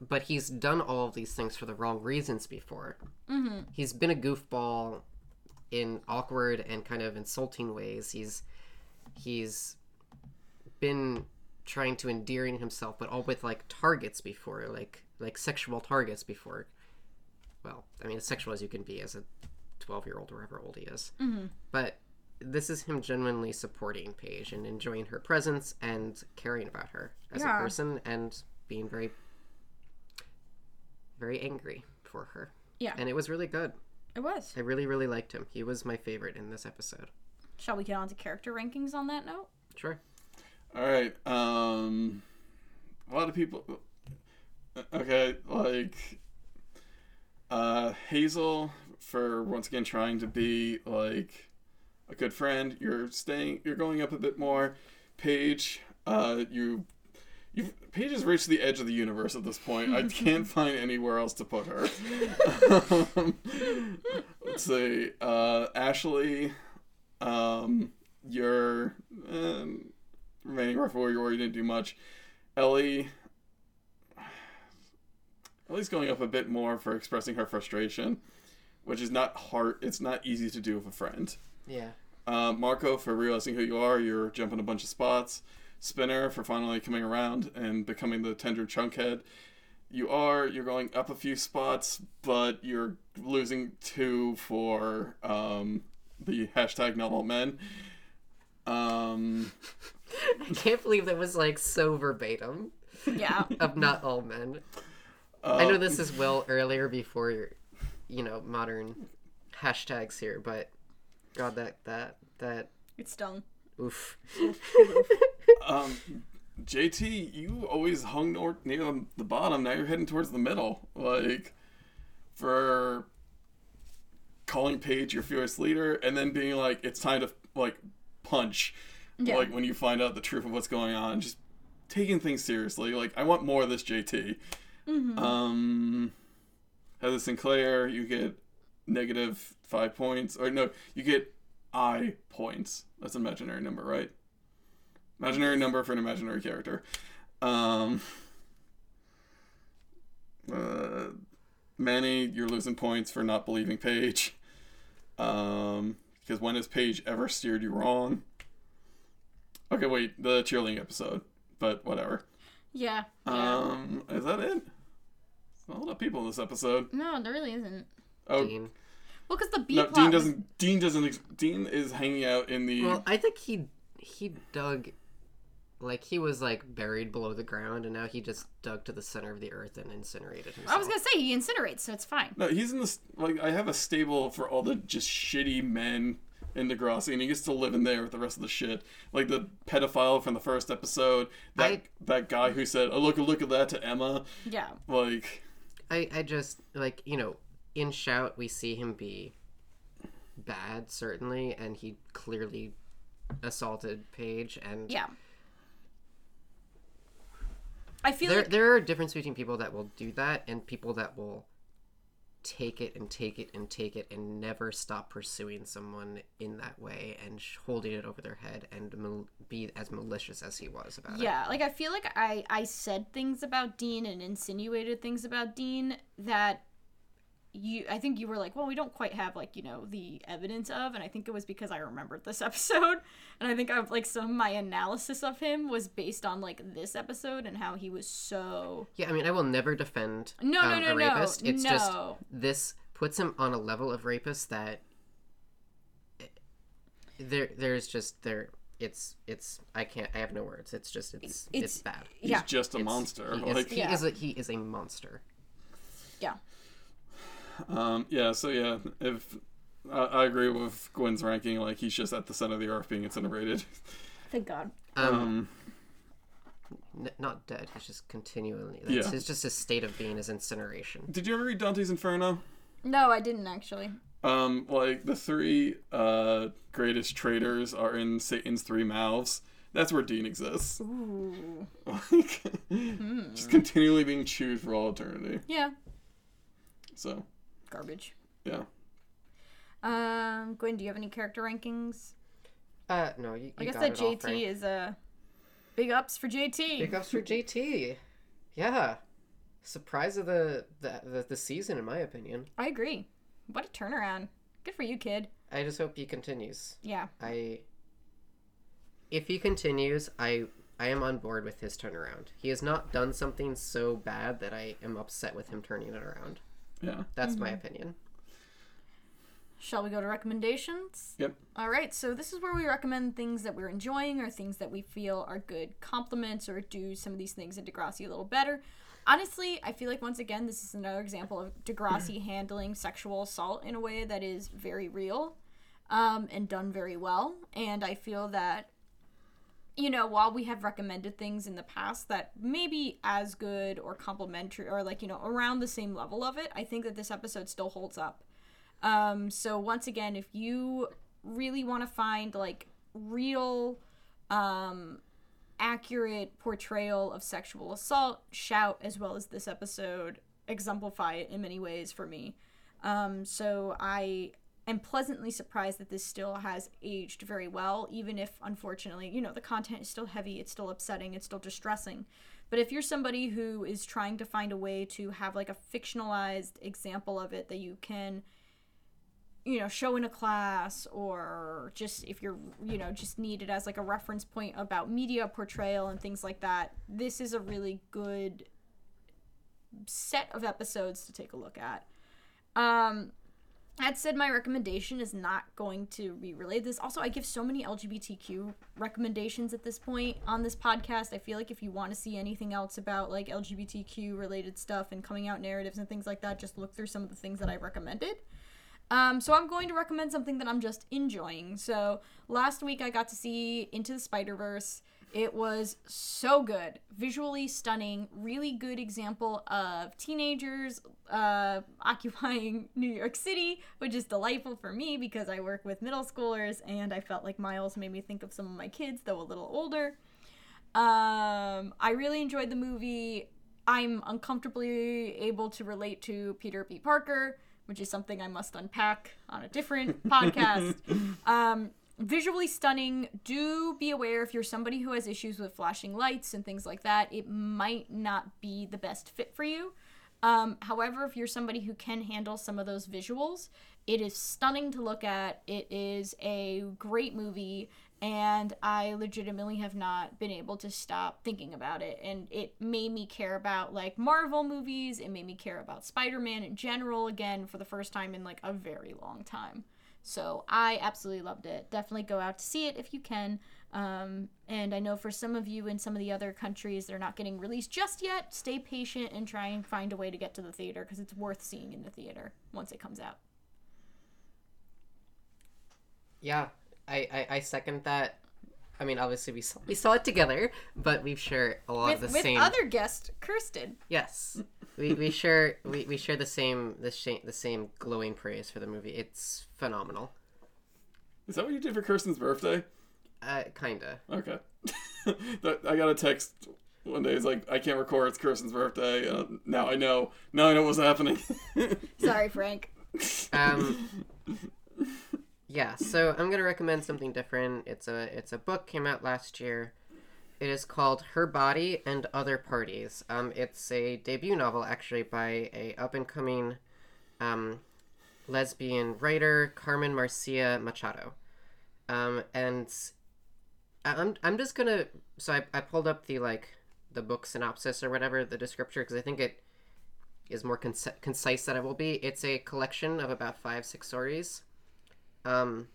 But he's done all of these things for the wrong reasons before. Mm-hmm. He's been a goofball in awkward and kind of insulting ways. He's he's been trying to endearing himself, but all with like targets before, like like sexual targets before well, I mean, as sexual as you can be as a 12 year old or however old he is. Mm-hmm. But this is him genuinely supporting Paige and enjoying her presence and caring about her as Yeah. a person and being very, very angry for her. Yeah. And it was really good. it was. I really, really liked him. He was my favorite in this episode. Shall we get on to character rankings on that note? Sure. All right. Um, a lot of people. Okay, like uh, Hazel for once again trying to be like a good friend. You're staying. You're going up a bit more. Paige, uh, you. You, Paige has reached the edge of the universe at this point. I can't find anywhere else to put her. um, let's see. Uh, Ashley, um, you're um, remaining rough warrior. You didn't do much. Ellie. Ellie's going up a bit more for expressing her frustration, which is not hard. It's not easy to do with a friend. Yeah. Uh, Marco for realizing who you are. You're jumping a bunch of spots. Spinner for finally coming around and becoming the tender chunkhead. You are. You're going up a few spots, but you're losing two for um, the hashtag not all men. Um, I can't believe that was like so verbatim Yeah. of not all men. I know this is well earlier before, you know, modern hashtags here, but God, that that that it stung. oof. um, JT, you always hung nor- near the bottom. Now you're heading towards the middle. Like, for calling Paige your fierce leader, and then being like, it's time to like punch. Yeah. Like when you find out the truth of what's going on, just taking things seriously. Like I want more of this JT. Mm-hmm. Um, Heather Sinclair, you get negative five points, or no, you get I points. That's an imaginary number, right? Imaginary number for an imaginary character. Um, uh, Manny, you're losing points for not believing Paige. Um, because when has Paige ever steered you wrong? Okay, wait, the cheerleading episode, but whatever. Yeah. yeah. Um, is that it? There's not a lot of people in this episode. no, there really isn't. Oh, Dean. Well, because the B no, plot. Dean doesn't. Dean doesn't. ex- Dean is hanging out in the. Well, I think he he dug like he was like buried below the ground and now he just dug to the center of the earth and incinerated himself. I was gonna say he incinerates, so it's fine. no, he's in this. Like, I have a stable for all the just shitty men in Degrassi, and he gets to live in there with the rest of the shit. Like the pedophile from the first episode. That I- that guy who said, "Oh, look, look at that" to Emma. Yeah. Like, I I just like, you know, in Shout we see him be bad certainly and he clearly assaulted Paige and Yeah. I feel there like there are a difference between people that will do that and people that will take it and take it and take it and never stop pursuing someone in that way and holding it over their head and mal- be as malicious as he was about it. yeah, like I feel like I I said things about Dean and insinuated things about Dean that you I think you were like, well, we don't quite have like, you know, the evidence of and I think it was because I remembered this episode and I think I've like some of my analysis of him was based on like this episode and how he was so Yeah, I mean, I will never defend No, um, no, no, a no, rapist. It's just no. this puts him on a level of rapist that there there's just there it's it's I can't I have no words. It's just it's it's, It's- bad. he's Yeah. just a It's- monster. He is, like, he Yeah. is a he is a monster. Yeah. Um, yeah, so yeah, if I, I agree with Gwen's ranking, like he's just at the center of the earth being incinerated. Thank God. Um, Um, n- not dead. He's just continually. That's Yeah. his, just his state of being is incineration. did you ever read Dante's Inferno? No, I didn't actually. Um, like the three uh greatest traitors are in Satan's three mouths. That's where Dean exists. Ooh. Like, just continually being chewed for all eternity. Yeah. So, Garbage. yeah. Um, Gwen, do you have any character rankings? Uh, no, you, you I guess got that it all, JT Frank. is a big ups for JT. Big ups for JT. Yeah, surprise of the, the the the season, in my opinion. I agree. What a turnaround. Good for you, kid. I just hope he continues. Yeah. I if he continues, I I am on board with his turnaround. He has not done something so bad that I am upset with him turning it around. Yeah. That's my opinion. Shall we go to recommendations? Yep. All right, so this is where we recommend things that we're enjoying or things that we feel are good complements or do some of these things in Degrassi a little better. Honestly, I feel like once again, this is another example of Degrassi handling sexual assault in a way that is very real um, and done very well. And I feel that, you know, while we have recommended things in the past that may be as good or complimentary or like, you know, around the same level of it, I think that this episode still holds up. Um, so once again, if you really want to find like real, um, accurate portrayal of sexual assault, shout as well as this episode exemplify it in many ways for me. Um, so I am pleasantly surprised that this still has aged very well, even if unfortunately, you know, the content is still heavy, it's still upsetting, it's still distressing. But if you're somebody who is trying to find a way to have like a fictionalized example of it that you can you know show in a class or just if you're you know just need it as like a reference point about media portrayal and things like that this is a really good set of episodes to take a look at um that said my recommendation is not going to be related this also i give so many lgbtq recommendations at this point on this podcast i feel like if you want to see anything else about like lgbtq related stuff and coming out narratives and things like that just look through some of the things that i recommended um, so I'm going to recommend something that I'm just enjoying. So last week I got to see Into the Spider Verse. It was so good, visually stunning, really good example of teenagers uh, occupying New York City, which is delightful for me because I work with middle schoolers and I felt like Miles made me think of some of my kids, though a little older. Um, I really enjoyed the movie. I'm uncomfortably able to relate to Peter B. Parker, which is something I must unpack on a different podcast. Um, visually stunning. Do be aware if you're somebody who has issues with flashing lights and things like that, it might not be the best fit for you. Um, however, if you're somebody who can handle some of those visuals, it is stunning to look at. It is a great movie, and I legitimately have not been able to stop thinking about it. And it made me care about like Marvel movies. It made me care about Spider Man in general again for the first time in like a very long time. So I absolutely loved it. Definitely go out to see it if you can. Um, and I know for some of you in some of the other countries, they're not getting released just yet. Stay patient and try and find a way to get to the theater because it's worth seeing in the theater once it comes out. Yeah, I, I, I second that. I mean, obviously we saw, we saw it together, but we've shared a lot With, of the with same. other guest Kirsten. Yes, we, we share we, we share the same the same the same glowing praise for the movie. It's phenomenal. Is that what you did for Kirsten's birthday? Uh, kinda. Okay. that, I got a text one day. It's like, I can't record. It's Kirsten's birthday. Uh, now I know. Now I know what's happening. Sorry, Frank. Um, yeah, so I'm gonna recommend something different. It's a it's a book came out last year. It is called Her Body and Other Parties. Um, it's a debut novel actually by a up and coming um, lesbian writer Carmen Maria Machado. Um, and I'm I'm just gonna so I, I pulled up the like the book synopsis or whatever the descriptor because I think it is more conci- concise than it will be. It's a collection of about five six stories. Um,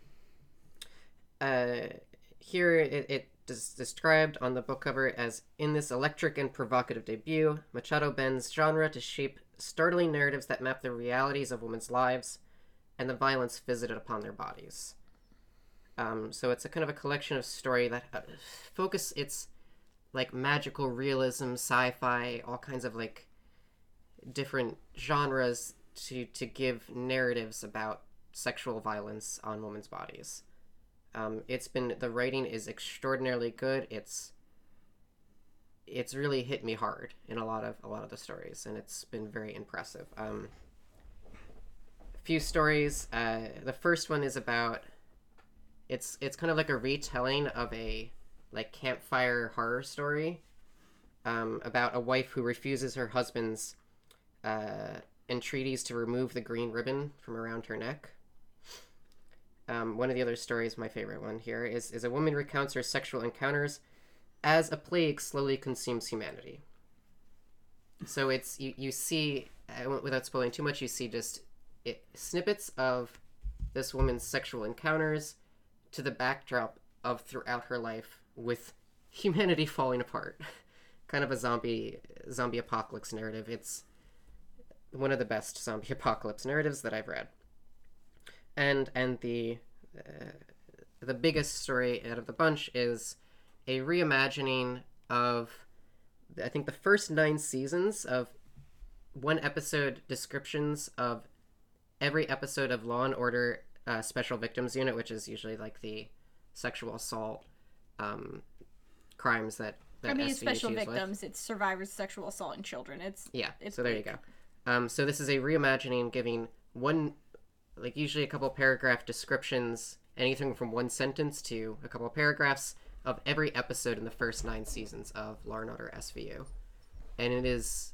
uh, here it, it described on the book cover as in this electric and provocative debut, Machado bends genre to shape startling narratives that map the realities of women's lives and the violence visited upon their bodies. Um, so it's a kind of a collection of story that uh, focus it's like magical realism, sci-fi, all kinds of like different genres to to give narratives about sexual violence on women's bodies. Um, it's been the writing is extraordinarily good. It's it's really hit me hard in a lot of a lot of the stories, and it's been very impressive. Um, a few stories. Uh, the first one is about it's it's kind of like a retelling of a like campfire horror story um, about a wife who refuses her husband's uh, entreaties to remove the green ribbon from around her neck. Um, one of the other stories, my favorite one here, is, is a woman recounts her sexual encounters as a plague slowly consumes humanity. So it's you, you see, without spoiling too much, you see just it, snippets of this woman's sexual encounters to the backdrop of throughout her life with humanity falling apart. kind of a zombie zombie apocalypse narrative. It's one of the best zombie apocalypse narratives that I've read. And and the uh, the biggest story out of the bunch is a reimagining of I think the first 9 seasons of one episode descriptions of every episode of Law and Order uh, Special Victims Unit, which is usually like the sexual assault um, crimes that, that I mean, SVU special deals with. victims. It's survivors of sexual assault and children. It's Yeah. It's so there you go. Um, so this is a reimagining, giving one, like usually a couple paragraph descriptions, anything from one sentence to a couple paragraphs of every episode in the first nine seasons of Law and Order SVU, and it is,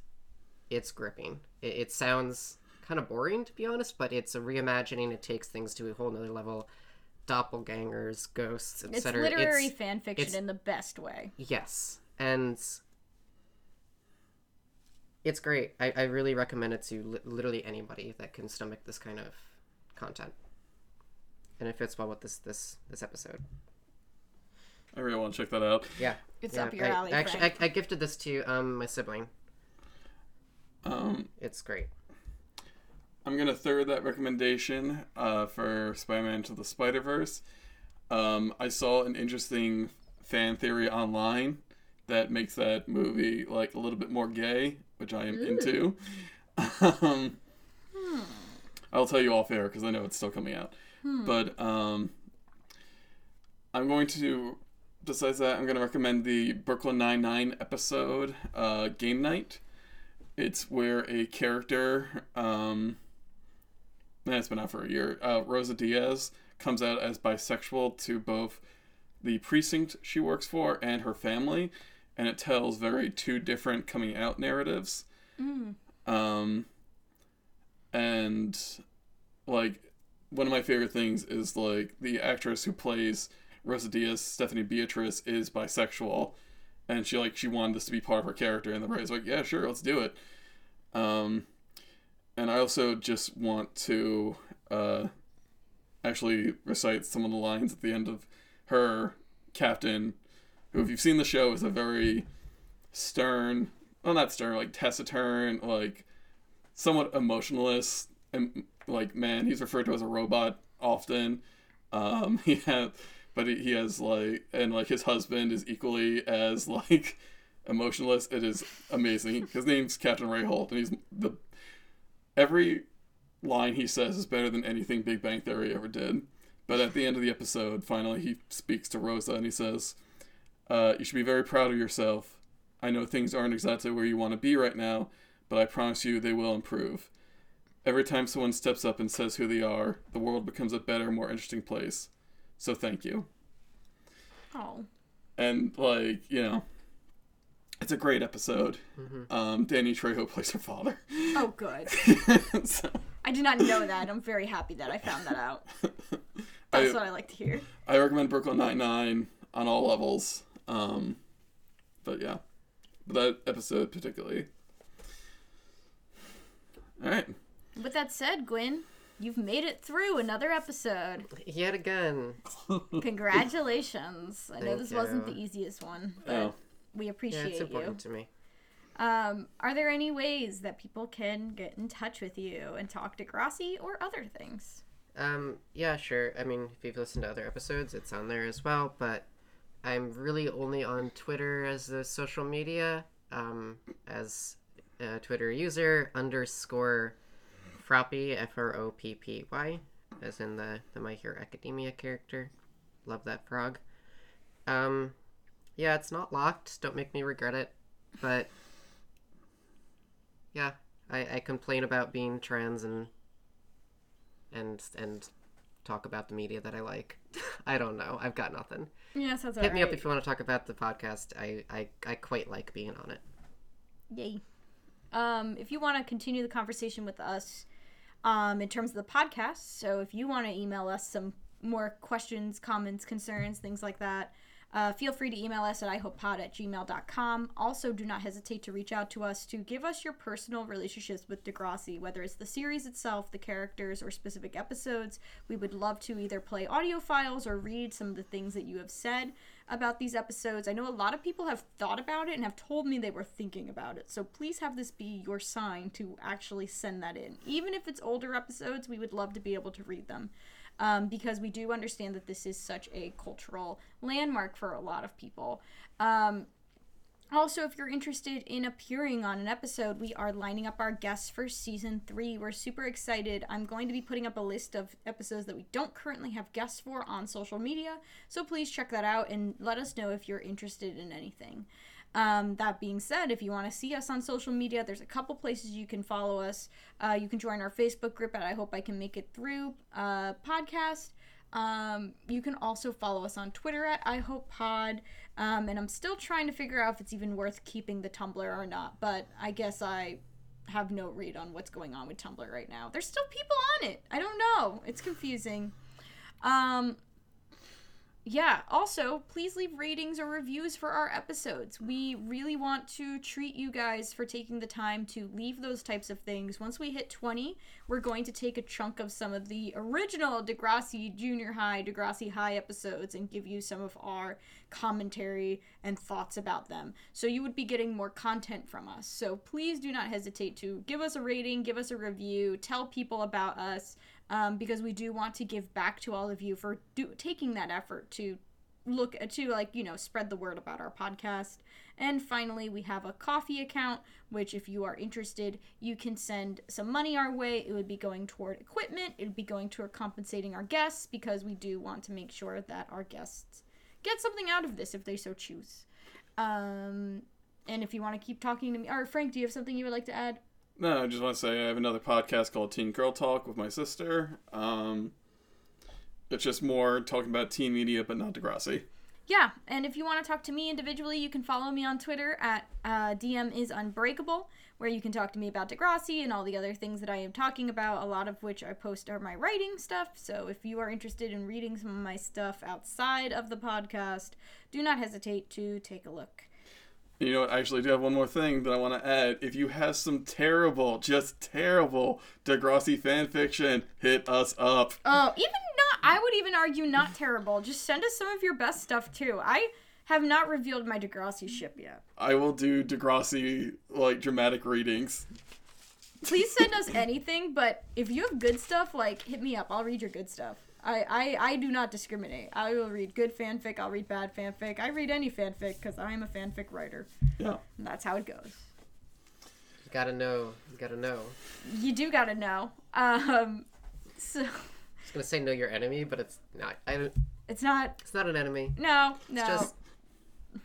it's gripping. It, it sounds kind of boring to be honest, but it's a reimagining. It takes things to a whole nother level. Doppelgangers, ghosts, etc. It's literary It's- fan fiction it's- in the best way. Yes, and it's great. I, I really recommend it to li- literally anybody that can stomach this kind of content, and it fits well with this this this episode. I really want to check that out. Yeah, It's yeah. up your I, alley, Actually, Frank. I, I gifted this to um my sibling. Um, It's great. I'm gonna third that recommendation uh, for Spider-Man to the Spider-Verse. Um, I saw an interesting fan theory online that makes that movie like a little bit more gay, which I am into. um, I'll tell you off air because I know it's still coming out. But um, I'm going to, besides that, I'm going to recommend the Brooklyn Nine-Nine episode, uh, Game Night. It's where a character, um, it's been out for a year, uh, Rosa Diaz, comes out as bisexual to both the precinct she works for and her family, and it tells very two different coming out narratives. Um, and like one of my favorite things is like the actress who plays Rosa Diaz, Stephanie Beatriz, is bisexual, and she like she wanted this to be part of her character, and the writer's like, yeah, sure, let's do it. Um, and I also just want to uh, actually recite some of the lines at the end of her captain, who, if you've seen the show, is a very stern, well, not stern, like taciturn, like somewhat emotionless, and like man, he's referred to as a robot often. Um, he has, but he, he has like, and like his husband is equally as like emotionless. It is amazing. His name's Captain Ray Holt, and he's the every line he says is better than anything Big Bang Theory ever did. But at the end of the episode, finally, he speaks to Rosa and he says, uh, You should be very proud of yourself. I know things aren't exactly where you want to be right now, but I promise you they will improve. Every time someone steps up and says who they are, the world becomes a better, more interesting place. So thank you. Oh. And, like, you know, it's a great episode. Um, Danny Trejo plays her father. Oh, good. so, I did not know that. I'm very happy that I found that out. That's I- what I like to hear. I recommend Brooklyn Nine Nine on all levels. Um, but yeah, that episode particularly. All right, With that said, Gwen, you've made it through another episode. Yet again. Congratulations. I know Thank this wasn't the easiest one, but oh, we Yeah, appreciate it's you. important to me. Um, are there any ways that people can get in touch with you and talk to Grassi or other things? Um, yeah, sure. I mean, if you've listened to other episodes, it's on there as well, but I'm really only on Twitter as the social media, um, as a Twitter user underscore Froppy, F R O P P Y, as in the, the My Hero Academia character. Love that frog. Um, yeah, it's not locked. Don't make me regret it. But, yeah, I, I complain about being trans and and and talk about the media that I like. I don't know. I've got nothing. Yeah, sounds Hit me up if you want to talk about the podcast. I, I, I quite like being on it. Yay. Um, if you want to continue the conversation with us um, in terms of the podcast, so if you want to email us some more questions, comments, concerns, things like that, uh, feel free to email us at ihopepod at gmail.com. Also, do not hesitate to reach out to us to give us your personal relationships with Degrassi, whether it's the series itself, the characters, or specific episodes. We would love to either play audio files or read some of the things that you have said about these episodes. I know a lot of people have thought about it and have told me they were thinking about it. So please have this be your sign to actually send that in. Even if it's older episodes, we would love to be able to read them. Um, because we do understand that this is such a cultural landmark for a lot of people. Um, also, if you're interested in appearing on an episode, we are lining up our guests for season three. We're super excited. I'm going to be putting up a list of episodes that we don't currently have guests for on social media. So please check that out and let us know if you're interested in anything. Um, that being said, if you want to see us on social media, there's a couple places you can follow us. Uh, you can join our Facebook group at I Hope I Can Make It Through uh, podcast. Um, you can also follow us on Twitter at I Hope Pod. Um, and I'm still trying to figure out if it's even worth keeping the Tumblr or not. But I guess I have no read on what's going on with Tumblr right now. There's still people on it. I don't know. It's confusing. Um, yeah, also, please leave ratings or reviews for our episodes. We really want to treat you guys for taking the time to leave those types of things. Once we hit 20, we're going to take a chunk of some of the original Degrassi Junior High, Degrassi High episodes and give you some of our commentary and thoughts about them. So you would be getting more content from us. So please do not hesitate to give us a rating, give us a review, tell people about us um, because we do want to give back to all of you for do- taking that effort to look to like you know spread the word about our podcast. And finally, we have a Ko-fi account, which if you are interested, you can send some money our way. It would be going toward equipment. It would be going toward compensating our guests because we do want to make sure that our guests get something out of this if they so choose. Um, and if you want to keep talking to me, or Frank, do you have something you would like to add? No, I just want to say I have another podcast called Teen Girl Talk with my sister. Um, it's just more talking about teen media, but not Degrassi. Yeah, and if you want to talk to me individually, you can follow me on Twitter at uh, DM is Unbreakable, where you can talk to me about Degrassi and all the other things that I am talking about, a lot of which I post are my writing stuff. So if you are interested in reading some of my stuff outside of the podcast, do not hesitate to take a look. You know what? I actually do have one more thing that I want to add. If you have some terrible, just terrible Degrassi fan fiction, hit us up. Oh, even not, I would even argue not terrible. Just send us some of your best stuff too. I have not revealed my Degrassi ship yet. I will do Degrassi like dramatic readings. Please send us anything, but if you have good stuff, like hit me up. I'll read your good stuff. I, I, I do not discriminate. I will read good fanfic. I'll read bad fanfic. I read any fanfic because I am a fanfic writer. Yeah. And that's how it goes. You gotta know. You gotta know. You do gotta know. Um, so I was gonna say know your enemy, but it's not. I don't. it's not. It's not an enemy. No, no. It's just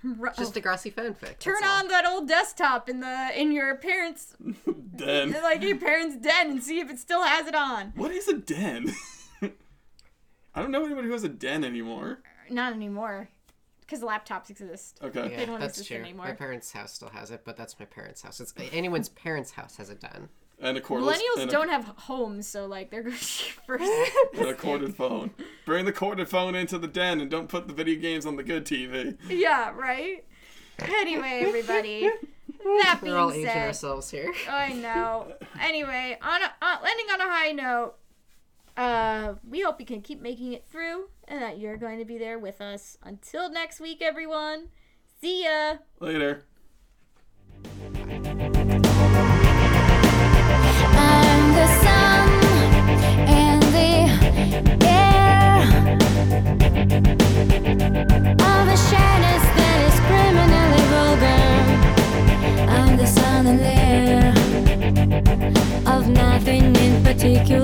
Ru- just Degrassi fanfic. turn that's all. on that old desktop in the in your parents Den. like your parents' den and see if it still has it on. What is a den? I don't know anybody who has a den anymore. Not anymore, because laptops exist. Okay. Yeah, They don't that's exist true. anymore. My parents' house still has it, but that's my parents' house. It's anyone's parents' house has a den. And a cordless. Millennials and a, don't have homes, so like they're going first. And a corded phone. Bring the corded phone into the den and don't put the video games on the good TV. yeah, right. Anyway, everybody. That We're all being aging said, ourselves here. I know. Anyway, on a, uh, landing on a high note, uh, we hope you can keep making it through and that you're going to be there with us. Until next week, everyone. See ya. Later. All the shyness that is criminally vulgar. I'm the son and heir of nothing in particular.